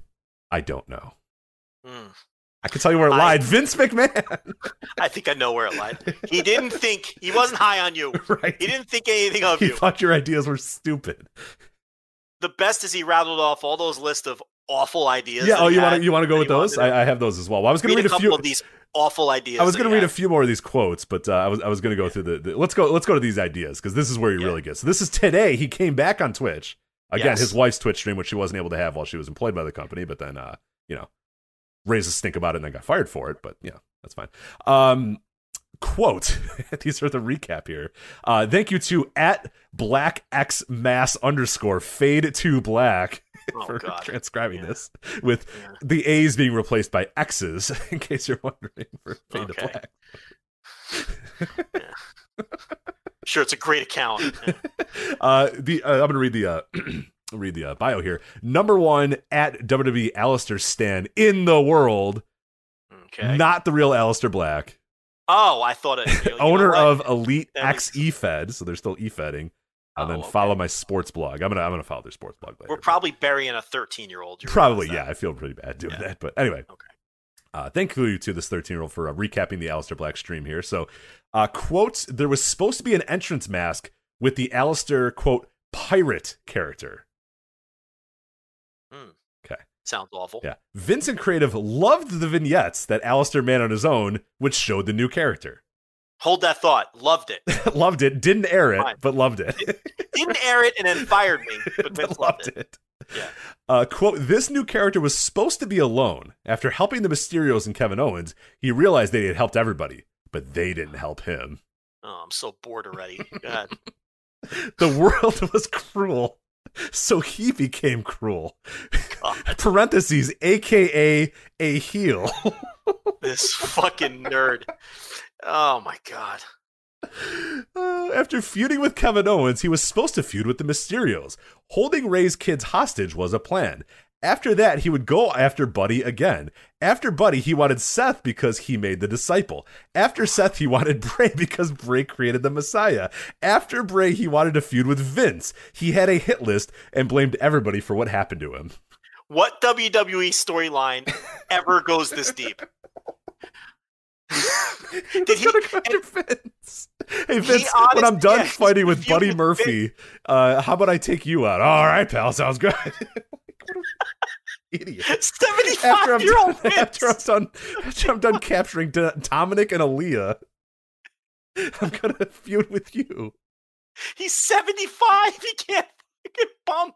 I don't know. Hmm. I can tell you where it I- lied. Vince McMahon. I think I know where it lied. He didn't think he wasn't high on you. right. He didn't think anything of He you. thought your ideas were stupid. The best is he rattled off all those list of awful ideas. yeah. Oh, you want to you want to go with those? I, I have those as well. well I was going to read a few. of these awful ideas. I was going to read a few more of these quotes, but uh, I was I was going to go through the, the. Let's go. Let's go to these ideas because this is where he Yeah. really gets. So this is today. He came back on Twitch again. Yes. His wife's Twitch stream, which she wasn't able to have while she was employed by the company, but then uh, you know, raised a stink about it and then got fired for it. But yeah, that's fine. Um, quote. these are the recap here. Uh, thank you to at black x mass underscore fade to black. Oh, for God. transcribing Yeah. this with Yeah. the A's being replaced by X's, in case you're wondering for fade to Okay. black. Sure, it's a great account. Uh, the uh, I'm gonna read the uh, read the uh, bio here. Number one at WWE Aleister Stan in the world, Okay. not the real Aleister Black, oh, I thought it. you know owner of Elite X eFed, so they're still eFedding. And Oh, then okay. follow my sports blog. I'm gonna I'm gonna follow their sports blog later. We're probably burying a 13 year old. Probably, yeah. I feel pretty bad doing Yeah. that, but anyway. Okay. Uh, thank you to this 13 year old for uh, recapping the Aleister Black stream here. So, uh, quote: There was supposed to be an entrance mask with the Aleister quote pirate character. Hmm. Sounds awful. Yeah. Vincent Creative loved the vignettes that Aleister made on his own, which showed the new character. Hold that thought. Loved it. loved it. Didn't air it, Fine. but loved it. Didn't air it and then fired me, but Vince loved it. Yeah. Uh, quote, this new character was supposed to be alone. After helping the Mysterios and Kevin Owens, he realized they had helped everybody, but they didn't help him. Oh, I'm so bored already. Go ahead. The world was cruel, so he became cruel. Parentheses, aka a heel. This fucking nerd. Oh my god. Uh, after feuding with Kevin Owens, he was supposed to feud with the Mysterios. Holding Rey's kids hostage was a plan. After that, he would go after Buddy again. After Buddy, he wanted Seth because he made the disciple. After Seth, he wanted Bray because Bray created the Messiah. After Bray, he wanted to feud with Vince. He had a hit list and blamed everybody for what happened to him. What WWE storyline ever goes this deep? Did he? Gonna go after Vince. Hey Vince, when honest- I'm done yeah, fighting with Buddy Murphy, uh, how about I take you out? All right, pal, sounds good. Idiot. after 75 I'm year old after I'm done, after I'm done capturing D- Dominik and Aaliyah, I'm gonna feud with you. He's 75. He can't fucking bump.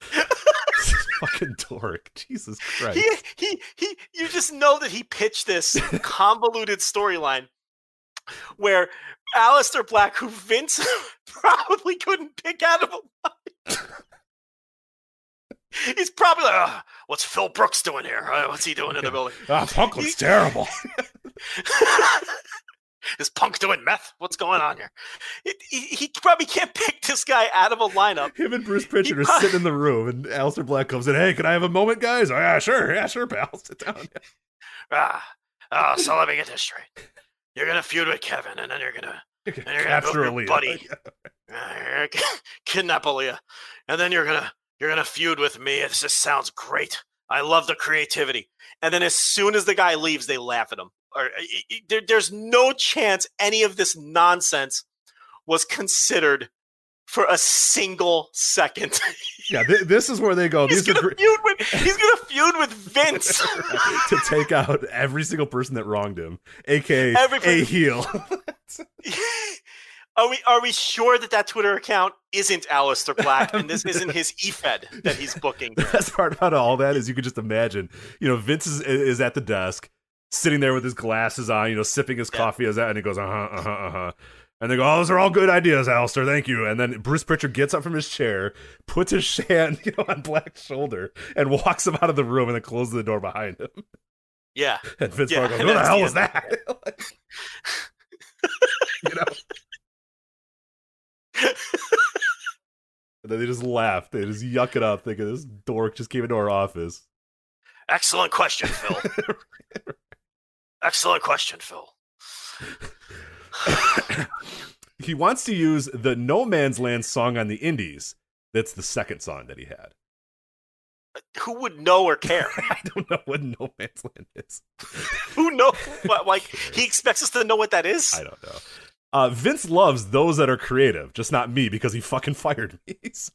Fucking dork. Jesus Christ. He, he, he, you just know that he pitched this convoluted storyline where Aleister Black, who Vince probably couldn't pick out of a line. He's probably like, "Ah, what's Phil Brooks doing here? Uh, What's he doing in the building? Ah, Punk looks terrible. Is Punk doing meth? What's going on here? It, he, he probably can't pick this guy out of a lineup. Him and Bruce Pritchard are sitting in the room, and Aleister Black comes in. Hey, can I have a moment, guys? Oh, yeah, sure. Yeah, sure, pal. Sit down. Ah, ah, so let me get this straight. You're gonna feud with Kevin, and then you're gonna and you're gonna Capture Aaliyah. buddy, uh, you're gonna kidnap Aaliyah, and then you're gonna you're gonna feud with me. This just sounds great. I love the creativity. And then as soon as the guy leaves, they laugh at him. Or uh, there, there's no chance any of this nonsense was considered for a single second. Yeah, th- this is where they go. he's gonna gr- feud with he's gonna feud with Vince. to take out every single person that wronged him, aka Every a heel. Are we are we sure that that Twitter account isn't Aleister Black and this isn't his EFED that he's booking? the best part about all that is you could just imagine, you know, Vince is, is at the desk, sitting there with his glasses on, you know, sipping his Yeah. coffee as that, and he goes, uh huh, uh huh, uh huh. And they go, oh, those are all good ideas, Aleister. Thank you. And then Bruce Pritchard gets up from his chair, puts his hand, you know, on Black's shoulder, and walks him out of the room, and then closes the door behind him. Yeah. And Vince Yeah, goes, "What the hell was that?" you know. And then they just laugh. They just yuck it up, thinking this dork just came into our office. Excellent question, Phil. Excellent question, Phil. he wants to use the No Man's Land song on the Indies. That's the second song that he had. Uh, who would know or care? I don't know what No Man's Land is. Who knows? What, like he expects us to know what that is? I don't know. Uh, Vince loves those that are creative, just not me because he fucking fired me. So,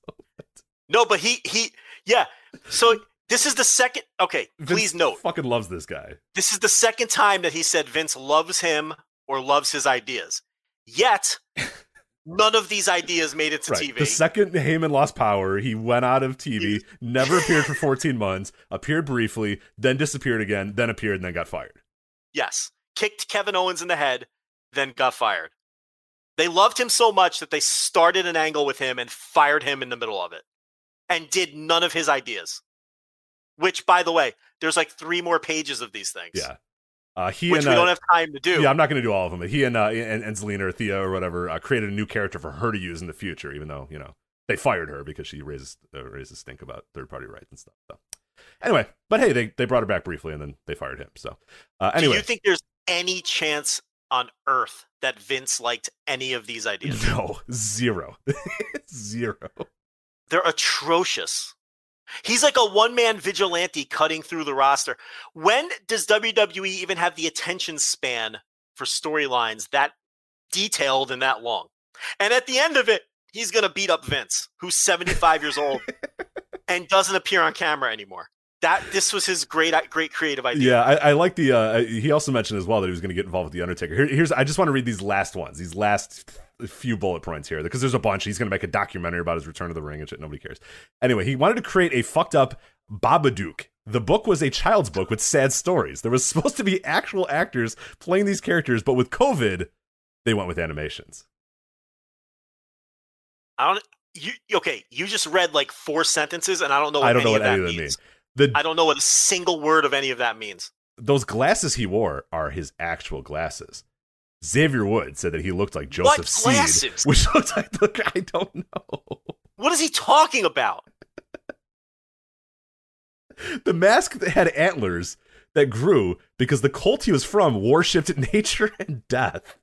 No, but he he yeah. So this is the second. Okay, Vince please note fucking loves this guy. this is the second time that he said Vince loves him or loves his ideas. Yet none of these ideas made it to Right. TV. The second Heyman lost power, he went out of TV, never appeared for 14 months, appeared briefly, then disappeared again, then appeared, and then got fired. Yes. Kicked Kevin Owens in the head, then got fired. They loved him so much that they started an angle with him and fired him in the middle of it and did none of his ideas. Which, by the way, there's like three more pages of these things. Yeah. Uh, he Which and, we uh, don't have time to do. Yeah, I'm not going to do all of them. But he and uh, and, and Zelina or Thea or whatever uh, created a new character for her to use in the future, even though you know they fired her because she raises uh, raises stink about third party rights and stuff. So anyway, but hey, they they brought her back briefly and then they fired him. So uh, anyway, Do you think there's any chance on earth that Vince liked any of these ideas? no zero, zero. They're atrocious. He's like a one man vigilante cutting through the roster. When does WWE even have the attention span for storylines that detailed and that long. And at the end of it, he's going to beat up Vince, who's 75 years old and doesn't appear on camera anymore. That this was his great great creative idea. Yeah, I, I like the. Uh, he also mentioned as well that he was going to get involved with the Undertaker. Here, here's I just want to read these last ones, these last few bullet points here, because there's a bunch. He's going to make a documentary about his return to the ring and shit. Nobody cares. Anyway, he wanted to create a fucked up Babadook. The book was a child's book with sad stories. There was supposed to be actual actors playing these characters, but with COVID, they went with animations. I don't. You okay? You just read like four sentences, and I don't know. What I don't know what that any of them means. mean. The, I don't know what a single word of any of that means. those glasses he wore are his actual glasses. Xavier Wood said that he looked like Joseph Seed, glasses? which looks like look, I don't know. What is he talking about? The mask that had antlers that grew because the cult he was from worshipped nature and death.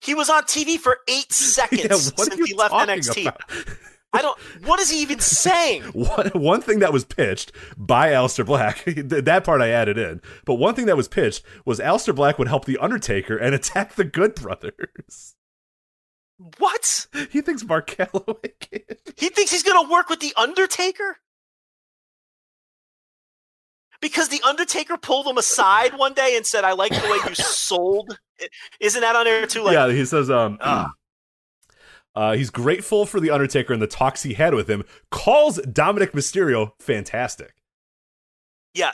He was on TV for eight seconds Yeah, what since he left NXT. I don't. What is he even saying? One, one thing that was pitched by Aleister Black, that part I added in, but one thing that was pitched was Aleister Black would help The Undertaker and attack the Good Brothers. What? He thinks Mark Calaway can. He thinks he's going to work with the Undertaker? Because the Undertaker pulled him aside one day and said, "I like the way you sold." Isn't that on air too? Like, yeah, he says, um. Uh, he's grateful for The Undertaker and the talks he had with him, calls Dominik Mysterio fantastic. yeah.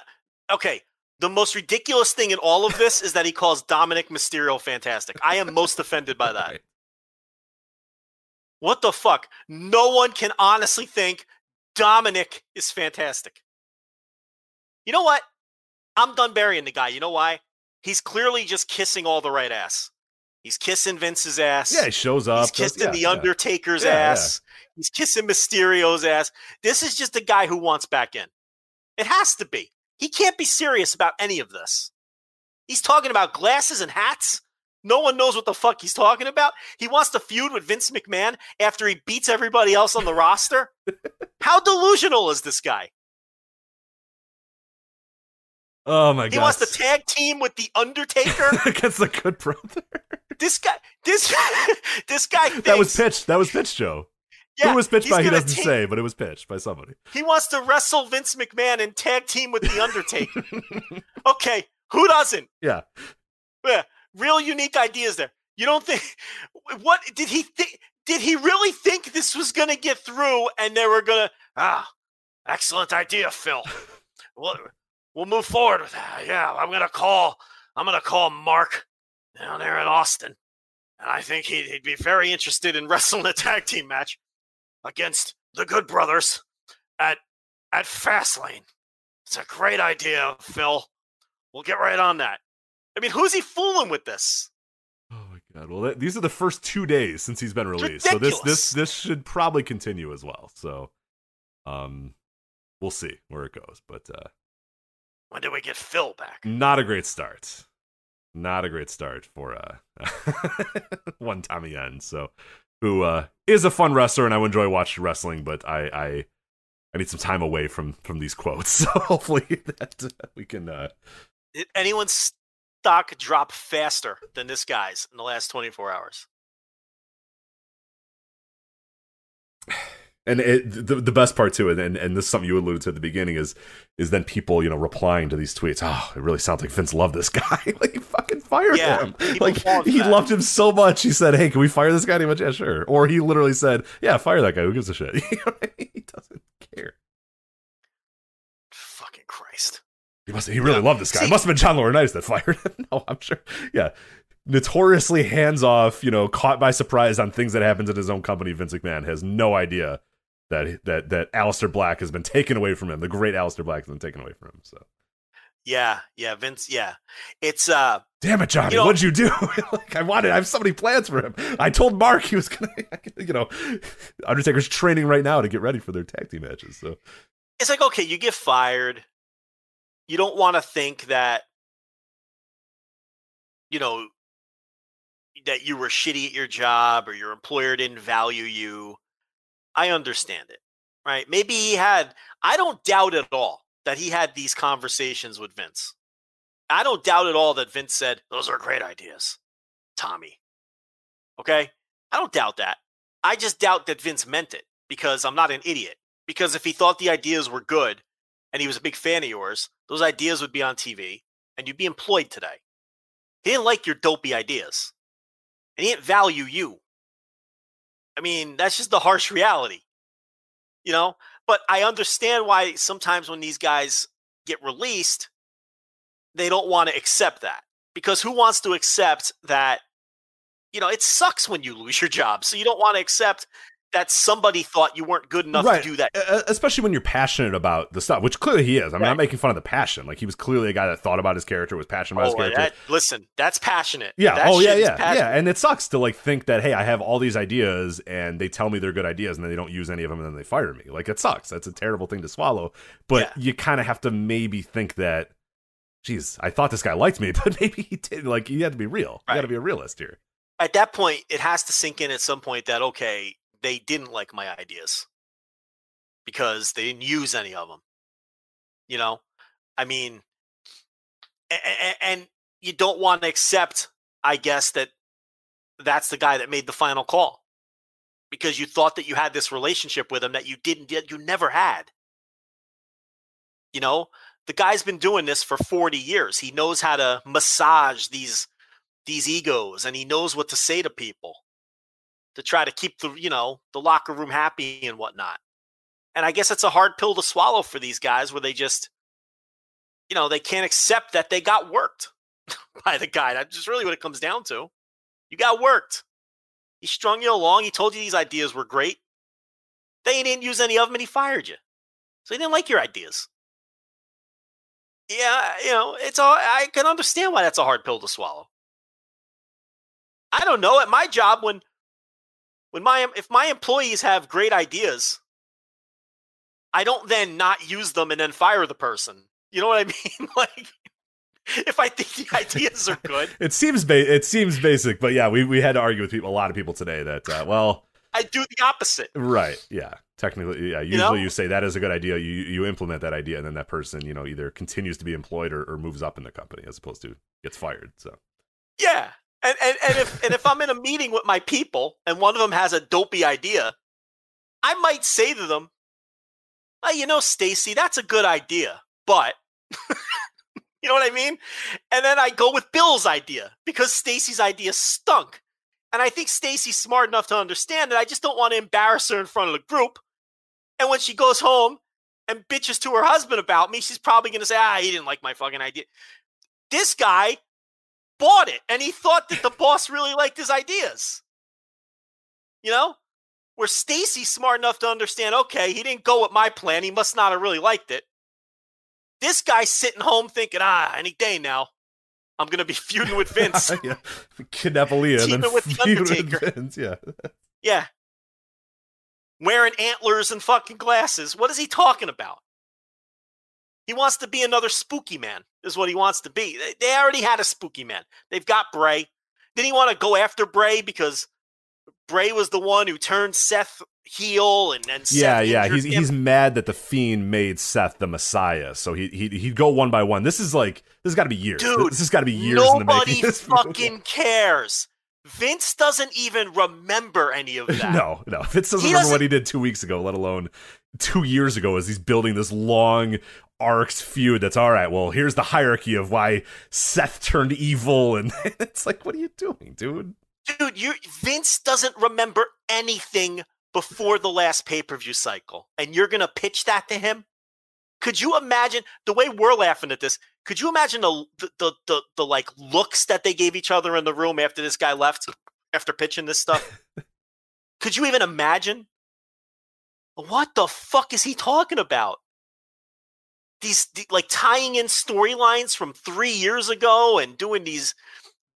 Okay. The most ridiculous thing in all of this is that he calls Dominik Mysterio fantastic. I am most offended by that. Right. What the fuck? No one can honestly think Dominik is fantastic. You know what? I'm done burying the guy. You know why? He's clearly just kissing all the right ass. He's kissing Vince's ass. Yeah, he shows up. He's kissing yeah, the yeah. Undertaker's Yeah, ass. He's kissing Mysterio's ass. This is just a guy who wants back in. It has to be. He can't be serious about any of this. He's talking about glasses and hats. No one knows what the fuck he's talking about. He wants to feud with Vince McMahon after he beats everybody else on the roster. How delusional is this guy? Oh my god. He god. wants to tag team with the Undertaker. against the Good Brother. This guy, this, this guy. Thinks, That was pitched. That was pitched, Joe. Yeah, Who was pitched by? He doesn't team- say, but it was pitched by somebody. He wants to wrestle Vince McMahon and tag team with the Undertaker. okay, who doesn't? Yeah. Yeah, real unique ideas there. You don't think what did he think? Did he really think this was going to get through and they were going to ah, excellent idea, Phil. we'll, we'll move forward with that. Yeah, I'm going to call I'm going to call Mark down there in Austin. And I think he'd, he'd be very interested in wrestling a tag team match against the Good Brothers at at Fastlane. It's a great idea, Phil. We'll get right on that. I mean, who's he fooling with this? Oh my god. Well, that, these are the first two days since he's been released, so this this this should probably continue as well. So, um, we'll see where it goes, but uh, When do we get Phil back? not a great start. Not a great start for uh one Tommy End. So, who uh is a fun wrestler, and I enjoy watching wrestling, but I I I need some time away from from these quotes. So hopefully that uh, we can uh Did anyone's stock drop faster than this guy's in the last 24 hours? And it, the the best part too, and and this is something you alluded to at the beginning is is then people you know replying to these tweets. Oh, it really sounds like Vince loved this guy. like he fucking fired Yeah, him. Like he that. loved him so much. He said, "Hey, can we fire this guy?" And he went, "Yeah, sure." Or he literally said, "Yeah, fire that guy. Who gives a shit?" You know I mean? he doesn't care. Fucking Christ. He must. He really loved this guy. See- it must have been John Laurinaitis that fired him. no, I'm sure. Yeah. Notoriously hands off, you know, caught by surprise on things that happens at his own company. Vince McMahon has no idea that that that Aleister Black has been taken away from him. The great Aleister Black has been taken away from him. So, Yeah, yeah, Vince. Yeah, it's uh, damn it, Johnny, You know- what'd you do? like, I wanted. I have so many plans for him. I told Mark he was gonna, you know, Undertaker's training right now to get ready for their tag team matches. So, it's like okay, you get fired. You don't want to think that you know that you were shitty at your job or your employer didn't value you. I understand it, right? Maybe he had. I don't doubt at all that he had these conversations with Vince. I don't doubt at all that Vince said those are great ideas, Tommy. Okay? I don't doubt that. I just doubt that Vince meant it because I'm not an idiot. Because if he thought the ideas were good and he was a big fan of yours, those ideas would be on TV and you'd be employed today. He didn't like your dopey ideas and he didn't value you. I mean, that's just the harsh reality, you know? But I understand why sometimes when these guys get released, they don't want to accept that because who wants to accept that you know it sucks when you lose your job so you don't want to accept that somebody thought you weren't good enough right. to do that especially when you're passionate about the stuff which clearly he is i mean Right. i'm making fun of the passion like he was clearly a guy that thought about his character was passionate about oh, his oh, character that, listen that's passionate Yeah. That oh, yeah, yeah, yeah. And it sucks to like think that hey, I have all these ideas and they tell me they're good ideas and then they don't use any of them and then they fire me. Like it sucks. That's a terrible thing to swallow. But Yeah. you kind of have to maybe think that, geez, I thought this guy liked me, but maybe he didn't. Like you had to be real. You got to be a realist here. at that point it has to sink in at some point that okay they didn't like my ideas because they didn't use any of them you know? I mean a- a- a- and you don't want to accept i guess that that's the guy that made the final call because you thought that you had this relationship with him that you didn't you never had. You know? The guy's been doing this for 40 years. He knows how to massage these these egos and he knows what to say to people to try to keep the you know the locker room happy and whatnot. And i guess it's a hard pill to swallow for these guys where they just you know they can't accept that they got worked by the guy. That's just really what it comes down to. You got worked. He strung you along. He told you these ideas were great. Then he didn't use any of them and he fired you. So he didn't like your ideas. Yeah you know it's all i can understand why that's a hard pill to swallow. I don't know. At my job, when when my if my employees have great ideas, I don't then not use them and then fire the person. You know what I mean? like if I think the ideas are good, It seems ba- it seems basic, but yeah, we, we had to argue with people, a lot of people today that uh, well, I do the opposite. right, yeah, technically, yeah. Usually, know? you, say that is a good idea, you you implement that idea, and then that person, you know, either continues to be employed or, or moves up in the company as opposed to gets fired. So Yeah. And, and and if and if I'm in a meeting with my people and one of them has a dopey idea, I might say to them, "Oh, you know, Stacy, that's a good idea, but you know what I mean?" And then I go with Bill's idea because Stacy's idea stunk. And I think Stacy's smart enough to understand that I just don't want to embarrass her in front of the group. And when she goes home and bitches to her husband about me, she's probably going to say, "Ah, he didn't like my fucking idea." This guy bought it and he thought that the boss really liked his ideas. You know? Where Stacy's smart enough to understand, okay, he didn't go with my plan. He must not have really liked it. This guy's sitting home thinking, ah, any day now, I'm going to be feuding with Vince. yeah. kidnap Aaliyah and then with The feud with Undertaker. Vince, Yeah, yeah. Wearing antlers and fucking glasses. What is he talking about? He wants to be another spooky man, is what he wants to be. They- They already had a spooky man. They've got Bray. Didn't he want to go after Bray because Bray was the one who turned Seth heel and then yeah, Seth yeah. He's him? he's mad that the fiend made Seth the Messiah, so he he he'd go one by one. This is like this has got to be years. Dude, this has got to be years in the Nobody. Fucking cares. Vince doesn't even remember any of that. No, no. Vince doesn't He remember doesn't- what he did two weeks ago, let alone two years ago, as he's building this long arced feud. That's all right. Well, here's the hierarchy of why Seth turned evil, and it's like, what are you doing, dude? dude, you Vince doesn't remember anything before the last pay-per-view cycle, and you're gonna pitch that to him? Could you imagine the way we're laughing at this? Could you imagine the the the, the, the like looks that they gave each other in the room after this guy left after pitching this stuff? Could you even imagine? What the fuck is he talking about? These like tying in storylines from three years ago and doing these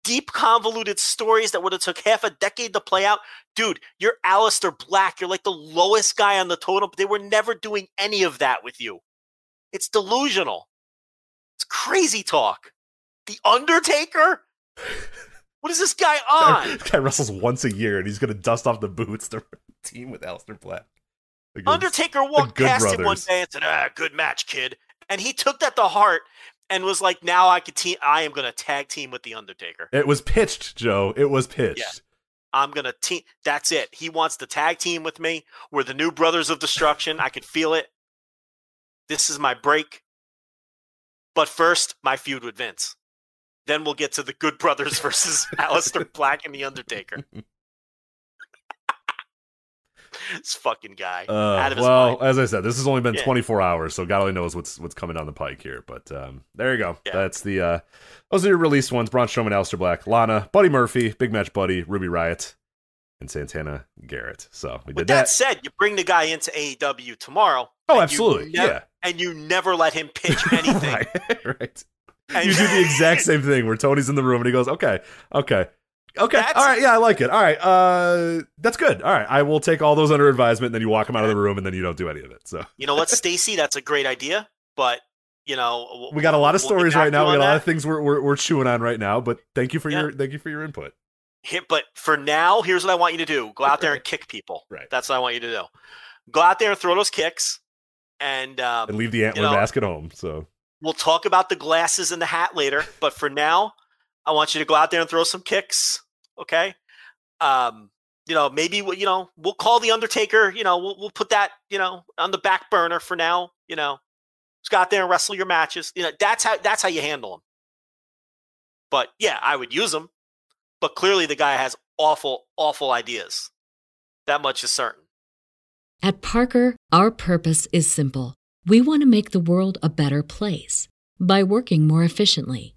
deep convoluted stories that would have took half a decade to play out. Dude, you're Aleister Black. You're like the lowest guy on the totem. They were never doing any of that with you. It's delusional. It's crazy talk. The Undertaker? What is this guy on? This guy wrestles once a year, and he's gonna dust off the boots to team with Aleister Black. Undertaker walked past him one Brothers. day and said, "Ah, good match, kid." And he took that to heart and was like, "Now I could team. I am going to tag team with the Undertaker." It was pitched, Joe. It was pitched. I'm gonna team. That's it. He wants to tag team with me. We're the new Brothers of Destruction. I could feel it. This is my break. But first, my feud with Vince. Then we'll get to the Good Brothers versus Aleister Black and The Undertaker. this fucking guy. Uh, well, mind. as I said, this has only been Yeah. 24 hours, so God only knows what's what's coming down the pike here. But um, there you go. Yeah. That's the uh, those are your released ones: Braun Strowman, Aleister Black, Lana, Buddy Murphy, Big Match Buddy, Ruby Riott, and Santana Garrett. So we With did that, that. said, you bring the guy into AEW tomorrow. Oh, absolutely. Yeah. And you never let him pitch anything. right, right. And- You do the exact same thing where Tony's in the room and he goes, "Okay, okay." Okay. That's- all right. Yeah, I like it. All right. Uh, that's good. All right. I will take all those under advisement. And then you walk them out of the room, and then you don't do any of it. So You know what, Stacy? That's a great idea, but you know we got a lot of we'll stories right now. We got a lot that. of things we're, we're we're chewing on right now. But thank you for Yeah. your thank you for your input. But for now, here's what I want you to do: go out there and kick people. Right. That's what I want you to do. Go out there and throw those kicks, and, um, And leave the antler know- basket home. So we'll talk about the glasses and the hat later. But for now, I want you to go out there and throw some kicks. Okay. Um, you know, maybe you know we'll call the Undertaker. You know, we'll we'll put that you know on the back burner for now. You know, just go out there and wrestle your matches. You know, that's how that's how you handle them. But yeah, I would use them. But clearly, the guy has awful, awful ideas. That much is certain. At Parker, our purpose is simple. We want to make the world a better place by working more efficiently,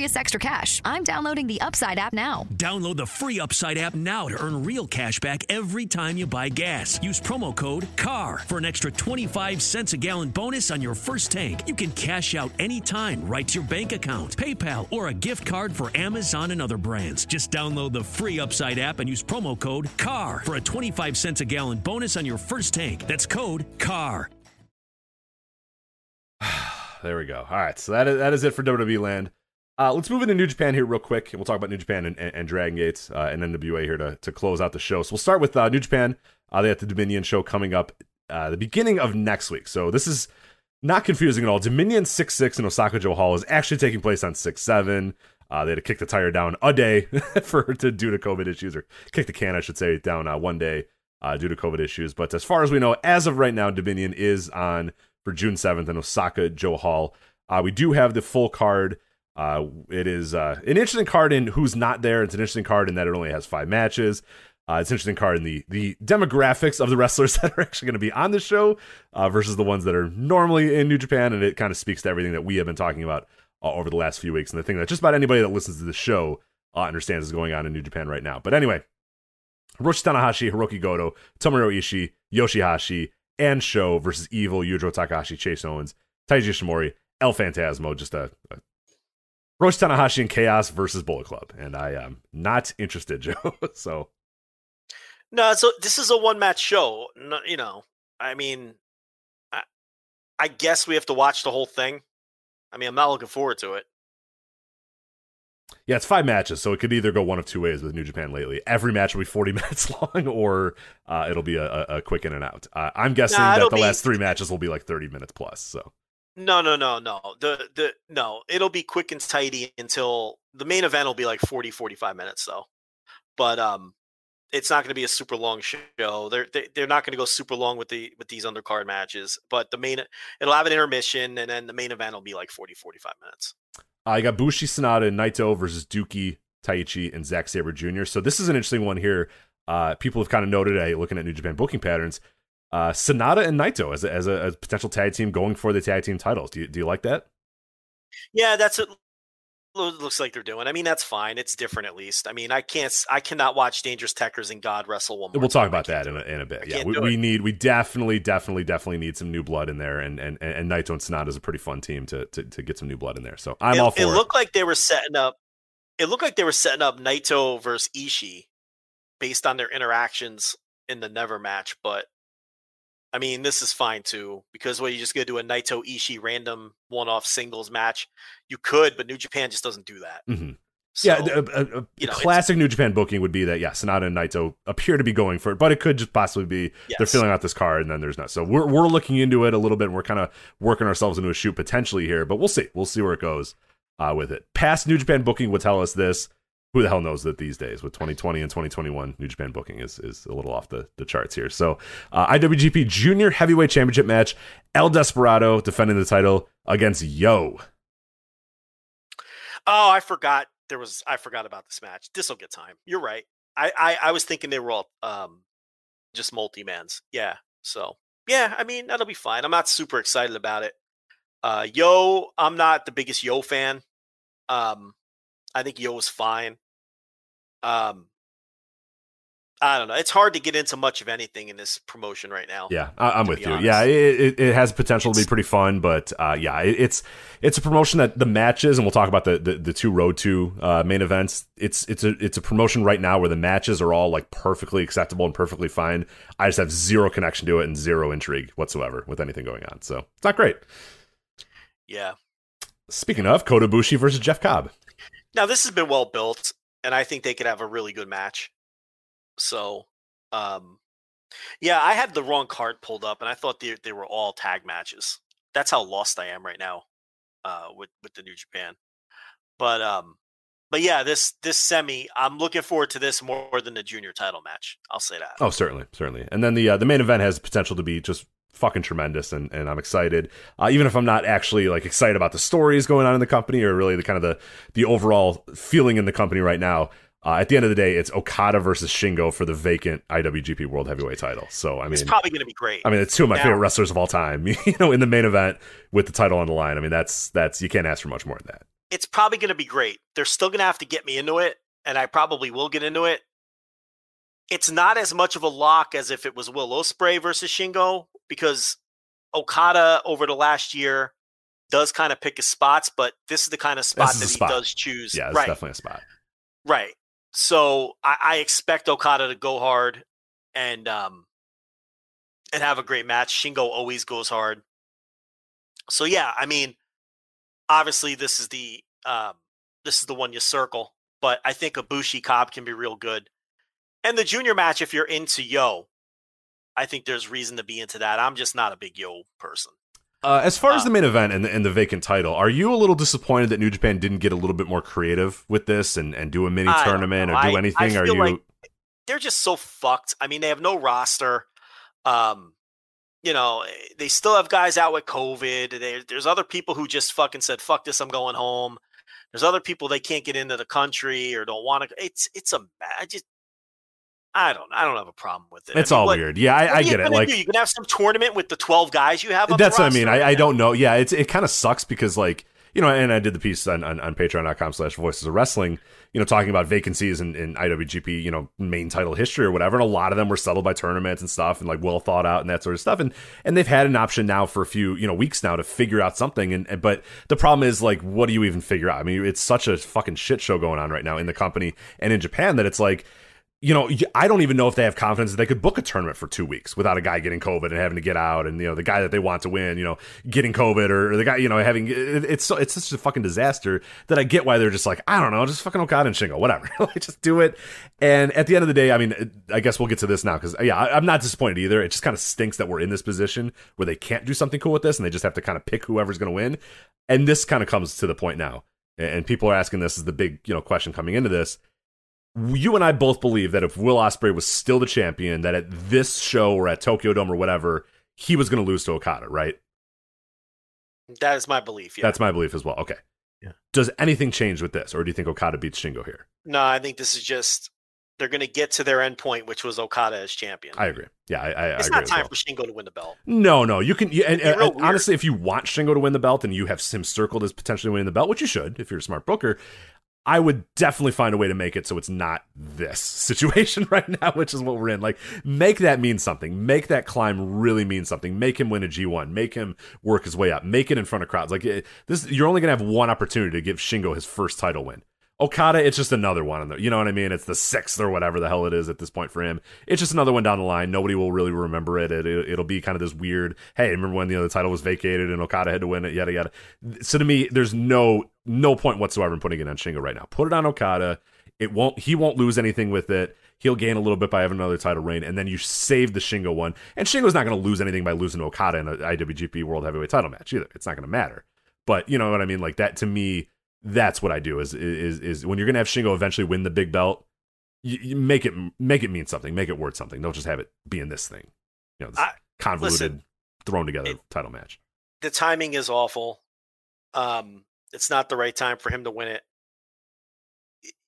extra cash. I'm downloading the Upside app now. Download the free Upside app now to earn real cash back every time you buy gas. Use promo code CAR for an extra 25 cents a gallon bonus on your first tank. You can cash out anytime right to your bank account, PayPal, or a gift card for Amazon and other brands. Just download the free Upside app and use promo code CAR for a 25 cents a gallon bonus on your first tank. That's code CAR. there we go. All right. So that is, that is it for WWE Land. Uh, let's move into New Japan here real quick, and we'll talk about New Japan and, and, and Dragon Gate uh, and NWA here to, to close out the show. So we'll start with uh, New Japan. Uh, they have the Dominion show coming up uh, the beginning of next week. So this is not confusing at all. Dominion 6 6 in Osaka-jo Hall is actually taking place on 6 7. Uh, they had to kick the tire down a day for to due to COVID issues, or kick the can, I should say, down one day due to COVID issues. But as far as we know, as of right now, Dominion is on for June 7th in Osaka-jo Hall. We do have the full card. Uh, it is uh, an interesting card in who's not there. It's an interesting card in that it only has five matches. Uh, it's an interesting card in the the demographics of the wrestlers that are actually going to be on the show uh, versus the ones that are normally in New Japan, and it kind of speaks to everything that we have been talking about uh, over the last few weeks, and the thing that just about anybody that listens to the show uh, understands is going on in New Japan right now. But anyway, Hiroshi Tanahashi, Hirooki Goto, Tomohiro Ishii, Yoshihashi, and Sho versus Evil, Yujiro Takahashi, Chase Owens, Taiji Ishimori, El Phantasmo, just a, a Hiroshi Tanahashi and Chaos versus Bullet Club, and I am not interested, Joe. so No, so this is a one match show. No, you know, I mean, I, I guess we have to watch the whole thing. I mean, I'm not looking forward to it. yeah, it's five matches, so it could either go one of two ways with New Japan lately. Every match will be 40 minutes long, or uh, it'll be a, a, a quick in and out. Uh, I'm guessing Nah, that the be- last three matches will be like 30 minutes plus. So No, no, no, no. The the no, it'll be quick and tidy until the main event will be like 40 45 minutes though. But um it's not going to be a super long show. They're they, they're not going to go super long with the with these undercard matches, but the main it'll have an intermission and then the main event will be like 40 45 minutes. Uh, you got Bushi Sanada and Naito versus Douki, Taichi, and Zack Sabre Jr. So this is an interesting one here. Uh, people have kind of noted, uh, looking at New Japan booking patterns, uh, Sanada and Naito as a, as a, a potential tag team going for the tag team titles. Do you, do you like that? Yeah, that's what it looks like they're doing. I mean, that's fine. It's different at least. I mean, I can't, I cannot watch Dangerous Tekkers and God wrestle one more. We'll talk. About that in a, in a bit. I Yeah, we, we need, we definitely, definitely, definitely need some new blood in there, and and and, and Naito and Sanada is a pretty fun team to, to to get some new blood in there. So I'm it, all for it it. looked like they were setting up. It looked like they were setting up Naito versus Ishii based on their interactions in the Never match. But I mean, this is fine too because what you just gonna do a Naito Ishii random one-off singles match? You could, but New Japan just doesn't do that. Mhm. So, yeah, a, a, a you know, classic New Japan booking would be that yeah, Sanada and Naito appear to be going for it, but it could just possibly be they're Yes. filling out this card and then there's not. So we're we're looking into it a little bit. and We're kind of working ourselves into a shoot potentially here, but we'll see. We'll see where it goes uh, with it. Past New Japan booking would tell us this. Who the hell knows that these days with 2020 and 2021 New Japan booking is is a little off the, the charts here. So uh, IWGP Junior Heavyweight Championship match, El Desperado defending the title against Yo. Oh, I forgot there was. I forgot about this match. This will get time. You're right. I, I I was thinking they were all um just multi mans. Yeah. So yeah, I mean that'll be fine. I'm not super excited about it. Uh, Yo, I'm not the biggest Yo fan. Um, I think Yo is fine. Um, I don't know. It's hard to get into much of anything in this promotion right now. Yeah, I, I'm with you. honest. Yeah, it, it, has potential to be pretty fun, but uh, yeah, it, it's it's a promotion that the matches, and we'll talk about the the, the two road to uh, main events. It's it's a it's a promotion right now where the matches are all like perfectly acceptable and perfectly fine. I just have zero connection to it and zero intrigue whatsoever with anything going on. So it's not great. Yeah. Speaking of Kota Ibushi versus Jeff Cobb, Now this has been well built, and I think they could have a really good match. So, um, yeah, I had the wrong card pulled up, and I thought they they were all tag matches. That's how lost I am right now, uh, with with the New Japan. But um, but yeah, this this semi, I'm looking forward to this more than the junior title match. I'll say that. Oh, certainly, certainly. And then the uh, the main event has potential to be just fucking tremendous, and, and I'm excited. Uh, even if I'm not actually like excited about the stories going on in the company or really the kind of the the overall feeling in the company right now. Uh, at the end of the day, it's Okada versus Shingo for the vacant IWGP World Heavyweight title. So I mean, it's probably going to be great. I mean, it's two of my Now- favorite wrestlers of all time. you know, in the main event with the title on the line. I mean, that's that's you can't ask for much more than that. it's probably going to be great. They're still going to have to get me into it, and I probably will get into it. It's not as much of a lock as if it was Will Ospreay versus Shingo because Okada over the last year does kind of pick his spots, but this is the kind of spot that a he spot. does choose. Yeah, it's right, definitely a spot. right. So I, I expect Okada to go hard and um and have a great match. Shingo always goes hard. So yeah, I mean, obviously this is the um this is the one you circle, but I think Ibushi Cobb can be real good. And the junior match, if you're into Yo, I think there's reason to be into that. I'm just not a big Yo person. Uh, as far as Uh, the main event and the, and the vacant title, are you a little disappointed that New Japan didn't get a little bit more creative with this and, and do a mini I tournament or do anything? Are you? like they're just so fucked. I mean, they have no roster. Um, you know, they still have guys out with COVID. They, there's other people who just fucking said, "Fuck this, I'm going home." There's other people they can't get into the country or don't want to. It's it's a I just I don't I don't have a problem with it. I it's mean, all weird. Yeah, I, I get it. Like do? you can have some tournament with the 12 guys you have. On that's what I mean. I, I don't know. Yeah, it's it kind of sucks because like you know, and I did the piece on on, on Patreon.com slash Voices of Wrestling. You know, talking about vacancies in, in IWGP, you know, main title history or whatever, and a lot of them were settled by tournaments and stuff, and like well thought out and that sort of stuff. And and they've had an option now for a few you know weeks now to figure out something. And, and but the problem is like, what do you even figure out? I mean, it's such a fucking shit show going on right now in the company and in Japan that it's like you know, I don't even know if they have confidence that they could book a tournament for two weeks without a guy getting COVID and having to get out, and you know, the guy that they want to win, you know, getting COVID, or, or the guy, you know, having it, it's so it's such a fucking disaster that I get why they're just like, I don't know, just fucking Okada and Shingo, whatever, just do it. And at the end of the day, I mean, I guess we'll get to this now because yeah, I, I'm not disappointed either. It just kind of stinks that we're in this position where they can't do something cool with this, and they just have to kind of pick whoever's going to win. And this kind of comes to the point now, and people are asking this is the big you know question coming into this you and I both believe that if Will Ospreay was still the champion, that at this show or at Tokyo Dome or whatever, he was going to lose to Okada, right? That is my belief. Yeah. That's my belief as well. Okay. Yeah. Does anything change with this, or do you think Okada beats Shingo here? No, I think this is just they're going to get to their end point, which was Okada as champion. I agree. Yeah, I, I, it's I not time well. for Shingo to win the belt. No, no, you can. You, and, It'd be real and honestly, if you want Shingo to win the belt and you have him circled as potentially winning the belt, which you should if you're a smart booker, I would definitely find a way to make it so it's not this situation right now, which is what we're in. Like, make that mean something. Make that climb really mean something. Make him win a G1. Make him work his way up. Make it in front of crowds. Like it, this, you're only gonna have one opportunity to give Shingo his first title win. Okada, it's just another one. You know what I mean? It's the sixth or whatever the hell it is at this point for him. It's just another one down the line. Nobody will really remember it. it, it will be kind of this weird. Hey, remember when the title was vacated and Okada had to win it? Yada yada. So to me, there's no no point whatsoever in putting it on Shingo right now. Put it on Okada. It won't. He won't lose anything with it. He'll gain a little bit by having another title reign, and then you save the Shingo one. And Shingo's not going to lose anything by losing Okada in an IWGP World Heavyweight Title match either. It's not going to matter. But you know what I mean? Like that to me that's what I do is is is when you're gonna have Shingo eventually win the big belt, you, you make it make it mean something, make it worth something. Don't just have it be in this thing, you know, this I- convoluted, listen, thrown together it- title match. The timing is awful. Um, it's not the right time for him to win it.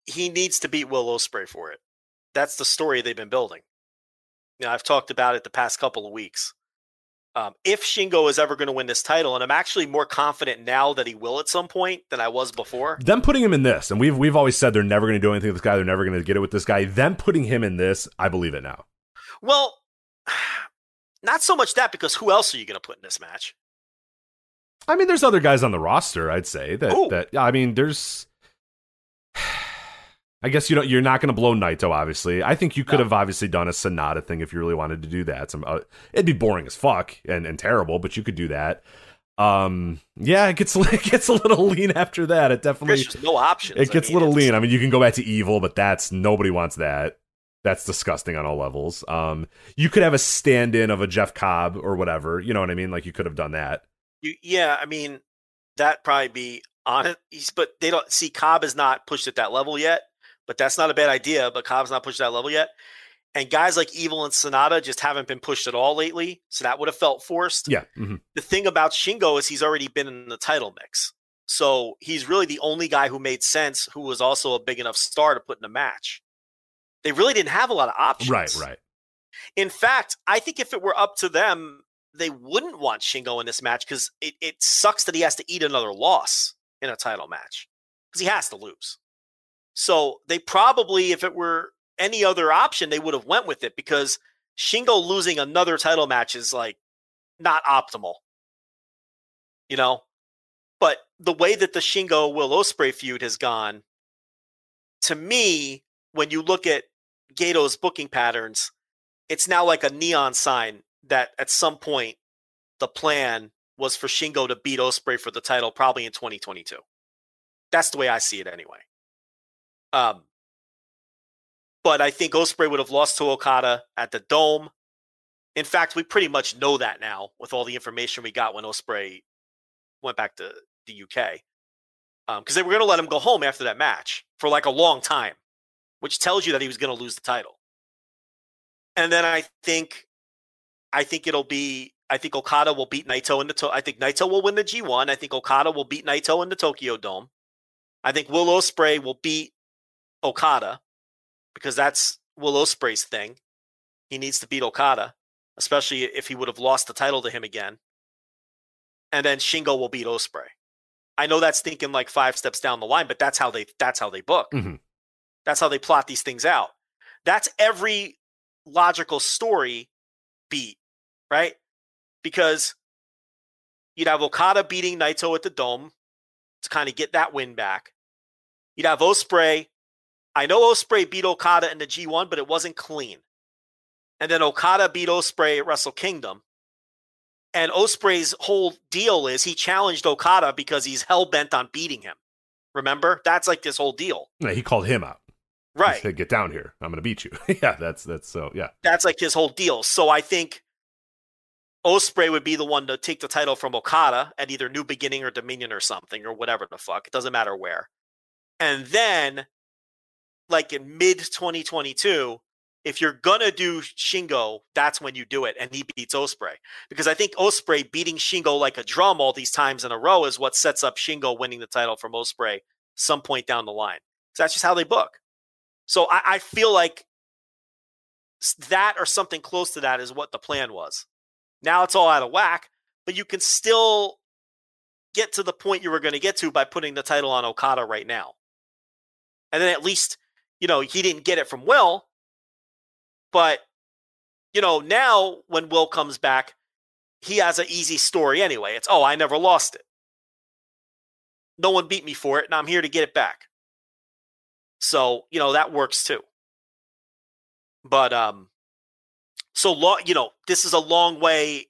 He needs to beat Will Ospreay for it. That's the story they've been building. You know, I've talked about it the past couple of weeks. Um, if Shingo is ever going to win this title, and I'm actually more confident now that he will at some point than I was before. Them putting him in this, and we've we've always said they're never going to do anything with this guy. They're never going to get it with this guy. Them putting him in this, I believe it now. Well, not so much that because who else are you going to put in this match? I mean, there's other guys on the roster. I'd say that Who? that I mean, there's. I guess you know you're not going to blow Naito. Obviously, I think you could No. have obviously done a Sanada thing if you really wanted to do that. Some uh, it'd be boring as fuck and, and terrible, but you could do that. Um, yeah, it gets it gets a little lean after that. It definitely There's no options. it gets I a mean, little it's- lean. I mean, you can go back to evil, but that's nobody wants that. That's disgusting on all levels. Um, you could have a stand-in of a Jeff Cobb or whatever. You know what I mean? Like you could have done that. You, yeah, I mean, that probably be on it. He's, but they don't see Cobb is not pushed at that level yet. But that's not a bad idea. But Cobb's not pushed that level yet. And guys like Evil and Sanada just haven't been pushed at all lately. So that would have felt forced. Yeah. mhm. The thing about Shingo is he's already been in the title mix. So he's really the only guy who made sense who was also a big enough star to put in a match. They really didn't have a lot of options. Right. Right. In fact, I think if it were up to them, they wouldn't want Shingo in this match because it, it sucks that he has to eat another loss in a title match because he has to lose. So they probably, if it were any other option, they would have went with it because Shingo losing another title match is like not optimal, you know. But the way that the Shingo Will Ospreay feud has gone, to me, when you look at Gedo's booking patterns, it's now like a neon sign that at some point the plan was for Shingo to beat Ospreay for the title probably in 2022. That's the way I see it anyway. Um, but I think Ospreay would have lost to Okada at the Dome. In fact, we pretty much know that now with all the information we got when Ospreay went back to the UK. Because they were going to let him go home after that match for like a long time, which tells you that he was going to lose the title. And then I think, I think it'll be. I think Okada will beat Naito in the. To- I think Naito will win the G1. I think Okada will beat Naito in the Tokyo Dome. I think Will Ospreay will beat Okada because that's Will Ospreay's thing. He needs to beat Okada, especially if he would have lost the title to him again. And then Shingo will beat Ospreay. I know that's thinking like five steps down the line, but that's how they that's how they book. Mhm. That's how they plot these things out. That's every logical story beat, right? Because you'd have Okada beating Naito at the Dome to kind of get that win back. You'd have Ospreay. I know Ospreay beat Okada in the G1, but it wasn't clean. And then Okada beat Ospreay at Wrestle Kingdom. And Ospreay's whole deal is he challenged Okada because he's hell bent on beating him. Remember? That's like this whole deal. Yeah, he called him out. Right. He said, Get down here. I'm going to beat you. yeah, that's that's so. Yeah. That's like his whole deal. So I think Ospreay would be the one to take the title from Okada at either New Beginning or Dominion or something or whatever the fuck. It doesn't matter where. And then, like in mid 2022, if you're gonna do Shingo, that's when you do it, and he beats Ospreay. Because I think Ospreay beating Shingo like a drum all these times in a row is what sets up Shingo winning the title from Ospreay some point down the line. So that's just how they book. So I, I feel like that or something close to that is what the plan was. Now it's all out of whack, but you can still get to the point you were going to get to by putting the title on Okada right now. And then at least, you know, he didn't get it from Will, but you know, now when Will comes back, he has an easy story anyway. It's, oh, I never lost it. No one beat me for it, and I'm here to get it back. So, you know, that works too. But, um, so long, you know, this is a long way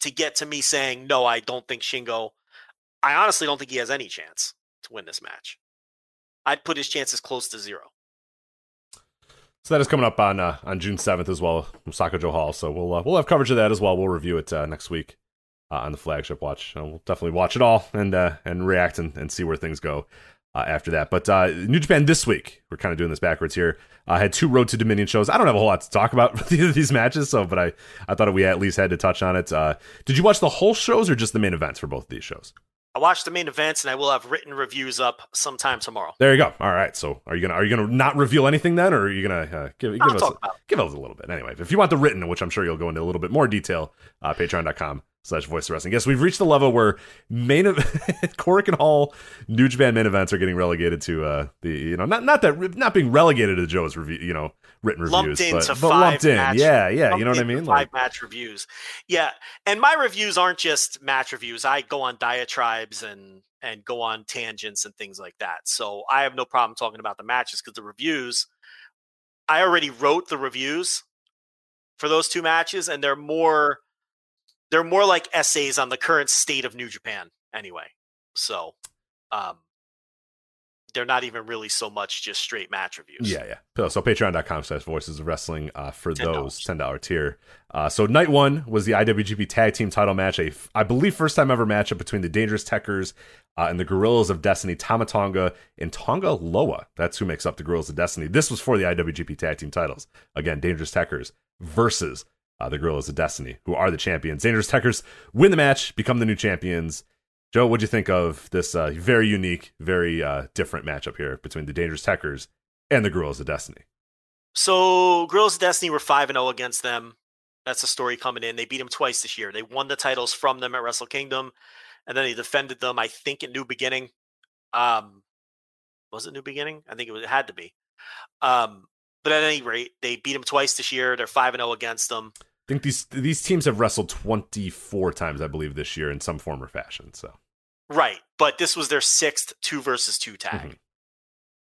to get to me saying, no, I don't think Shingo, I honestly don't think he has any chance to win this match. I'd put his chances close to zero. So that is coming up on uh, on June seventh as well, from Jo Hall. So we'll uh, we'll have coverage of that as well. We'll review it uh, next week uh, on the flagship watch. Uh, we'll definitely watch it all and uh, and react and, and see where things go after that. But New Japan this week, we're kind of doing this backwards here. I had two Road to Dominion shows. I don't have a whole lot to talk about with either of these matches, so but I I thought we at least had to touch on it. Did you watch the whole shows or just the main events for both of these shows? I watched the main events and I will have written reviews up sometime tomorrow. There you go. All right. So are you gonna are you gonna not reveal anything then, or are you gonna uh, give, give us a, give us a little bit anyway? If you want the written, which I'm sure you'll go into a little bit more detail, uh, Patreon.com slash Voice Wrestling. Yes, we've reached the level where main ev- Korakuen Hall New Japan main events are getting relegated to uh, the you know not not that not being relegated to Joe's review you know written lumped reviews, into but, but five lumped in. match, yeah, yeah. You know what I mean? Five Like, match reviews. Yeah, and my reviews aren't just match reviews. I go on diatribes and and go on tangents and things like that. So I have no problem talking about the matches because the reviews. I already wrote the reviews for those two matches, and they're more they're more like essays on the current state of New Japan. Anyway, so um, they're not even really so much just straight match reviews. Yeah, yeah. So patreon.com slash voices of wrestling uh, for $10. those $10 tier. Uh, so night one was the IWGP tag team title match, a, I believe, first time ever matchup between the Dangerous Tekkers uh, and the Guerrillas of Destiny, Tama Tonga and Tanga Loa. That's who makes up the Guerrillas of Destiny. This was for the IWGP tag team titles. Again, Dangerous Tekkers versus uh, the Guerrillas of Destiny, who are the champions. Dangerous Tekkers win the match, become the new champions. Joe, what'd you think of this uh, very unique, very uh, different matchup here between the Dangerous Tekkers and the Guerrillas of Destiny? So Guerrillas of Destiny were five and zero against them. That's the story coming in. They beat them twice this year. They won the titles from them at Wrestle Kingdom, and then they defended them. I think at New Beginning. Um, was it New Beginning? I think it, was, it had to be. Um, but at any rate, they beat them twice this year. They're five and zero against them. I think these these teams have wrestled 24 times, I believe, this year in some form or fashion. So Right, but this was their sixth two versus two tag Mhm.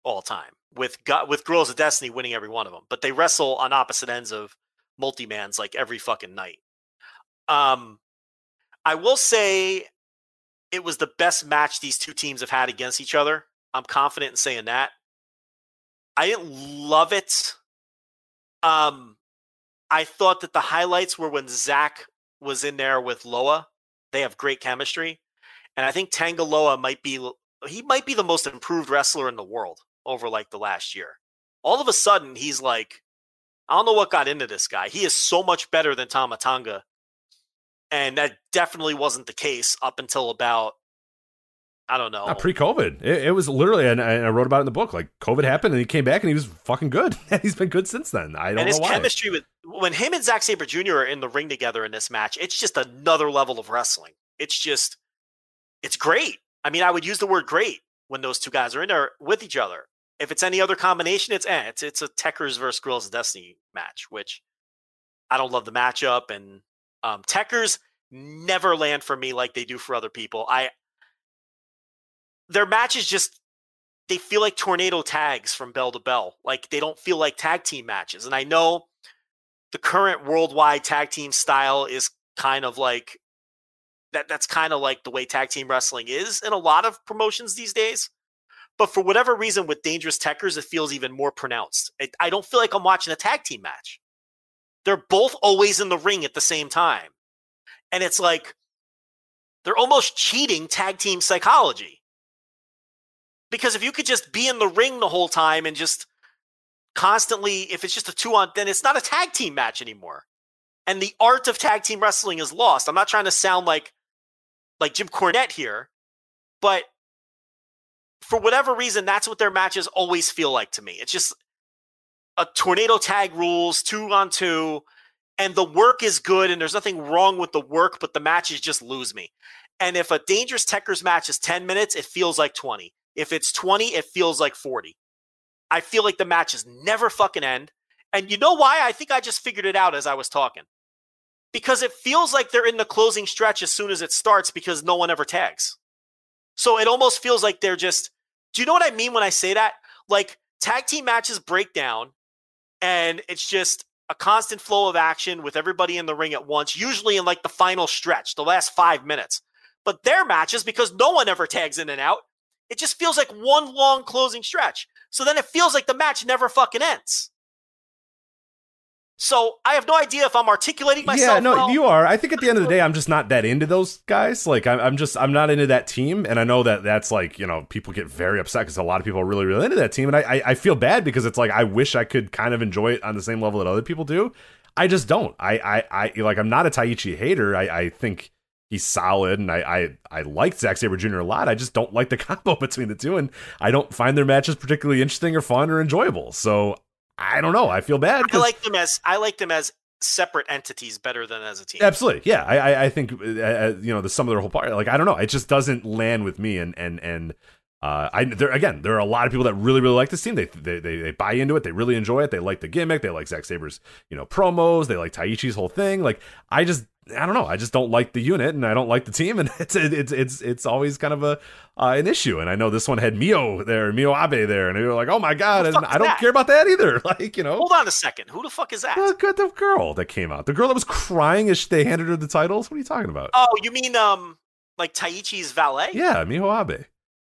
all time with with Guerrillas of Destiny winning every one of them. But they wrestle on opposite ends of multi mans like every fucking night. Um, I will say it was the best match these two teams have had against each other. I'm confident in saying that. I didn't love it. Um, I thought that the highlights were when Zack was in there with Loa. They have great chemistry. And I think Tanga Loa might be he might be the most improved wrestler in the world over like the last year. All of a sudden, he's like, I don't know what got into this guy. He is so much better than Tama Tonga. And that definitely wasn't the case up until about I don't know. Not pre-COVID, it, it was literally, and I, and I wrote about it in the book. Like COVID happened, and he came back, and he was fucking good. He's been good since then. I don't and his know why. chemistry with when him and Zack Sabre Jr. are in the ring together in this match, it's just another level of wrestling. It's just, it's great. I mean, I would use the word great when those two guys are in there with each other. If it's any other combination, it's eh, it's it's a Tekkers versus Guerrillas of Destiny match, which I don't love the matchup. And um, Tekkers never land for me like they do for other people. I their matches just they feel like tornado tags from bell to bell. Like they don't feel like tag team matches. And I know the current worldwide tag team style is kind of like that that's kind of like the way tag team wrestling is in a lot of promotions these days. But for whatever reason with Dangerous Tekkers it feels even more pronounced. I don't feel like I'm watching a tag team match. They're both always in the ring at the same time. And it's like they're almost cheating tag team psychology because if you could just be in the ring the whole time and just constantly if it's just a two on then it's not a tag team match anymore and the art of tag team wrestling is lost i'm not trying to sound like like jim cornette here but for whatever reason that's what their matches always feel like to me it's just a tornado tag rules two on two, and the work is good, and there's nothing wrong with the work, but the matches just lose me. And if a dangerous Tekkers match is 10 minutes, it feels like 20. If it's 20, it feels like 40. I feel like the matches never fucking end. And you know why? I think I just figured it out as I was talking. Because it feels like they're in the closing stretch as soon as it starts because no one ever tags. So it almost feels like they're just. Do you know what I mean when I say that? Like tag team matches break down and it's just a constant flow of action with everybody in the ring at once, usually in like the final stretch, the last five minutes. But their matches, because no one ever tags in and out, it just feels like one long closing stretch. So then it feels like the match never fucking ends. So I have no idea if I'm articulating myself. Yeah, no, well. you are. I think at the end of the day, I'm just not that into those guys. Like, I'm, I'm just, I'm not into that team, and I know that that's like, you know, people get very upset because a lot of people are really, really into that team, and I, I, I feel bad because it's like I wish I could kind of enjoy it on the same level that other people do. I just don't. I, I, I like, I'm not a Taichi hater. I, I think he's solid, and I, I, I like Zack Sabre Jr. a lot. I just don't like the combo between the two, and I don't find their matches particularly interesting or fun or enjoyable. So I don't know. I feel bad. I like them as I like them as separate entities better than as a team. Absolutely, yeah. I I, I think uh, uh, you know the sum of their whole part. Like I don't know, it just doesn't land with me. And and and uh, I there again, there are a lot of people that really really like this team. They, they they they buy into it. They really enjoy it. They like the gimmick. They like Zack Sabre's you know promos. They like Taichi's whole thing. Like I just I don't know. I just don't like the unit, and I don't like the team, and it's it's it's it's always kind of a uh, an issue. And I know this one had Miho there, Miho Abe there, and they were like, "Oh my god!" And I don't that? care about that either. Like you know, Hold on a second. Who the fuck is that? the, the girl that came out, the girl that was crying as they handed her the titles. What are you talking about? Oh, you mean um like Taichi's valet? Yeah, Miho Abe.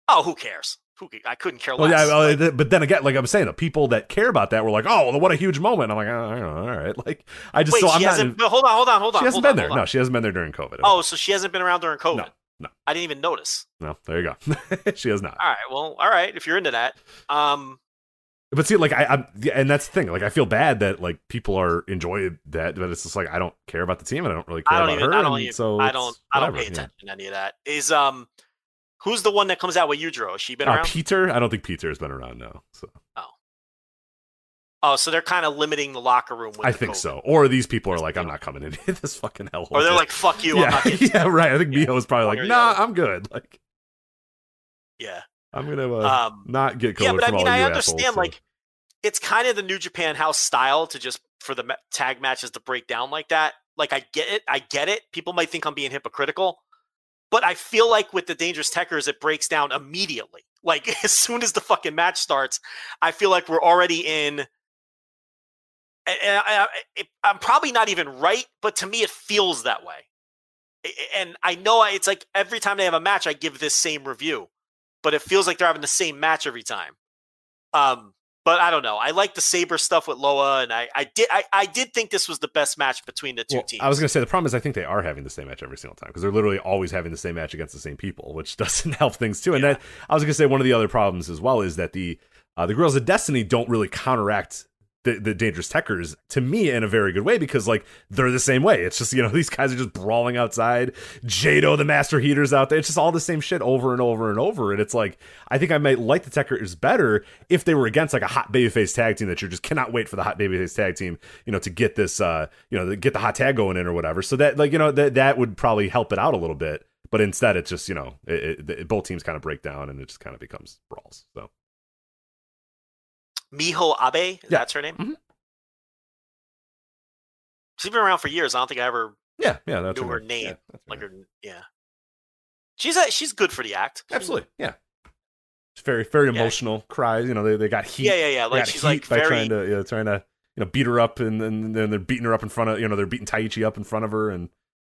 Oh, who cares? Who I couldn't care Well, less. yeah, Like, but then again, like I'm saying, the people that care about that were like, "Oh, well, what a huge moment!" I'm like, oh, I don't know, "All right." Like, I just wait, so she I'm not. hasn't. but hold on, hold on, hold on. she hasn't been on, there. No, she hasn't been there during COVID. Oh, so she hasn't been around during COVID. no, no, I didn't even notice. no. There you go. she has not. All right, well, all right. If you're into that, um, But see, like I, I'm, yeah, and that's the thing. Like I feel bad that like people are enjoying that, but it's just like I don't care about the team, and I don't really care don't about even. her. I don't even. so I don't. I don't pay yeah. attention to any of that. Is um, who's the one that comes out with Udro? Has she been Uh, around? Pieter, I don't think Pieter has been around now. So oh, so they're kind of limiting the locker room. With I think COVID. so. Or these people are like, I'm not coming in this fucking hellhole. Or they're like, "Fuck you." I'm yeah, not yeah, right. I think Yeah. Miho was probably like, Nah. I'm good. Like, yeah. I'm gonna uh, Um, not get COVID yeah, but I mean, I understand. assholes, so- Like, it's kind of the New Japan House style to just for the tag matches to break down like that. Like, I get it. I get it. People might think I'm being hypocritical, but I feel like with the Dangerous Tekkers, it breaks down immediately. Like, as soon as the fucking match starts, I feel like we're already in. And I, I'm probably not even right, but to me, it feels that way. And I know it's like every time they have a match, I give this same review, but it feels like they're having the same match every time. Um, but I don't know. I like the Sabre stuff with Loa, and I, I did I, I did think this was the best match between the two Well, teams. I was gonna say the problem is I think they are having the same match every single time because they're literally always having the same match against the same people, which doesn't help things too. And that I was gonna say one of the other problems as well is that the uh, the Guerrillas of Destiny don't really counteract the, the Dangerous Tekkers to me in a very good way because like they're the same way. It's just you know these guys are just brawling outside. Jado, the Master Heater's out there. It's just all the same shit over and over and over. And it's like I think I might like the Tekkers better if they were against like a hot babyface tag team that you just cannot wait for the hot babyface tag team you know to get this uh you know get the hot tag going in or whatever. So that like you know that that would probably help it out a little bit. But instead, it's just you know it, it, both teams kind of break down and it just kind of becomes brawls. So Miho Abe, Yeah. that's her name. Mhm. She's been around for years. I don't think I ever yeah, yeah, that's knew her name. name. Yeah, like her, yeah. She's a, she's good for the act. Absolutely, yeah. It's very very Yeah. emotional. Cries, you know. They they got heat. Yeah, yeah, yeah. Like she's like by very. trying to yeah, trying to you know beat her up and then then they're beating her up in front of you know they're beating Taichi up in front of her and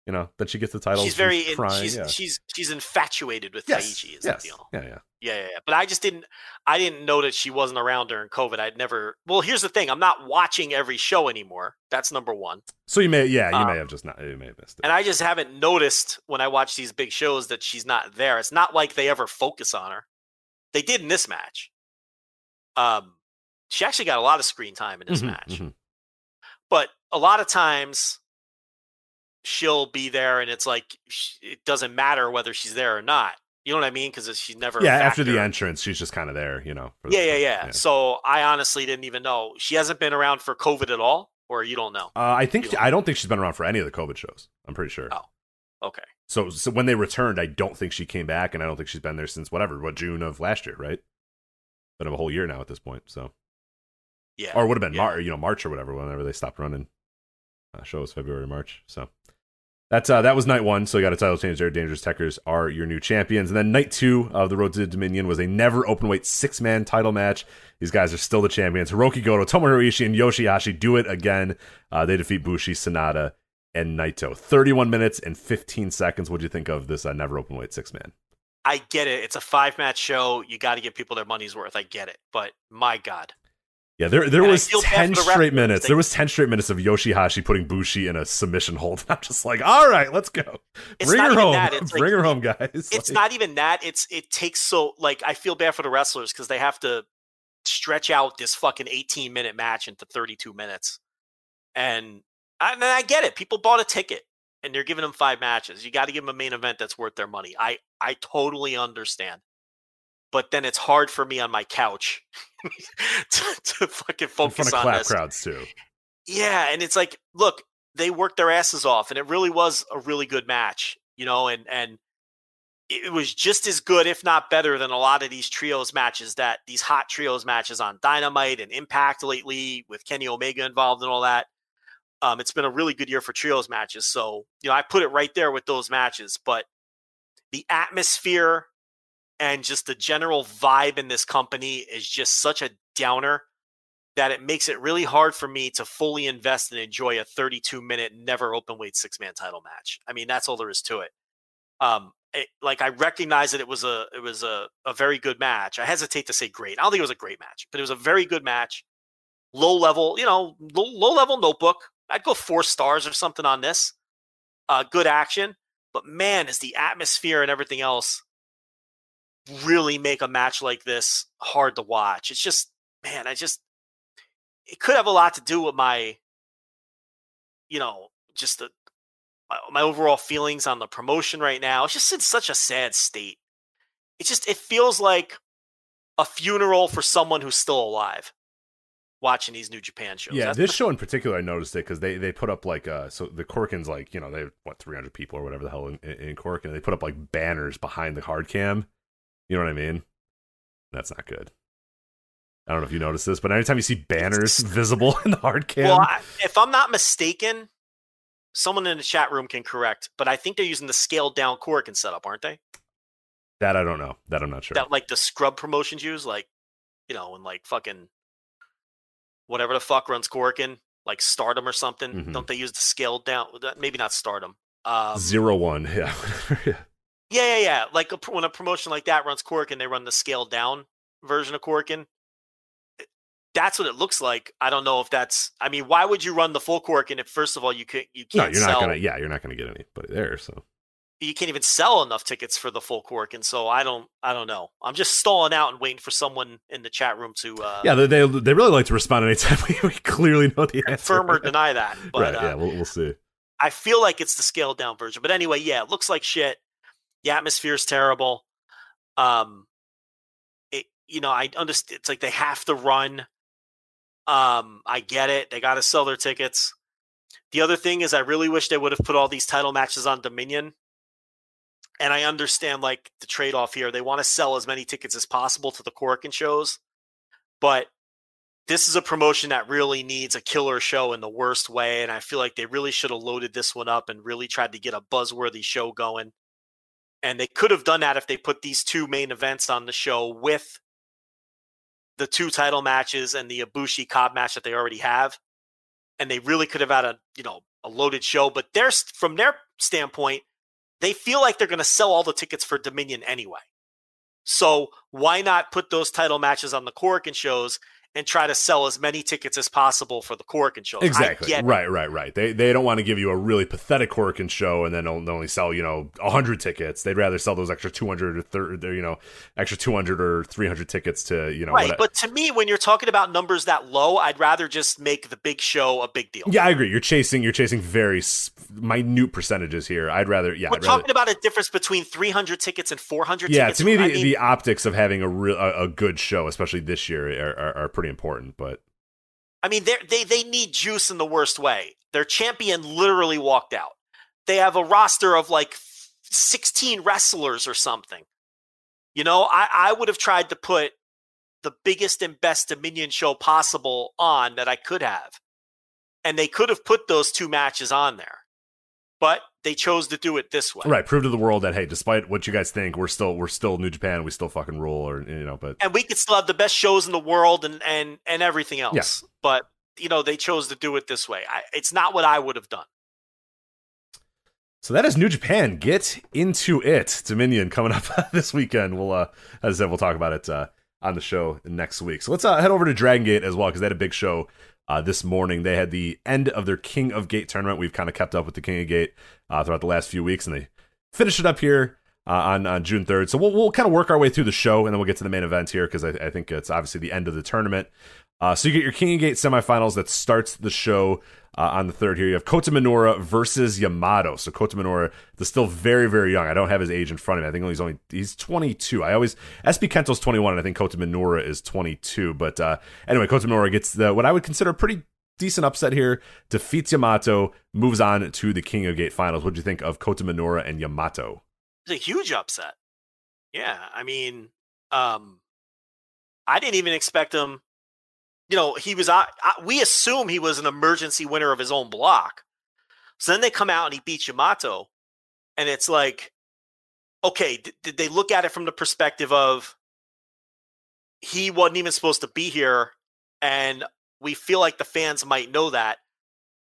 you know then she gets the title. she's very. in- crying. she's yeah. she's she's infatuated with yes, Taichi. Is yes. the deal. Yeah, yeah. Yeah, yeah, yeah. But I just didn't. I didn't know that she wasn't around during COVID. I'd never. Well, here's the thing. I'm not watching every show anymore. That's number one. So you may yeah you Um, may have just not you may have missed it. And I just haven't noticed when I watch these big shows that she's not there. It's not like they ever focus on her. They did in this match. Um, she actually got a lot of screen time in this Mhm, match. mhm. But a lot of times she'll be there and it's like it doesn't matter whether she's there or not. You know what I mean? Because she's never. Yeah, after the entrance, she's just kind of there, you know. for the- Yeah, yeah, yeah, So I honestly didn't even know she hasn't been around for COVID at all, or you don't know. Uh, I think I don't think she's been around for any of the COVID shows. I'm pretty sure. Oh, okay. So, so when they returned, I don't think she came back, and I don't think she's been there since whatever, what June of last year, right? Been a whole year now at this point. So, Yeah. or it would have been yeah. Mar- you know, March or whatever, whenever they stopped running uh, shows, February, March. So that's uh, that was night one. So you got a title change there. Dangerous Tekkers are your new champions, and then night two of the Road to Dominion was a never open weight six man title match. These guys are still the champions. Hirooki Goto, Tomohiro Ishii, and Yoshihashi do it again. Uh, they defeat Bushi, Sanada, and Naito. 31 minutes and 15 seconds. What do you think of this uh, never open weight six man? I get it. It's a five match show. You got to give people their money's worth. I get it. But my God. Yeah, there there And was ten straight minutes. They- There was ten straight minutes of Yoshihashi putting Bushi in a submission hold. I'm just like, all right, let's go. It's Bring her home. that. It's Bring like- her home, guys. It's Like- not even that. It's it takes so like I feel bad for the wrestlers because they have to stretch out this fucking 18 minute match into 32 minutes. And I, and I get it. People bought a ticket and they're giving them five matches. You got to give them a main event that's worth their money. I I totally understand. But then it's hard for me on my couch to, to fucking in focus front of on clap this. crowds too. Yeah, and it's like, look, they worked their asses off, and it really was a really good match, you know, and and it was just as good, if not better, than a lot of these trios matches that these hot trios matches on Dynamite and Impact lately with Kenny Omega involved and all that. Um, it's been a really good year for trios matches, so you know I put it right there with those matches. But the atmosphere and just the general vibe in this company is just such a downer that it makes it really hard for me to fully invest and enjoy a 32 minute NEVER Openweight six man title match. I mean, that's all there is to it. Um, it, like I recognize that it was a it was a, a very good match. I hesitate to say great. I don't think it was a great match, but it was a very good match. Low level, you know, low, low level notebook. I'd go four stars or something on this. Uh, good action, but man, is the atmosphere and everything else really make a match like this hard to watch. It's just, man, I just it could have a lot to do with my you know just the my, my overall feelings on the promotion right now it's just in such a sad state it just it feels like a funeral for someone who's still alive watching these new japan shows Yeah, That's this show in particular, I noticed it because they they put up like uh, so the Korakuens like you know they have, what 300 people or whatever the hell in, in in Cork, and they put up like banners behind the hard cam. You know what I mean? That's not good. I don't know if you noticed this, but anytime you see banners visible in the hard cam, well I, if i'm not mistaken someone in the chat room can correct but i think they're using the scaled down Korakuen setup aren't they that I don't know. That I'm not sure. that like the scrub promotions use, like you know, and like fucking whatever the fuck runs Korakuen, like Stardom or something. Mhm. Don't they use the scaled down? Maybe not Stardom. Um, Zero one, yeah. yeah. Yeah, yeah, yeah. Like a, when a promotion like that runs Korakuen, they run the scaled down version of Korakuen. That's what it looks like. I don't know if that's. I mean, why would you run the full Korakuen if first of all you can't you can't you're sell not gonna. Yeah, you're not gonna get anybody there. So you can't even sell enough tickets for the full cork and so i don't i don't know i'm just stalling out and waiting for someone in the chat room to uh yeah, they, they they really like to respond anytime we, we clearly know the answer. confirm or deny that but right? uh, yeah, we'll we'll see. i feel like it's the scaled down version but anyway yeah it looks like shit the atmosphere is terrible um it you know i understand it's like they have to run um i get it they got to sell their tickets the other thing is i really wish they would have put all these title matches on dominion and I understand like the trade off here. They want to sell as many tickets as possible to the Korakuen shows, but this is a promotion that really needs a killer show in the worst way. And I feel like they really should have loaded this one up and really tried to get a buzzworthy show going. And they could have done that if they put these two main events on the show with the two title matches and the Ibushi Cobb match that they already have. And they really could have had a, you know, a loaded show. But there's from their standpoint, they feel like they're going to sell all the tickets for Dominion anyway. So why not put those title matches on the Korakuen shows and try to sell as many tickets as possible for the Korakuen show. Exactly. Right, right, right. They they don't want to give you a really pathetic Korakuen show and then only sell you know hundred tickets. They'd rather sell those extra two hundred or thir- you know extra two hundred or three hundred tickets to you know. Right, what- but to me, when you're talking about numbers that low, I'd rather just make the big show a big deal. yeah, I agree. You're chasing you're chasing very minute percentages here. I'd rather yeah. We're rather, talking about a difference between 300 tickets and 400 yeah, tickets. to me, the, I mean, the optics of having a real a, a good show, especially this year, are, are, are pretty important. But I mean, they're- they they need juice in the worst way. Their champion literally walked out. They have a roster of like 16 wrestlers or something. You know, I, I would have tried to put the biggest and best Dominion show possible on that I could have. And they could have put those two matches on there. But they chose to do it this way. right, prove to the world that hey, despite what you guys think, we're still we're still New Japan. We still fucking rule, or you know. But and we could still have the best shows in the world and and and everything else. Yes. But you know, they chose to do it this way. I, it's not what I would have done. So that is New Japan. Get into it. Dominion coming up this weekend. We'll, uh, as I said, we'll talk about it uh, on the show next week. So let's uh, head over to Dragon Gate as well because they had a big show uh, this morning. They had the end of their King of Gate tournament. We've kind of kept up with the King of Gate uh, throughout the last few weeks, and they finished it up here uh, on on June third. So we'll we'll kind of work our way through the show, and then we'll get to the main event here because I, I think it's obviously the end of the tournament. Uh, so you get your King of Gate semifinals that starts the show uh, on the third here. You have Kota Minoura versus Yamato. So Kota Minoura is still very, very young. I don't have his age in front of me. I think he's only he's 22. I always SB Kento's 21, and I think Kota Minoura is 22. But uh, anyway, Kota Minoura gets the what I would consider a pretty decent upset here. Defeats Yamato, moves on to the King of Gate finals. What do you think of Kota Minoura and Yamato? It's a huge upset. Yeah, I mean, um, I didn't even expect him. You know, he was. I, I, we assume he was an emergency winner of his own block. So then they come out and he beats Yamato, and it's like, okay, did, did they look at it from the perspective of he wasn't even supposed to be here, and we feel like the fans might know that.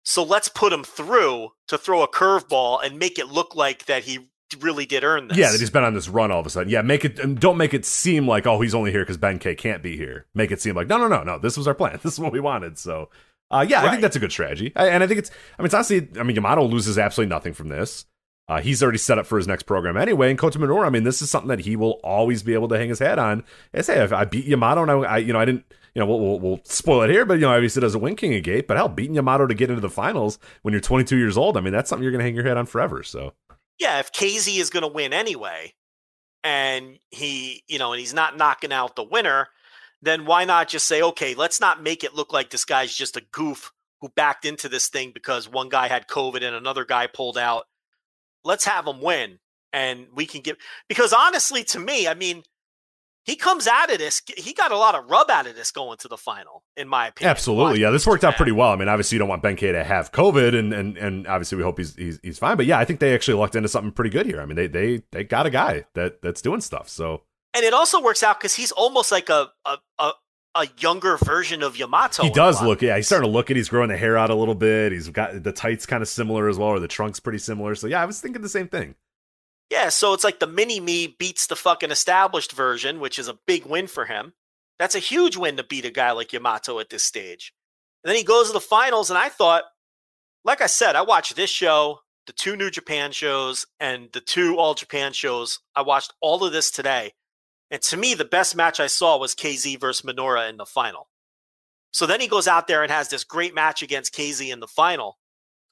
So let's put him through to throw a curveball and make it look like that he really did earn this. Yeah, that he's been on this run all of a sudden. Yeah, make it and don't make it seem like oh he's only here because Ben K can't be here. Make it seem like no no no no this was our plan. This is what we wanted. So uh, yeah, I think that's a good strategy. I, and I think it's I mean it's honestly I mean Yamato loses absolutely nothing from this. Uh, he's already set up for his next program anyway. And Kota Minoura, I mean, this is something that he will always be able to hang his hat on. And say, if I beat Yamato, and I, I you know, I didn't, you know, we'll, we'll, we'll spoil it here, but you know, obviously doesn't win King of Gate, but hell, beating Yamato to get into the finals when you're 22 years old, I mean, that's something you're gonna hang your head on forever. So yeah, if KZ is going to win anyway, and he, you know, and he's not knocking out the winner, then why not just say, okay, let's not make it look like this guy's just a goof who backed into this thing because one guy had COVID and another guy pulled out. Let's have him win, and we can get because honestly, to me, I mean, he comes out of this. He got a lot of rub out of this going to the final, in my opinion. Absolutely, yeah. This worked out pretty well. I mean, obviously, you don't want Ben K to have COVID, and and and obviously, we hope he's he's, he's fine. But yeah, I think they actually lucked into something pretty good here. I mean, they they they got a guy that that's doing stuff. So and it also works out because he's almost like a a, a a younger version of Yamato. he does look. Yeah, he's starting to look it. He's growing the hair out a little bit. He's got the tights kind of similar as well, or the trunks pretty similar. So yeah, I was thinking the same thing. Yeah, so it's like the mini me beats the fucking established version, which is a big win for him. That's a huge win to beat a guy like Yamato at this stage. And then he goes to the finals, and I thought, like I said, I watched this show, the two New Japan shows, and the two All Japan shows. I watched all of this today. And to me, the best match I saw was KZ versus Minoura in the final. So then he goes out there and has this great match against KZ in the final.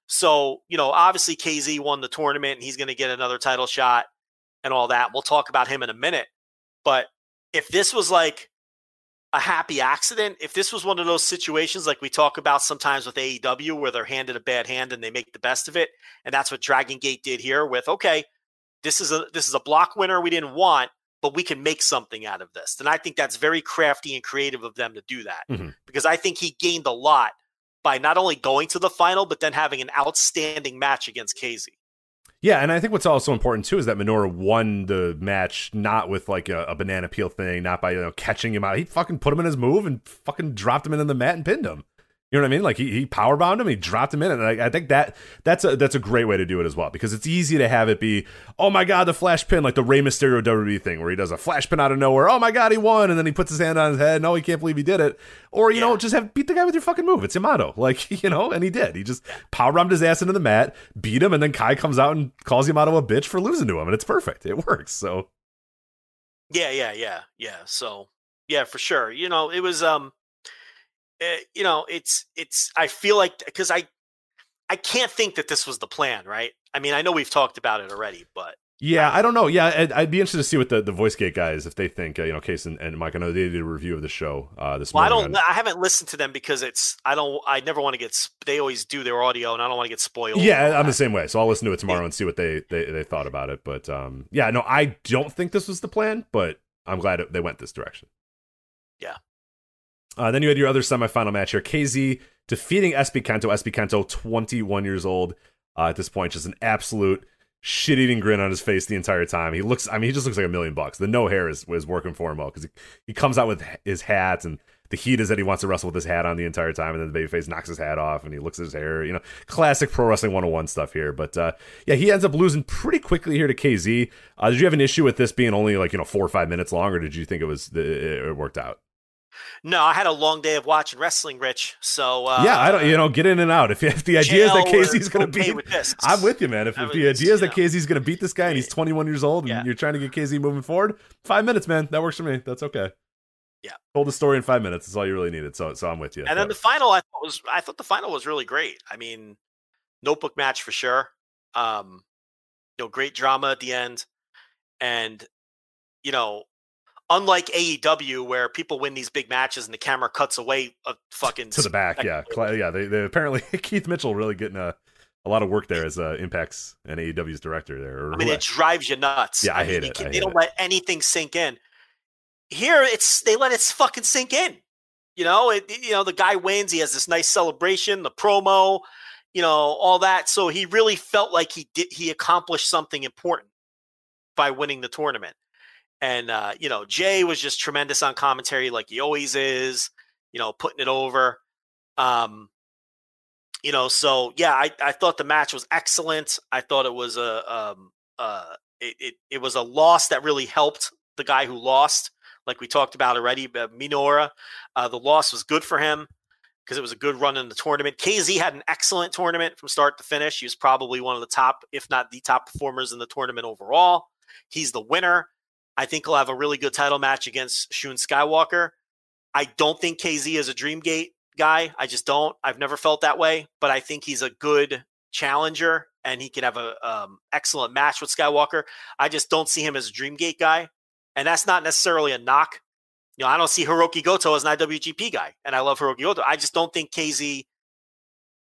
So, you know, obviously KZ won the tournament and he's going to get another title shot and all that. We'll talk about him in a minute. But if this was like a happy accident, if this was one of those situations like we talk about sometimes with AEW where they're handed a bad hand and they make the best of it, and that's what Dragon Gate did here with okay, this is a this is a block winner we didn't want, but we can make something out of this. And I think that's very crafty and creative of them to do that Mhm. because I think he gained a lot by not only going to the final but then having an outstanding match against KZ. Yeah, and I think what's also important too is that Minoura won the match not with like a, a banana peel thing, not by you know catching him out. He fucking put him in his move and fucking dropped him into the mat and pinned him. You know what I mean? Like he, he power bombed him, he dropped him in, and I, I think that that's a that's a great way to do it as well because it's easy to have it be, oh my god, the flash pin like the Rey Mysterio WWE thing where he does a flash pin out of nowhere, oh my god, he won, and then he puts his hand on his head, no, he can't believe he did it, or you know, just have beat the guy with your fucking move. It's Yamato, like you know, and he did. He just power bombed his ass into the mat, beat him, and then Kai comes out and calls Yamato a bitch for losing to him, and it's perfect. It works. So Yeah, yeah, yeah, yeah. So yeah, for sure. You know, it was um, uh, you know, it's it's. I feel like because I I can't think that this was the plan, right? I mean, I know we've talked about it already, but Yeah, I don't know. Yeah, I'd, I'd be interested to see what the, the voice gate guys if they think uh, you know Case and, and Mike. I know they did a review of the show uh, this well, I don't. I haven't listened to them because it's. I don't. I never want to get. They always do their audio, and I don't want to get spoiled. yeah, I'm the same way. So I'll listen to it tomorrow and see what they, they they thought about it. But um, yeah, no, I don't think this was the plan, but I'm glad it, they went this direction. Yeah. Uh, then you had your other semifinal match here: KZ defeating Kento. SB Kento, 21 years old uh, at this point, just an absolute shit-eating grin on his face the entire time. He looks, I mean, he just looks like a million bucks. The no hair is was working for him well because he, he comes out with his hat and the heat is that he wants to wrestle with his hat on the entire time, and then the babyface knocks his hat off, and he looks at his hair. You know, classic pro wrestling 101 stuff here. But uh, yeah, he ends up losing pretty quickly here to KZ. Uh, did you have an issue with this being only like you know four or five minutes long, or did you think it was it worked out? No, I had a long day of watching wrestling, Rich. So uh, yeah, I don't. You know, get in and out. If, if the idea is that or going to beat, with this. I'm with you, man. If, if the idea is that know. KZ's going to beat this guy and he's 21 years old and Yeah. you're trying to get KZ moving forward, five minutes, man. That works for me. That's okay. Yeah. Told the story in five minutes. That's all you really needed. So, so I'm with you. And then the final, I thought was, I thought the final was really great. I mean, notebook match for sure. Um, you know, great drama at the end, and you know, unlike AEW where people win these big matches and the camera cuts away a fucking to the back, yeah, yeah. They, they apparently Keith Mitchell really getting a, a lot of work there as uh, Impact's and AEW's director there. I mean, it drives you nuts. Yeah, I hate mean, it. can- I they don't it. let anything sink in. Here, it's they let it fucking sink in. You know, it, you know, the guy wins. He has this nice celebration, the promo, you know, all that. So he really felt like he did. He accomplished something important by winning the tournament. And uh, you know, Jay was just tremendous on commentary, like he always is. You know, putting it over. Um, you know, so yeah, I, I thought the match was excellent. I thought it was a um uh it, it it was a loss that really helped the guy who lost, like we talked about already. But Minoura, uh, the loss was good for him because it was a good run in the tournament. KZ had an excellent tournament from start to finish. He was probably one of the top, if not the top performers in the tournament overall. He's the winner. I think he'll have a really good title match against Shun Skywalker. I don't think KZ is a Dreamgate guy. I just don't. I've never felt that way, but I think he's a good challenger and he can have an um, excellent match with Skywalker. I just don't see him as a Dreamgate guy, and that's not necessarily a knock. You know, I don't see Hirooki Goto as an IWGP guy, and I love Hirooki Goto. I just don't think KZ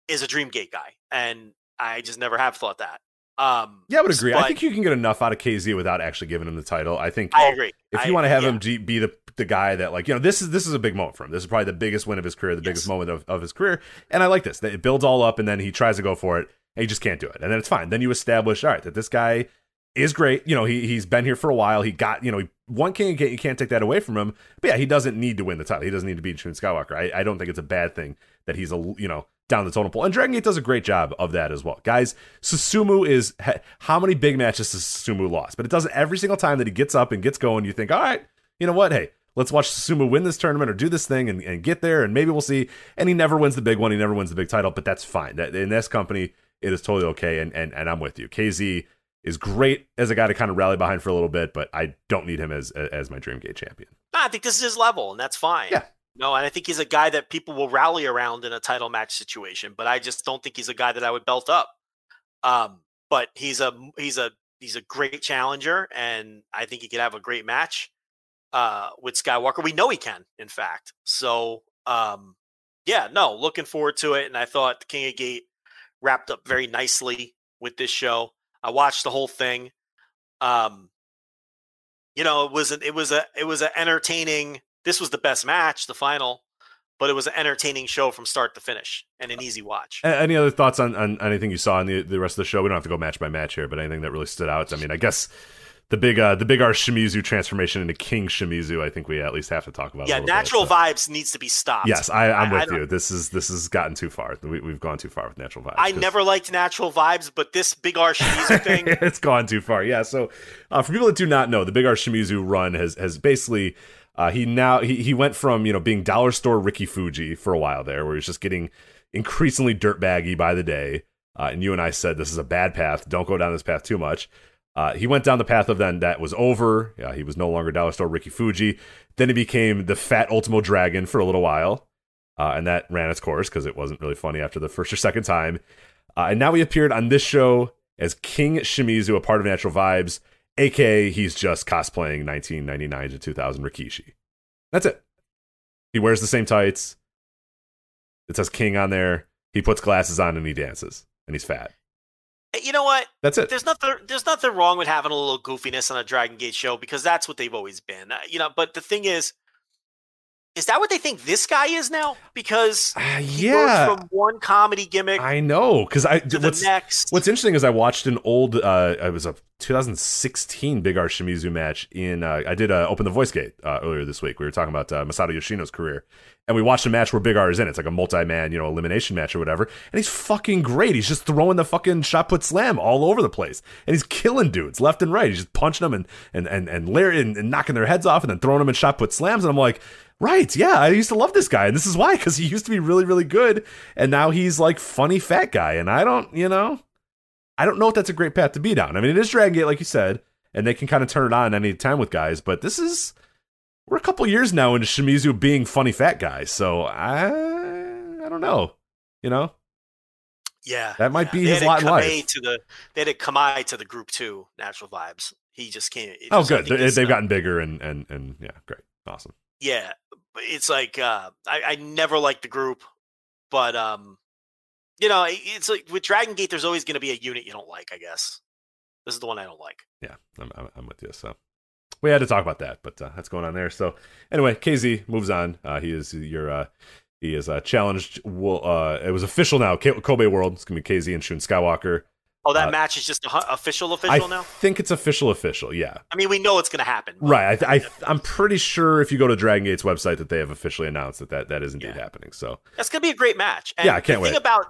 is a Dreamgate guy, and I just never have thought that. Um, yeah, I would agree. I think you can get enough out of KZ without actually giving him the title. I think I agree. if I- you want to have yeah. him G- be the the guy that like you know this is this is a big moment for him. This is probably the biggest win of his career, the biggest moment of, of his career. And I like this. That it builds all up, and then he tries to go for it, and he just can't do it. And then it's fine. Then you establish all right that this guy is great. You know he he's been here for a while. He got you know he, one King you can't take that away from him. But yeah, he doesn't need to win the title. He doesn't need to beat Shun Skywalker. I, I don't think it's a bad thing that he's a you know down the totem pole. And Dragon Gate does a great job of that as well. Guys, Susumu is how many big matches has Susumu lost? But it does it every single time that he gets up and gets going. You think, all right, you know what? Hey, let's watch Susumu win this tournament or do this thing and, and get there, and maybe we'll see. And he never wins the big one. He never wins the big title, but that's fine. That in this company, it is totally okay. And and, and I'm with you. KZ is great as a guy to kind of rally behind for a little bit, but I don't need him as as my Dream Gate champion. No, I think this is his level, and that's fine. Yeah. No, and I think he's a guy that people will rally around in a title match situation, but I just don't think he's a guy that I would belt up. Um, but he's a he's a he's a great challenger, and I think he could have a great match uh, with Skywalker. We know he can, in fact. So, um, yeah, no, looking forward to it. And I thought King of Gate wrapped up very nicely with this show. I watched the whole thing. Um, you know, it was an, it was a it was an entertaining. This was the best match, the final, but it was an entertaining show from start to finish and an easy watch. Any other thoughts on, on anything you saw in the, the rest of the show? We don't have to go match by match here, but anything that really stood out. I mean, I guess the big uh the big R Shimizu transformation into King Shimizu. I think we at least have to talk about. Yeah, natural bit, so. vibes needs to be stopped. Yes, I, I'm I- I with don't- you. This is this has gotten too far. We, we've gone too far with natural vibes. I 'cause- never liked natural vibes, but this big R Shimizu thing, it's gone too far. Yeah. So uh, for people that do not know, the Big R Shimizu run has has basically uh, he now he, he went from you know being dollar store Ricky Fuji for a while there, where he's just getting increasingly dirtbaggy by the day. Uh, and you and I said this is a bad path. Don't go down this path too much. Uh, he went down the path of then that was over. Yeah, he was no longer dollar store Ricky Fuji. Then he became the fat Ultimo Dragon for a little while. Uh, and that ran its course because it wasn't really funny after the first or second time. Uh, and now he appeared on this show as King Shimizu, a part of Natural Vibes, aka he's just cosplaying 1999 to 2000 Rikishi. That's it. He wears the same tights. It says King on there. He puts glasses on and he dances, and he's fat. you know what? That's it. There's nothing. There's nothing wrong with having a little goofiness on a Dragon Gate show because that's what they've always been. Uh, You know, but the thing is, is that what they think this guy is now? Because he yeah. goes from one comedy gimmick I know because I to the what's, next. What's interesting is I watched an old, uh, it was a 2016 Big R Shimizu match in, uh, I did uh, Open the Voice Gate uh, earlier this week. We were talking about uh, Masato Yoshino's career. And we watched a match where Big R is in. It's like a multi-man, you know, elimination match or whatever. And he's fucking great. He's just throwing the fucking shot put slam all over the place. And he's killing dudes left and right. He's just punching them and and and and, and, and knocking their heads off and then throwing them in shot put slams. And I'm like, right, yeah, I used to love this guy. And this is why, because he used to be really, really good. And now he's like funny fat guy. And I don't, you know, I don't know if that's a great path to be down. I mean, it is Dragon Gate, like you said, and they can kind of turn it on any time with guys, but this is we're a couple years now into Shimizu being funny fat guy, so I I don't know. You know? yeah, that might yeah. be They his lot in life. To the, they had Kamai to the group too. Natural vibes. He just can't. Oh just- good. They, they've uh, gotten bigger and and and yeah, great. Awesome. Yeah, it's like uh, I, I never liked the group, but um, you know, it's like with Dragon Gate, there's always going to be a unit you don't like. I guess this is the one I don't like. Yeah, I'm, I'm, I'm with you. So we had to talk about that, but uh, that's going on there. So anyway, KZ moves on. Uh, he is your uh, he is uh, challenged. Uh, it was official now. Kobe World. It's gonna be KZ and Shun Skywalker. Oh, that Uh, match is just official official I now. I think it's official. Official. Yeah. I mean, we know it's going to happen. Right. I, I I'm pretty sure if you go to Dragon Gate's website that they have officially announced that that, that is indeed happening. So That's going to be a great match. And Yeah, I can't the thing wait. about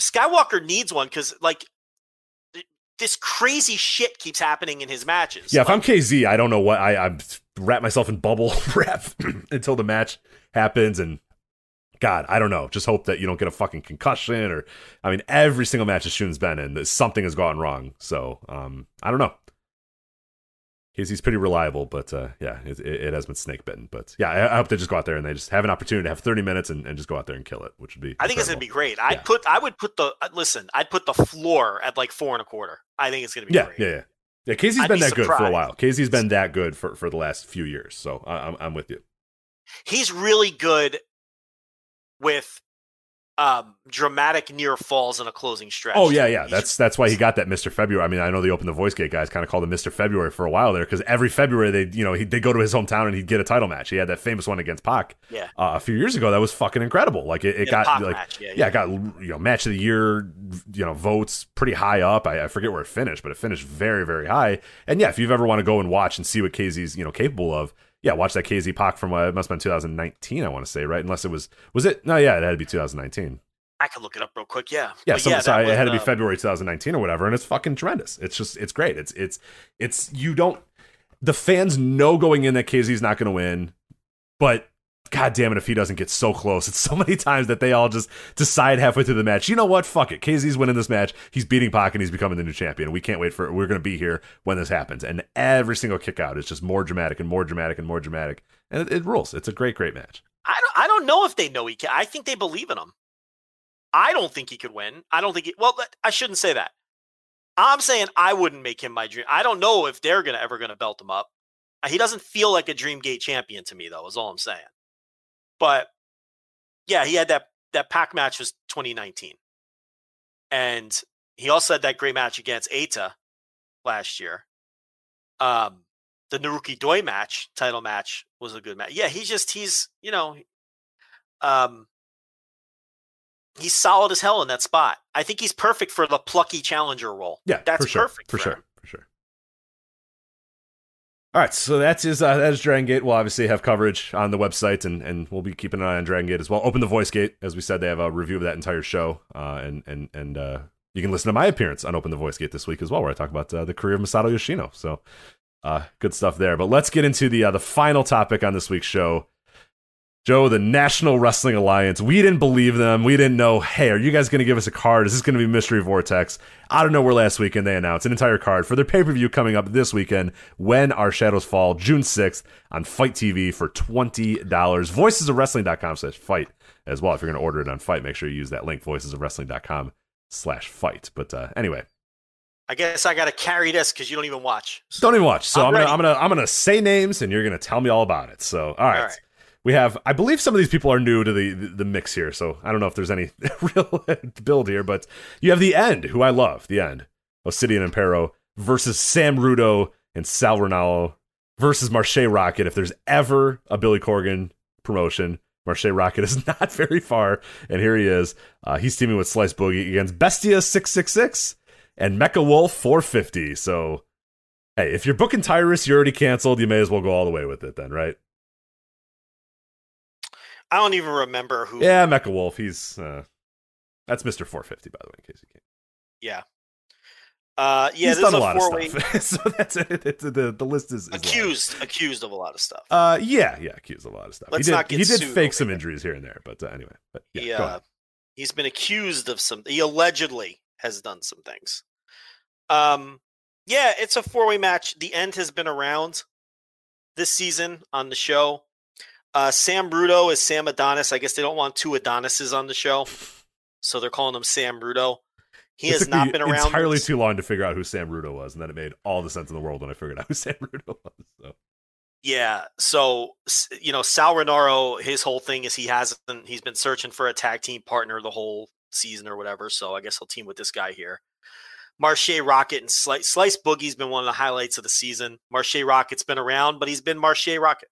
Skywalker needs one because like this crazy shit keeps happening in his matches. yeah, if I'm KZ, I don't know what I I wrap myself in bubble wrap until the match happens and. God, I don't know. Just hope that you don't get a fucking concussion, or I mean, every single match that Shun's been in, something has gone wrong. So, um, I don't know. He's, he's pretty reliable, but uh, yeah, it, it, it has been snake bitten. But yeah, I, I hope they just go out there and they just have an opportunity to have 30 minutes and, and just go out there and kill it, which would be. I think it's gonna be great. I Yeah. put I would put the uh, listen. I'd put the floor at like four and a quarter. I think it's going to be Yeah, great. yeah, yeah. Yeah, KZ's I'd been be that good for a while. KZ's been that good for, for the last few years. So I, I'm I'm with you. He's really good with um dramatic near falls in a closing stretch. Oh yeah, yeah. That's that's why he got that Mr. February. I mean, I know they opened the Voice Gate guys kind of called him Mr. February for a while there because every February they you know he they go to his hometown and he'd get a title match. He had that famous one against Pac yeah. uh, a few years ago. That was fucking incredible. Like it, it Yeah, got like match, yeah, yeah, it got you know match of the year you know votes pretty high up. I, I forget where it finished, but it finished very very high. And yeah, if you've ever want to go and watch and see what KZ's you know capable of. Yeah, watch that KZ Pac from uh, it must have been 2019, I want to say, right? Unless it was was it? No, yeah, it had to be 2019. I could look it up real quick. Yeah. Yeah, But so, that sorry, it was, had to be uh, February 2019 or whatever, and it's fucking tremendous. It's just, it's great. It's, it's, it's. You don't. The fans know going in that KZ's not going to win, but god damn it, if he doesn't get so close, it's so many times that they all just decide halfway through the match. You know what? Fuck it. KZ's winning this match. He's beating Pac and he's becoming the new champion. We can't wait for. It. We're going to be here when this happens, and every single kick out is just more dramatic and more dramatic and more dramatic, and it, it rules. It's a great, great match. I don't, I don't know if they know he can. I think they believe in him. I don't think he could win. I don't think he, well, I shouldn't say that. I'm saying I wouldn't make him my dream. I don't know if they're gonna ever gonna belt him up. He doesn't feel like a Dream Gate champion to me, though. Is all I'm saying. But yeah, he had that that pack match was 2019, and he also had that great match against Eita last year. Um, the Naruki Doi match, title match, was a good match. Yeah, he's just he's you know, um, he's solid as hell in that spot. I think he's perfect for the plucky challenger role. Yeah, that's for sure, perfect for for sure, him. All right, so that is uh, that is Dragon Gate. We'll obviously have coverage on the website, and, and we'll be keeping an eye on Dragon Gate as well. Open the Voice Gate, as we said, they have a review of that entire show, uh, and and and uh, you can listen to my appearance on Open the Voice Gate this week as well, where I talk about uh, the career of Masato Yoshino. So, uh, good stuff there. But let's get into the uh, the final topic on this week's show. Joe, the National Wrestling Alliance. We didn't believe them. We didn't know, hey, are you guys going to give us a card? Is this going to be Mystery Vortex? Out of nowhere last weekend, they announced an entire card for their pay per view coming up this weekend when our shadows fall, June 6th on FITE TV for $20. Voicesofwrestling.com slash fight as well. If you're going to order it on FITE, make sure you use that link, voicesofwrestling.com slash fight. But uh, anyway, I guess I got to carry this because you don't even watch. don't even watch. So I'm I'm, gonna. I'm gonna I'm gonna say names and you're gonna tell me all about it. So all right. All right. We have I believe some of these people are new to the, the mix here, so I don't know if there's any real build here, but you have the end, who I love, the end. Odinson and Parrow versus Sam Rudo and Sal Rinauro versus Marshe Rockett. If there's ever a Billy Corgan promotion, Marshe Rockett is not very far, and here he is. Uh, he's teaming with Slice Boogie against Bestia six six six and Mecha Wolf four fifty. So, hey, if you're booking Tyrus, you're already canceled. You may as well go all the way with it, then, right? I don't even remember who. Yeah, Mecha Wolf. He's uh, that's Mister four fifty, by the way, in case you can't. Yeah. Uh, yeah, he's this is done a a lot of stuff, so that's it. It's, the the list is, is accused, accused of a lot of stuff. Uh, yeah, yeah, accused of a lot of stuff. Let's he did, not get he did fake some here. injuries here and there, but uh, anyway. But yeah, he, uh, he's been accused of some. He allegedly has done some things. Um, yeah, it's a four-way match. The end has been around this season on the show. Uh, Sam Rudo is Sam Adonis. I guess they don't want two Adonises on the show, so they're calling him Sam Rudo. He It has not been around entirely too long to figure out who Sam Rudo was, and then it made all the sense in the world when I figured out who Sam Rudo was. So. Yeah. So you know, Sal Rinauro, his whole thing is he hasn't. He's been searching for a tag team partner the whole season or whatever. So I guess he'll team with this guy here. Marshe Rockett and Slice, Slice Boogie's been one of the highlights of the season. Marshe Rockett's been around, but he's been Marshe Rockett.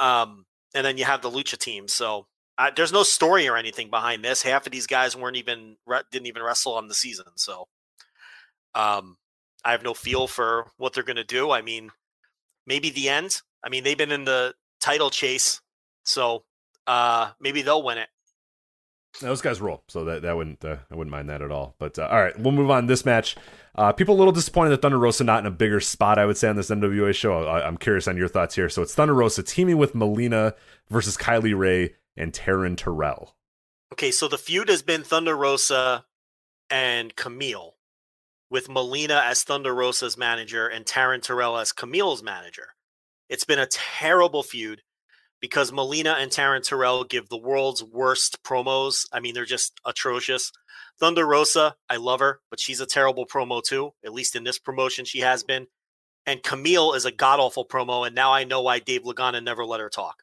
Um, and then you have the Lucha team. So there's no story or anything behind this. Half of these guys weren't even didn't even wrestle on the season. So, um, I have no feel for what they're going to do. I mean, maybe the end. I mean, they've been in the title chase, so uh, maybe they'll win it. Those guys roll, so that that wouldn't uh, I wouldn't mind that at all. But uh, all right, we'll move on. This match, uh, people a little disappointed that Thunder Rosa not in a bigger spot. I would say on this NWA show. I, I'm curious on your thoughts here. So it's Thunder Rosa teaming with Melina versus Kylie Rae and Taryn Terrell. Okay, so the feud has been Thunder Rosa and Camille, with Melina as Thunder Rosa's manager and Taryn Terrell as Camille's manager. It's been a terrible feud because Melina and Taryn Terrell give the world's worst promos. I mean, they're just atrocious. Thunder Rosa, I love her, but she's a terrible promo too. At least in this promotion, she has been. And Camille is a god awful promo, and now I know why Dave Lagana never let her talk.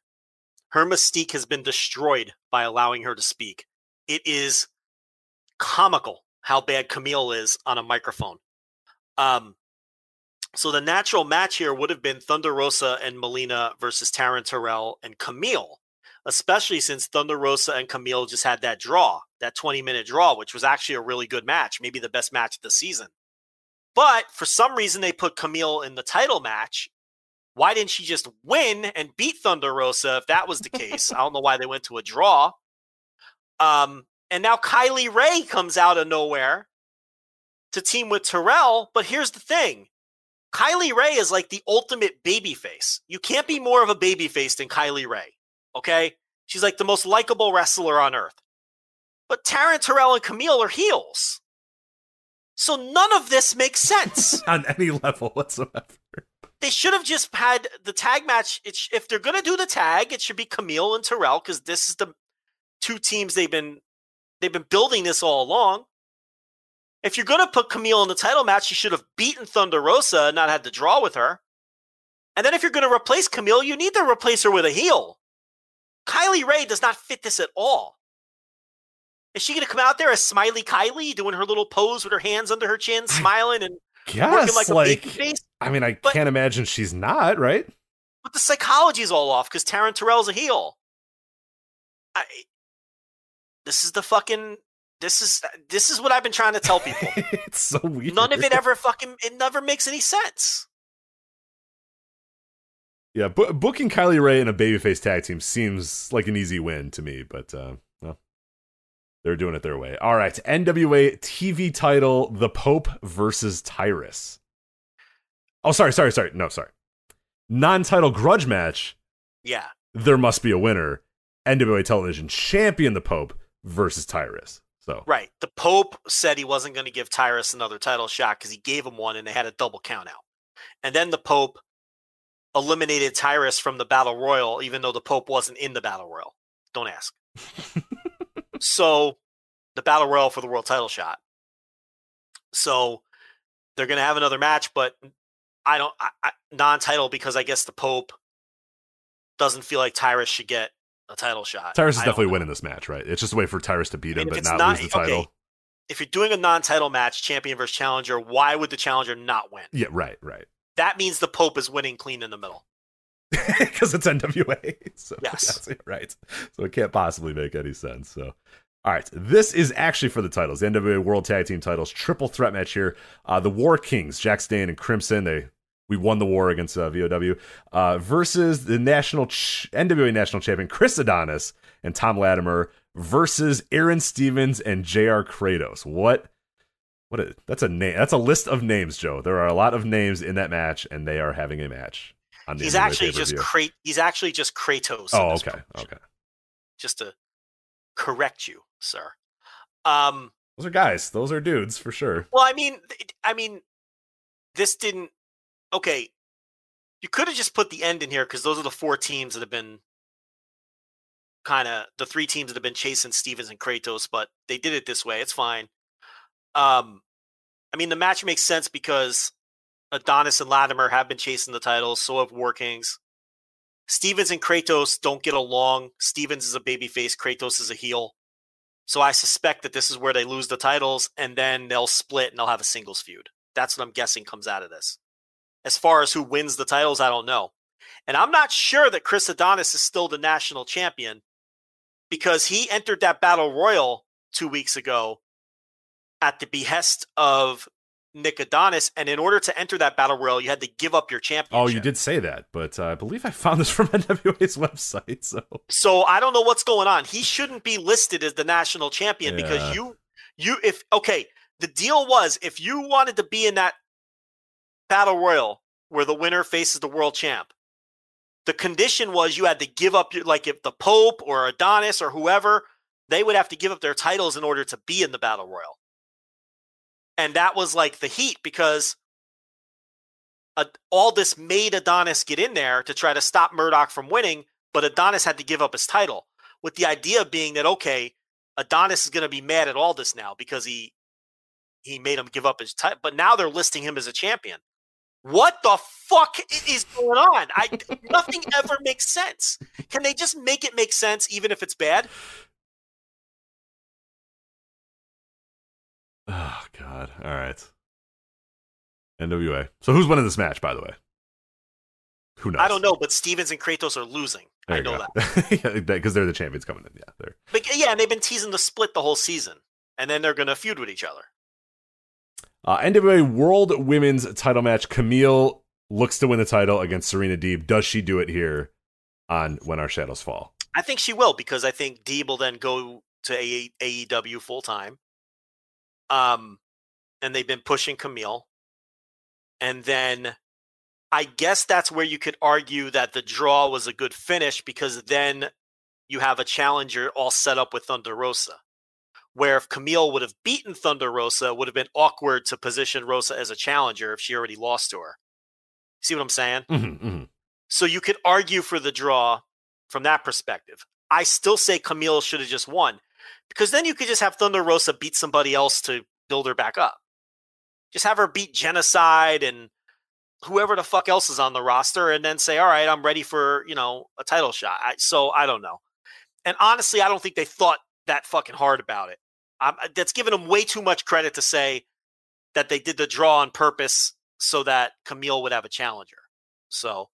Her mystique has been destroyed by allowing her to speak. It is comical how bad Camille is on a microphone. Um, so the natural match here would have been Thunder Rosa and Melina versus Taryn Terrell and Camille, especially since Thunder Rosa and Camille just had that draw, that 20 minute draw, which was actually a really good match, maybe the best match of the season. But for some reason, they put Camille in the title match. Why didn't she just win and beat Thunder Rosa if that was the case? I don't know why they went to a draw. Um, and now Kylie Rae comes out of nowhere to team with Terrell. But here's the thing Kylie Rae is like the ultimate baby face. You can't be more of a baby face than Kylie Rae. Okay? She's like the most likable wrestler on earth. But Taryn Terrell and Camille are heels. So none of this makes sense. on any level whatsoever. they should have just had the tag match. Sh- if they're going to do the tag, it should be Camille and Terrell because this is the two teams they've been they've been building this all along. If you're going to put Camille in the title match, you should have beaten Thunder Rosa and not had to draw with her. And then if you're going to replace Camille, you need to replace her with a heel. Kylie Rae does not fit this at all. Is she going to come out there as Smiley Kylie doing her little pose with her hands under her chin, smiling and working like, like, a baby face? I mean, I But- can't imagine she's not right. But the psychology's all off because Taryn Terrell's a heel. I, this is the fucking. This is this is what I've been trying to tell people. it's so weird. None of it ever fucking. It never makes any sense. Yeah, bu- booking Kylie Rae in a babyface tag team seems like an easy win to me, but uh, well, they're doing it their way. All right, NWA TV title: The Pope versus Tyrus. Oh, sorry, sorry, sorry. No, sorry. Non-title grudge match. Yeah. There must be a winner. NWA Television Champion: The Pope versus Tyrus. So Right. The Pope said he wasn't going to give Tyrus another title shot because he gave him one and they had a double count out. And then the Pope eliminated Tyrus from the Battle Royal, even though the Pope wasn't in the Battle Royal. Don't ask. so the Battle Royal for the world title shot. So they're going to have another match, but I don't, I, I, non title because I guess the Pope doesn't feel like Tyrus should get a title shot. Tyrus is I definitely winning this match, right? It's just a way for Tyrus to beat I mean, him, but not, not- lose the title. okay. if you're doing a non-title match, champion versus challenger, why would the challenger not win? Yeah, right, right. That means the Pope is winning clean in the middle. because it's NWA. So, Yes. yes, right. So it can't possibly make any sense. So, all right, this is actually for the titles, the NWA World Tag Team titles, triple threat match here. Uh, the War Kings, Jax Dane and Crimson, they we won the war against uh, VOW uh, versus the national ch- NWA national champion Chris Adonis and Tom Latimer versus Aaron Stevens and Jr. Kratos. What? What? A, that's a name. That's a list of names, Joe. There are a lot of names in that match, and they are having a match. On the He's NWA actually just. Kra- he's actually just Kratos. Oh, okay, promotion, okay. Just to correct you, sir. Um, Those are guys. Those are dudes for sure. well, I mean, I mean, this didn't. Okay, you could have just put the end in here because those are the four teams that have been kind of the three teams that have been chasing Stevens and Kratos, but they did it this way. It's fine. Um, I mean, the match makes sense because Adonis and Latimer have been chasing the titles, so have War Kings. Stevens and Kratos don't get along. Stevens is a babyface, Kratos is a heel. So I suspect that this is where they lose the titles and then they'll split and they'll have a singles feud. That's what I'm guessing comes out of this. As far as who wins the titles, I don't know. And I'm not sure that Chris Adonis is still the national champion because he entered that battle royal two weeks ago at the behest of Nick Aldis. And in order to enter that battle royal, you had to give up your championship. Oh, you did say that, but uh, I believe I found this from NWA's website. So So I don't know what's going on. He shouldn't be listed as the national champion Yeah. because you you if okay, the deal was if you wanted to be in that battle royal where the winner faces the world champ, the condition was you had to give up your like if the Pope or Adonis or whoever, they would have to give up their titles in order to be in the battle royal. And that was like the heat because all this made Adonis get in there to try to stop Murdoch from winning, but Adonis had to give up his title with the idea being that okay, Adonis is going to be mad at all this now because he he made him give up his title, but now they're listing him as a champion. What the fuck is going on? I nothing ever makes sense. Can they just make it make sense even if it's bad? Oh God! All right. NWA. So who's winning this match? By the way, who knows? I don't know, but Stevens and Kratos are losing. I know that. that because they're the champions coming in. Yeah, they're But yeah, and they've been teasing the split the whole season, and then they're going to feud with each other. Uh, NWA World Women's Title match. Camille looks to win the title against Serena Deeb. Does she do it here on When Our Shadows Fall? I think she will because I think Deeb will then go to AEW full time. Um, and they've been pushing Camille, and then I guess that's where you could argue that the draw was a good finish because then you have a challenger all set up with Thunder Rosa. Where if Camille would have beaten Thunder Rosa, it would have been awkward to position Rosa as a challenger if she already lost to her. See what I'm saying? Mm-hmm, mm-hmm. So you could argue for the draw from that perspective. I still say Camille should have just won because then you could just have Thunder Rosa beat somebody else to build her back up. Just have her beat Genocide and whoever the fuck else is on the roster and then say, all right, I'm ready for, you know, a title shot. I, so I don't know. And honestly, I don't think they thought that fucking hard about it. Um, that's giving them way too much credit to say that they did the draw on purpose so that Camille would have a challenger. So,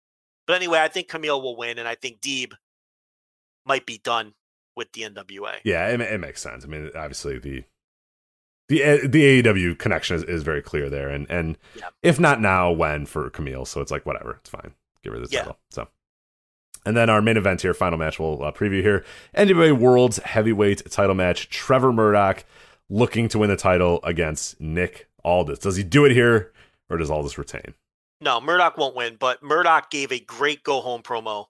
but anyway, I think Camille will win, and I think Deeb might be done with the NWA. Yeah, it, it makes sense. I mean, obviously the the the AEW connection is, is very clear there, and and Yeah. if not now, when for Camille? So it's like whatever, it's fine. give her the Yeah. title. So, and then our main event here, final match we'll uh, preview here: NWA World's Heavyweight Title match. Trevor Murdoch looking to win the title against Nick Aldis. Does he do it here, or does Aldis retain? No, Murdoch won't win, but Murdoch gave a great go home promo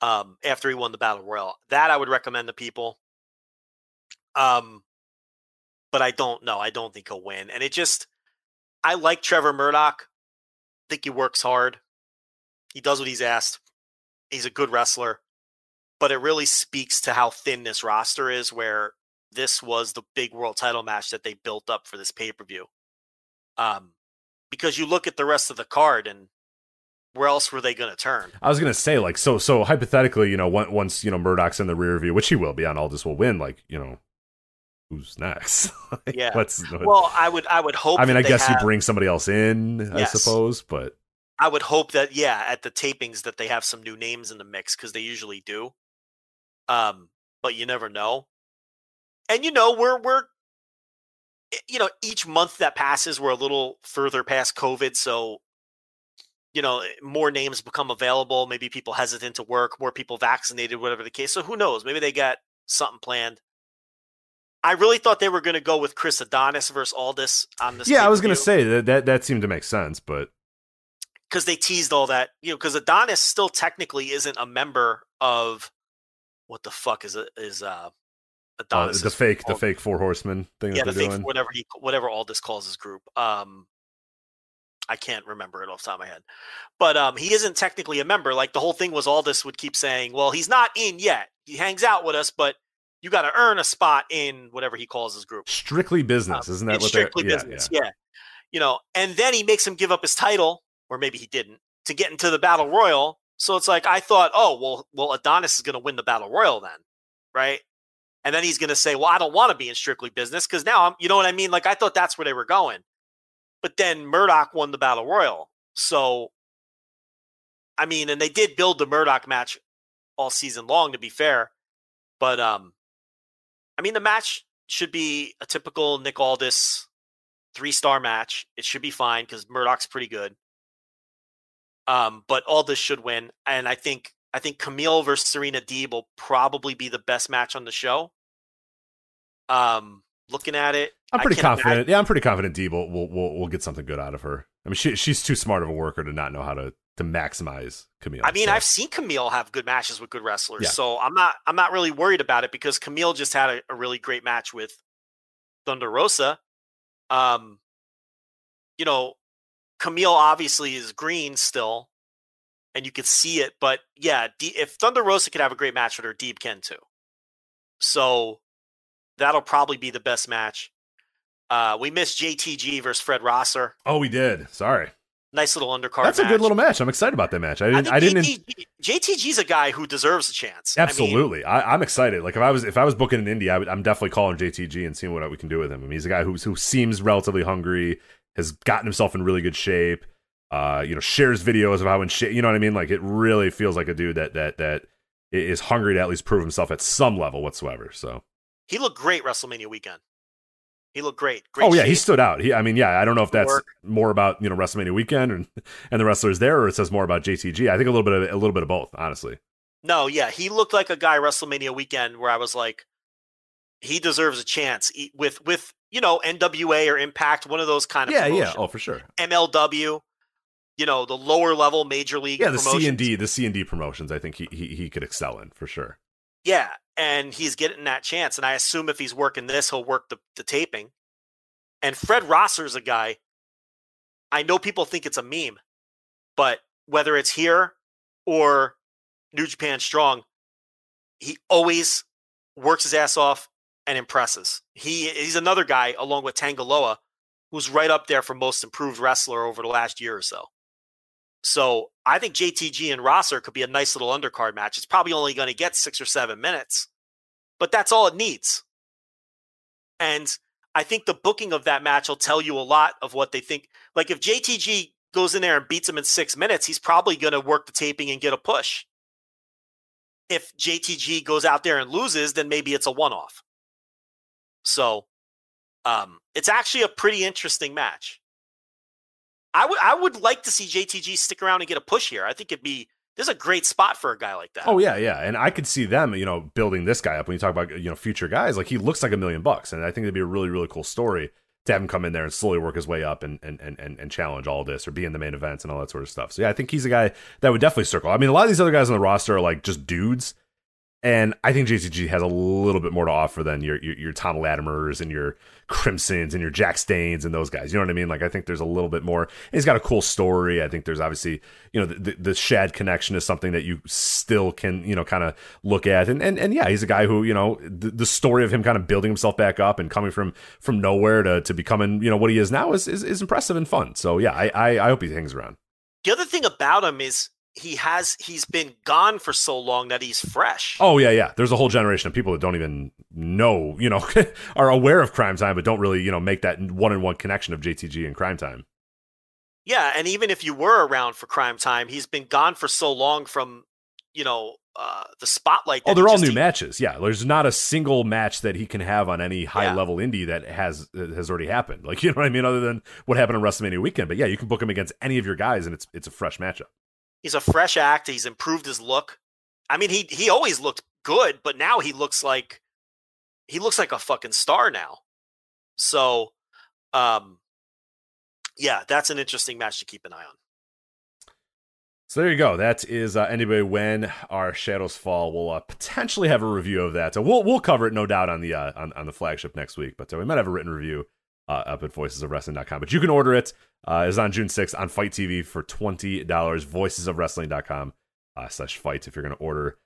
um, after he won the battle royal. That I would recommend to people. Um, but I don't know. I don't think he'll win. And it just, I like Trevor Murdoch. I think he works hard. He does what he's asked. He's a good wrestler. But it really speaks to how thin this roster is, where this was the big world title match that they built up for this pay per view. Um, because you look at the rest of the card and where else were they going to turn? I was gonna say like so so hypothetically, you know, once you know Murdoch's in the rear view, which he will be on Aldis will win. Like you know, who's next? Like, Yeah. what's- Well, I would I would hope. I mean, I guess have, you bring somebody else in, I suppose, but I would hope that yeah, at the tapings that they have some new names in the mix because they usually do. Um, but you never know. And you know we're we're you know each month that passes we're a little further past COVID, so you know eh, more names become available. Maybe people hesitant to work, more people vaccinated, whatever the case. So who knows? Maybe they got something planned. I really thought they were going to go with Chris Adonis versus Aldis on this. yeah, I was gonna say that that that seemed to make sense, but because they teased all that, you know, because Adonis still technically isn't a member of what the fuck is it is uh uh, Adonis the fake the fake four horsemen thing yeah that the fake doing. whatever he whatever Aldis calls his group um I can't remember it off the top of my head but um he isn't technically a member like the whole thing was Aldis would keep saying well he's not in yet he hangs out with us but you got to earn a spot in whatever he calls his group Strictly business, isn't that what they're strictly yeah, business. Yeah. You know, and then he makes him give up his title, or maybe he didn't, to get into the battle royal. So it's like I thought, oh well, well Adonis is going to win the battle royal then, right? And then he's going to say, well, I don't want to be in strictly business because now I'm, you know what I mean? Like I thought that's where they were going, but then Murdoch won the battle royal. So, I mean, and they did build the Murdoch match all season long, to be fair, but um, I mean, the match should be a typical Nick Aldis three star match. It should be fine because Murdoch's pretty good. Um, but Aldis should win, and I think I think Kamille versus Serena Deeb will probably be the best match on the show. Um, looking at it, I'm pretty confident. imagine- Yeah, I'm pretty confident Dee will, will will will get something good out of her. I mean, she she's too smart of a worker to not know how to to maximize Kamille. I mean, so. I've seen Kamille have good matches with good wrestlers, Yeah. so I'm not I'm not really worried about it because Kamille just had a, a really great match with Thunder Rosa. Um, you know, Kamille obviously is green still, and you can see it. But yeah, D- if Thunder Rosa could have a great match with her, Deeb can too. So that'll probably be the best match. Uh, we missed JTG versus Fred Rosser. oh, we did. Sorry, Nice little undercard. that's a good little match. I'm excited about that match. I I didn't. think I, didn't. JTG, JTG's a guy who deserves a chance. I mean, Absolutely, I am excited. Like if I was if I was booking an indie, I would, I'm definitely calling JTG and seeing what we can do with him. I mean, he's a guy who's who seems relatively hungry, has gotten himself in really good shape. Uh, you know, shares videos of how in shape. You know what I mean? Like it really feels like a dude that that that is hungry to at least prove himself at some level whatsoever. So. he looked great WrestleMania weekend. He looked great. Great. oh yeah, he stood out. He, I mean, yeah, I don't know if that's Work. more about you know WrestleMania weekend and and the wrestlers there, or it says more about JTG. I think a little bit of a little bit of both, honestly. No, yeah, he looked like a guy WrestleMania weekend where I was like, he deserves a chance with with you know NWA or Impact, one of those kind of Yeah, yeah, oh for sure. MLW, you know the lower level major league. Yeah, the C and D, the C and D promotions. I think he, he he could excel in for sure. Yeah, and he's getting that chance, and I assume if he's working this, he'll work the, the taping. And Fred Rosser's a guy. I know people think it's a meme, but whether it's here or New Japan Strong, he always works his ass off and impresses. He he's another guy along with Tanga Loa who's right up there for most improved wrestler over the last year or so. So I think JTG and Rosser could be a nice little undercard match. It's probably only going to get six or seven minutes, but that's all it needs. And I think the booking of that match will tell you a lot of what they think. Like if JTG goes in there and beats him in six minutes, he's probably going to work the taping and get a push. If JTG goes out there and loses, then maybe it's a one off. So um, it's actually a pretty interesting match. I would I would like to see JTG stick around and get a push here. I think it'd be this is a great spot for a guy like that. Oh yeah, yeah, and I could see them, you know, building this guy up. When you talk about you know future guys, like he looks like a million bucks, and I think it'd be a really really cool story to have him come in there and slowly work his way up and and and and challenge all this or be in the main events and all that sort of stuff. So yeah, I think he's a guy that would definitely circle. I mean, a lot of these other guys on the roster are like just dudes and I think JTG has a little bit more to offer than your your, your Tom Latimers and your Crimsons and your Jax Danes and those guys. You know what I mean? Like I think there's a little bit more. he's got a cool story. I think there's obviously you know the, the, the Shad connection is something that you still can you know kind of look at. And and and yeah, he's a guy who you know the, the story of him kind of building himself back up and coming from from nowhere to to becoming you know what he is now is is, is impressive and fun. So yeah, I, I I hope he hangs around. The other thing about him is he has he's been gone for so long that he's fresh. Oh yeah, yeah. There's a whole generation of people that don't even know, you know, are aware of Cryme Tyme, but don't really, you know, make that one-on-one connection of JTG and Cryme Tyme. Yeah, and even if you were around for Cryme Tyme, he's been gone for so long from, you know, uh, the spotlight. Oh, they're all new he, matches. Yeah, there's not a single match that he can have on any high-level yeah. indie that has has already happened. Like you know what I mean, other than what happened on WrestleMania weekend. But yeah, you can book him against any of your guys, and it's it's a fresh matchup. He's a fresh act. He's improved his look. I mean, he he always looked good, but now he looks like he looks like a fucking star now. So, um, yeah, that's an interesting match to keep an eye on. So there you go. That is uh, anyway when our shadows fall. We'll uh, potentially have a review of that. So we'll we'll cover it no doubt on the uh, on on the flagship next week. But uh, we might have a written review uh, up at voicesofwrestling.com. But you can order it. Uh, it's on June 6th on FITE TV for $20. Voicesofwrestling.com uh, slash fight if you're going to order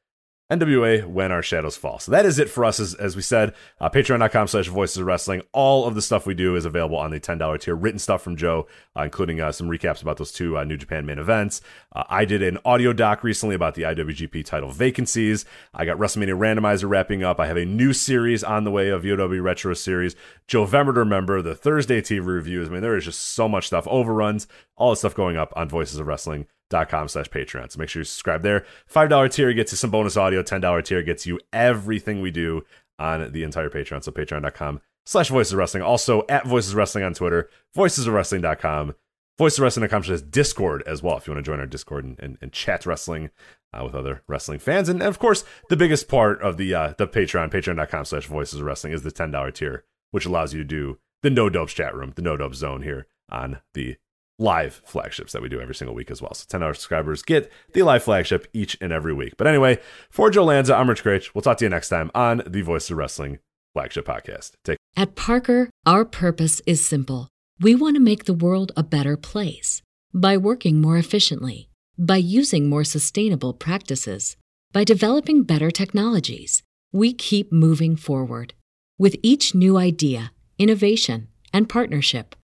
NWA When Our Shadows Fall. So that is it for us, as, as we said. Uh, Patreon.com slash Voices of Wrestling. All of the stuff we do is available on the $10 tier. Written stuff from Joe, uh, including uh, some recaps about those two uh, New Japan main events. Uh, I did an audio doc recently about the IWGP title vacancies. I got WrestleMania Randomizer wrapping up. I have a new series on the way, of VOW Retro Series. Joe Vemmer to remember, the Thursday TV reviews. I mean, there is just so much stuff. Overruns, all the stuff going up on Voices of Wrestling dot com slash patreon. So make sure you subscribe there. Five dollar tier gets you some bonus audio. Ten dollar tier gets you everything we do on the entire patreon. So patreon.com slash voices wrestling. Also at voices wrestling on twitter voices of wrestling.com voices of wrestling.com slash discord as well if you want to join our discord and, and, and chat wrestling uh, with other wrestling fans. And, and, of course the biggest part of the uh, the patreon patreon.com slash voices of wrestling is the ten dollar tier which allows you to do the no dopes chat room the no dopes zone here on the live flagships that we do every single week as well. So 10 hour subscribers get the live flagship each and every week. But anyway, for Joe Lanza, I'm Rich Kraetsch. We'll talk to you next time on the Voice of Wrestling flagship podcast. Take At Parker, our purpose is simple. We want to make the world a better place by working more efficiently, by using more sustainable practices, by developing better technologies. We keep moving forward. With each new idea, innovation, and partnership,